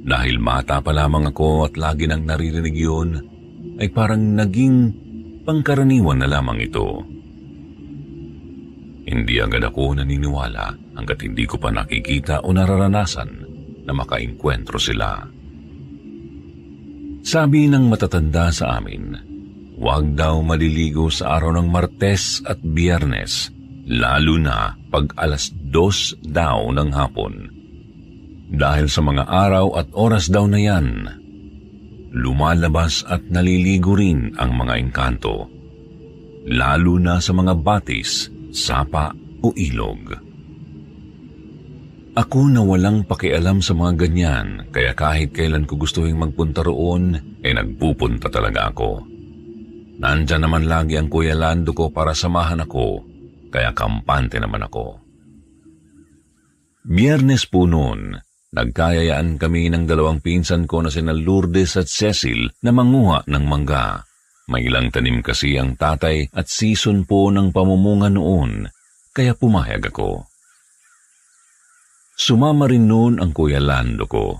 dahil mata pa lamang ako at lagi nang naririnig yun, ay parang naging pangkaraniwan na lamang ito. Hindi agad ako naniniwala hanggat hindi ko pa nakikita o nararanasan na makainkwentro sila. Sabi ng matatanda sa amin, huwag daw maliligo sa araw ng Martes at Biyernes, lalo na pag alas dos daw ng hapon. Dahil sa mga araw at oras daw na yan, lumalabas at naliligo rin ang mga engkanto, lalo na sa mga batis sapa o ilog. Ako na walang pakialam sa mga ganyan, kaya kahit kailan ko gustuhin magpunta roon, ay eh nagpupunta talaga ako. Nandyan naman lagi ang Kuya Lando ko para samahan ako, kaya kampante naman ako. Biyernes po noon, nagkayayaan kami ng dalawang pinsan ko na sina Lourdes at Cecil na manguha ng mangga. May ilang tanim kasi ang tatay at season po ng pamumunga noon, kaya pumayag ako. Sumama rin noon ang kuya Lando ko.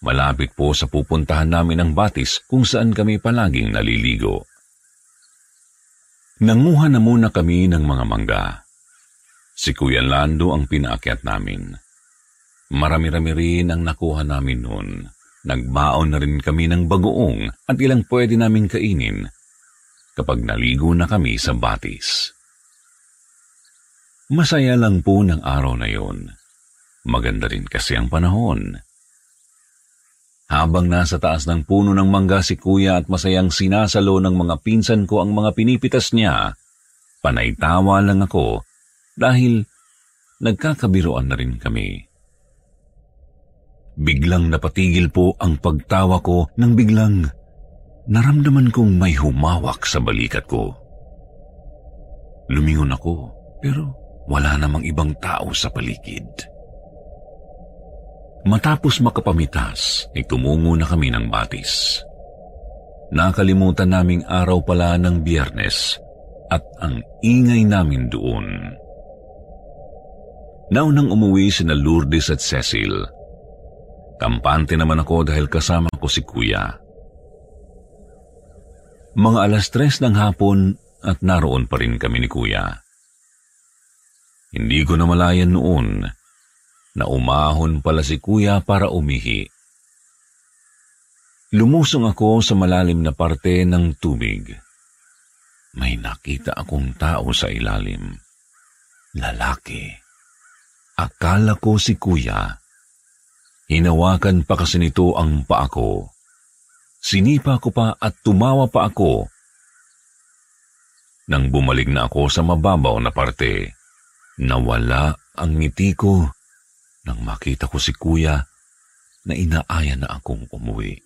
Malapit po sa pupuntahan namin ang batis kung saan kami palaging naliligo. Nanguha na muna kami ng mga mangga. Si Kuya Lando ang pinaakyat namin. Marami-rami rin ang nakuha namin noon. Nagbaon na rin kami ng bagoong at ilang pwede naming kainin kapag naligo na kami sa batis. Masaya lang po ng araw na yon. Maganda rin kasi ang panahon. Habang nasa taas ng puno ng mangga si kuya at masayang sinasalo ng mga pinsan ko ang mga pinipitas niya, panay tawa lang ako dahil nagkakabiroan na rin kami. Biglang napatigil po ang pagtawa ko nang biglang naramdaman kong may humawak sa balikat ko. Lumingon ako pero wala namang ibang tao sa paligid. Matapos makapamitas, ay tumungo na kami ng batis. Nakalimutan naming araw pala ng biyernes at ang ingay namin doon. Naunang umuwi si na Lourdes at Cecil Kampante naman ako dahil kasama ko si kuya. Mga alas tres ng hapon at naroon pa rin kami ni kuya. Hindi ko na malayan noon na umahon pala si kuya para umihi. Lumusong ako sa malalim na parte ng tubig. May nakita akong tao sa ilalim. Lalaki. Akala ko si kuya Hinawakan pa kasi nito ang paa ko. Sinipa ko pa at tumawa pa ako. Nang bumalik na ako sa mababaw na parte, nawala ang ngiti ko nang makita ko si kuya na inaaya na akong umuwi.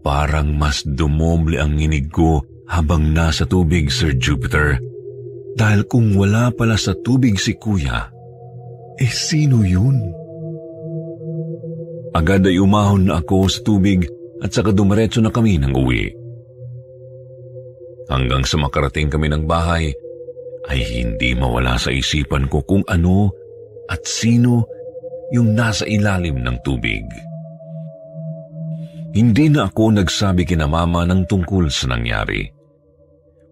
Parang mas dumoble ang nginig ko habang nasa tubig, Sir Jupiter. Dahil kung wala pala sa tubig si kuya, eh sino yun? Agad ay umahon na ako sa tubig at saka dumiretso na kami ng uwi. Hanggang sa makarating kami ng bahay, ay hindi mawala sa isipan ko kung ano at sino yung nasa ilalim ng tubig. Hindi na ako nagsabi kina mama ng tungkol sa nangyari.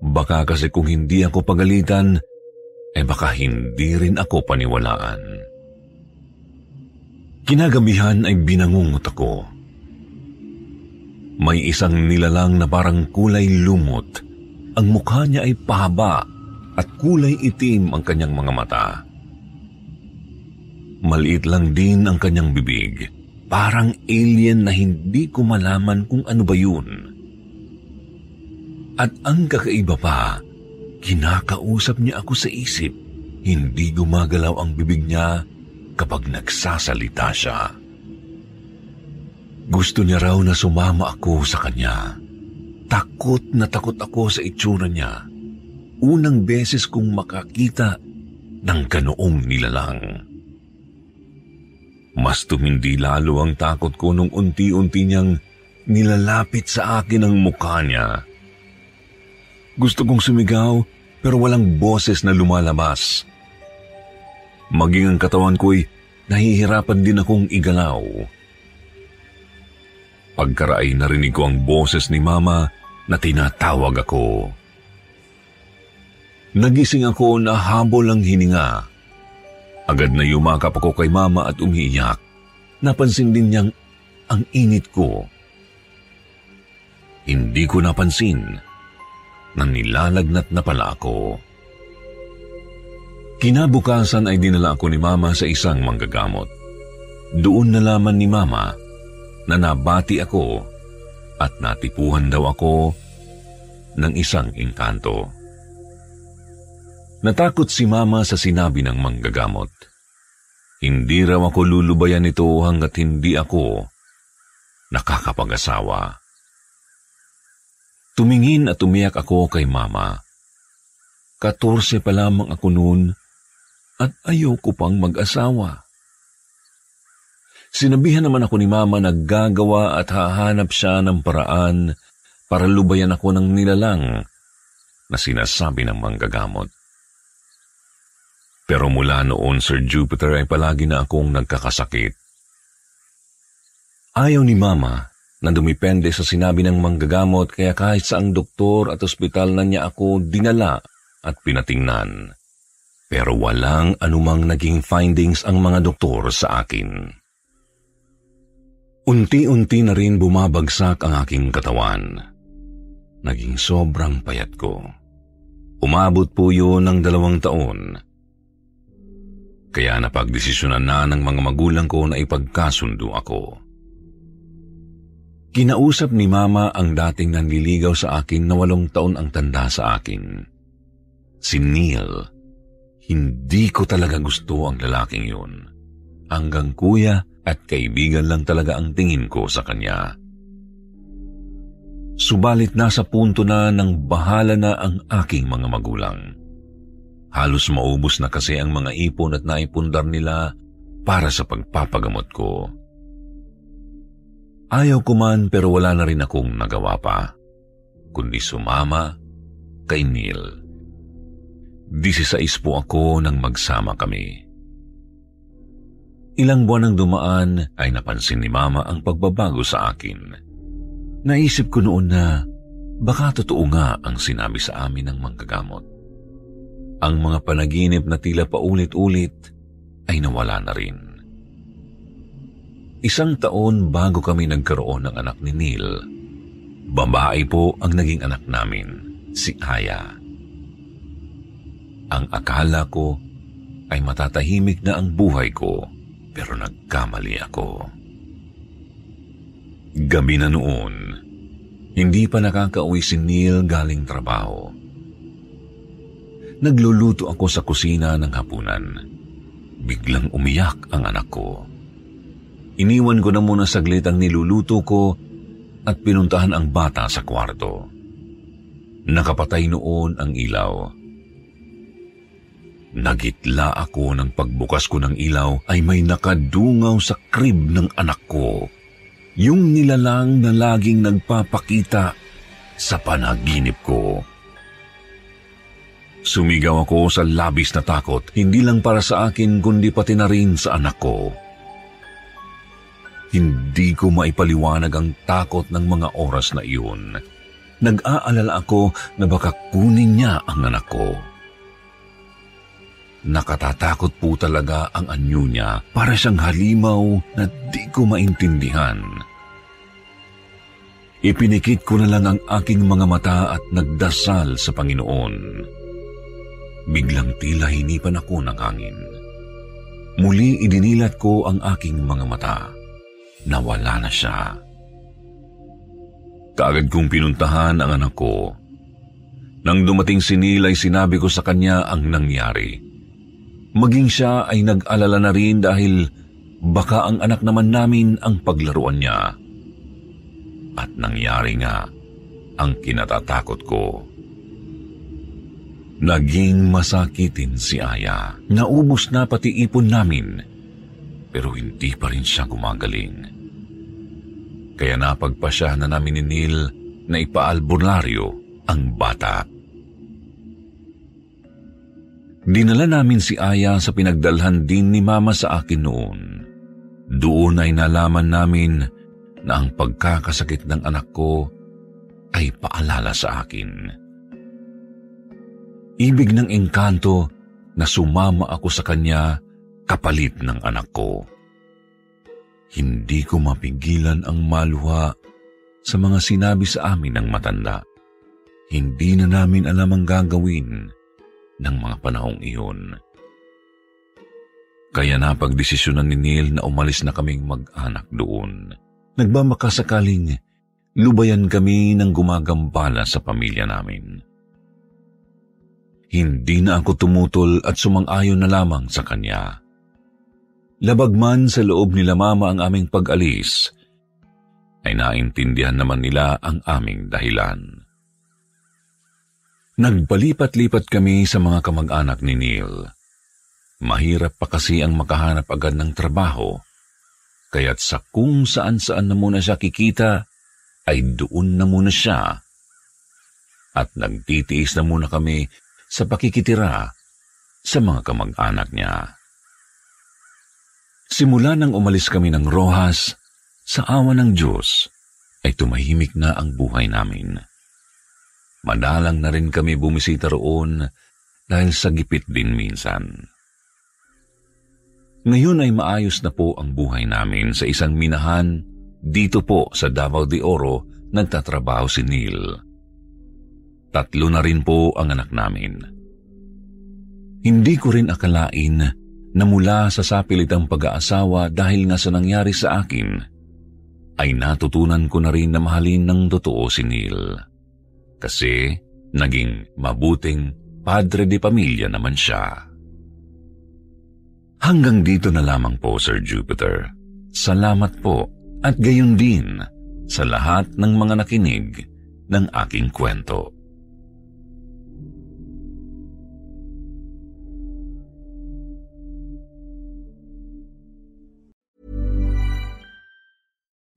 Baka kasi kung hindi ako pagalitan, eh baka hindi rin ako paniwalaan. Kinagabihan ay binangungot ako. May isang nilalang na parang kulay lumot. Ang mukha niya ay pahaba at kulay itim ang kanyang mga mata. Maliit lang din ang kanyang bibig Parang alien na hindi ko malaman kung ano ba yun. At ang kakaiba pa, kinakausap niya ako sa isip. Hindi gumagalaw ang bibig niya kapag nagsasalita siya. Gusto niya raw na sumama ako sa kanya. Takot na takot ako sa itsura niya. Unang beses kong makakita ng ganoong nilalang. Mas tumindi lalo ang takot ko nung unti-unti niyang nilalapit sa akin ang mukha niya. Gusto kong sumigaw pero walang boses na lumalabas. Maging ang katawan ko'y nahihirapan din akong igalaw. Pagkaraay narinig ko ang boses ni Mama na tinatawag ako. Nagising ako na habol ang hininga. Agad na yumakap ako kay mama at umiiyak. Napansin din niyang ang init ko. Hindi ko napansin na nilalagnat na pala ako. Kinabukasan ay dinala ako ni mama sa isang manggagamot. Doon nalaman ni mama na nabati ako at natipuhan daw ako ng isang engkanto. Natakot si mama sa sinabi ng manggagamot. Hindi raw ako lulubayan nito hanggat hindi ako nakakapag-asawa. Tumingin at umiyak ako kay mama. Katorse pa lamang ako noon at ayoko pang mag-asawa. Sinabihan naman ako ni mama na gagawa at hahanap siya ng paraan para lubayan ako ng nilalang na sinasabi ng manggagamot. Pero mula noon, Sir Jupiter, ay palagi na akong nagkakasakit. Ayaw ni Mama na dumipende sa sinabi ng manggagamot kaya kahit saang doktor at ospital na niya ako dinala at pinatingnan. Pero walang anumang naging findings ang mga doktor sa akin. Unti-unti na rin bumabagsak ang aking katawan. Naging sobrang payat ko. Umabot po yun ng dalawang taon kaya napagdesisyonan na ng mga magulang ko na ipagkasundo ako. Kinausap ni Mama ang dating nanliligaw sa akin na walong taon ang tanda sa akin. Si Neil. Hindi ko talaga gusto ang lalaking yun. Hanggang kuya at kaibigan lang talaga ang tingin ko sa kanya. Subalit nasa punto na ng bahala na ang aking mga magulang. Halos maubos na kasi ang mga ipon at naipundar nila para sa pagpapagamot ko. Ayaw ko man pero wala na rin akong nagawa pa, kundi sumama kay Neil. 16 po ako nang magsama kami. Ilang buwan ang dumaan ay napansin ni Mama ang pagbabago sa akin. Naisip ko noon na baka totoo nga ang sinabi sa amin ng manggagamot ang mga panaginip na tila paulit-ulit ay nawala na rin. Isang taon bago kami nagkaroon ng anak ni Neil, babae po ang naging anak namin, si Aya. Ang akala ko ay matatahimik na ang buhay ko, pero nagkamali ako. Gabi na noon, hindi pa nakakauwi si Neil galing trabaho. Nagluluto ako sa kusina ng hapunan. Biglang umiyak ang anak ko. Iniwan ko na muna saglit ang niluluto ko at pinuntahan ang bata sa kwarto. Nakapatay noon ang ilaw. Nagitla ako ng pagbukas ko ng ilaw ay may nakadungaw sa krib ng anak ko. Yung nilalang na laging nagpapakita sa panaginip ko. Sumigaw ako sa labis na takot, hindi lang para sa akin kundi pati na rin sa anak ko. Hindi ko maipaliwanag ang takot ng mga oras na iyon. Nag-aalala ako na baka kunin niya ang anak ko. Nakatatakot po talaga ang anyo niya para siyang halimaw na di ko maintindihan. Ipinikit ko na lang ang aking mga mata at nagdasal sa Panginoon. Biglang tila hinipan ako ng hangin. Muli idinilat ko ang aking mga mata. Nawala na siya. Kaagad kong pinuntahan ang anak ko. Nang dumating si Neil ay sinabi ko sa kanya ang nangyari. Maging siya ay nag-alala na rin dahil baka ang anak naman namin ang paglaruan niya. At nangyari nga ang kinatatakot ko. Naging masakitin si Aya. Naubos na pati ipon namin. Pero hindi pa rin siya gumagaling. Kaya napagpasya na namin ni Neil na ipaalbularyo ang bata. Dinala namin si Aya sa pinagdalhan din ni Mama sa akin noon. Doon ay nalaman namin na ang pagkakasakit ng anak ko ay paalala sa akin. Ibig ng engkanto na sumama ako sa kanya kapalit ng anak ko. Hindi ko mapigilan ang maluha sa mga sinabi sa amin ng matanda. Hindi na namin alam ang gagawin ng mga panahong iyon. Kaya napagdesisyonan ni Neil na umalis na kaming mag-anak doon. Nagmamakasakaling lubayan kami ng gumagambala sa pamilya namin. Hindi na ako tumutol at sumang-ayon na lamang sa kanya. Labag man sa loob nila mama ang aming pag-alis, ay naintindihan naman nila ang aming dahilan. Nagpalipat-lipat kami sa mga kamag-anak ni Neil. Mahirap pa kasi ang makahanap agad ng trabaho, kaya't sa kung saan-saan na muna siya kikita, ay doon na muna siya. At nagtitiis na muna kami sa pakikitira sa mga kamag-anak niya. Simula nang umalis kami ng Rojas, sa awa ng Diyos, ay tumahimik na ang buhay namin. Madalang na rin kami bumisita roon dahil sa gipit din minsan. Ngayon ay maayos na po ang buhay namin sa isang minahan dito po sa Davao de Oro nagtatrabaho si Neil. Tatlo na rin po ang anak namin. Hindi ko rin akalain na mula sa sapilitang pag-aasawa dahil nga sa nangyari sa akin, ay natutunan ko na rin na mahalin ng totoo si Neil kasi naging mabuting padre de pamilya naman siya. Hanggang dito na lamang po, Sir Jupiter. Salamat po at gayon din sa lahat ng mga nakinig ng aking kwento.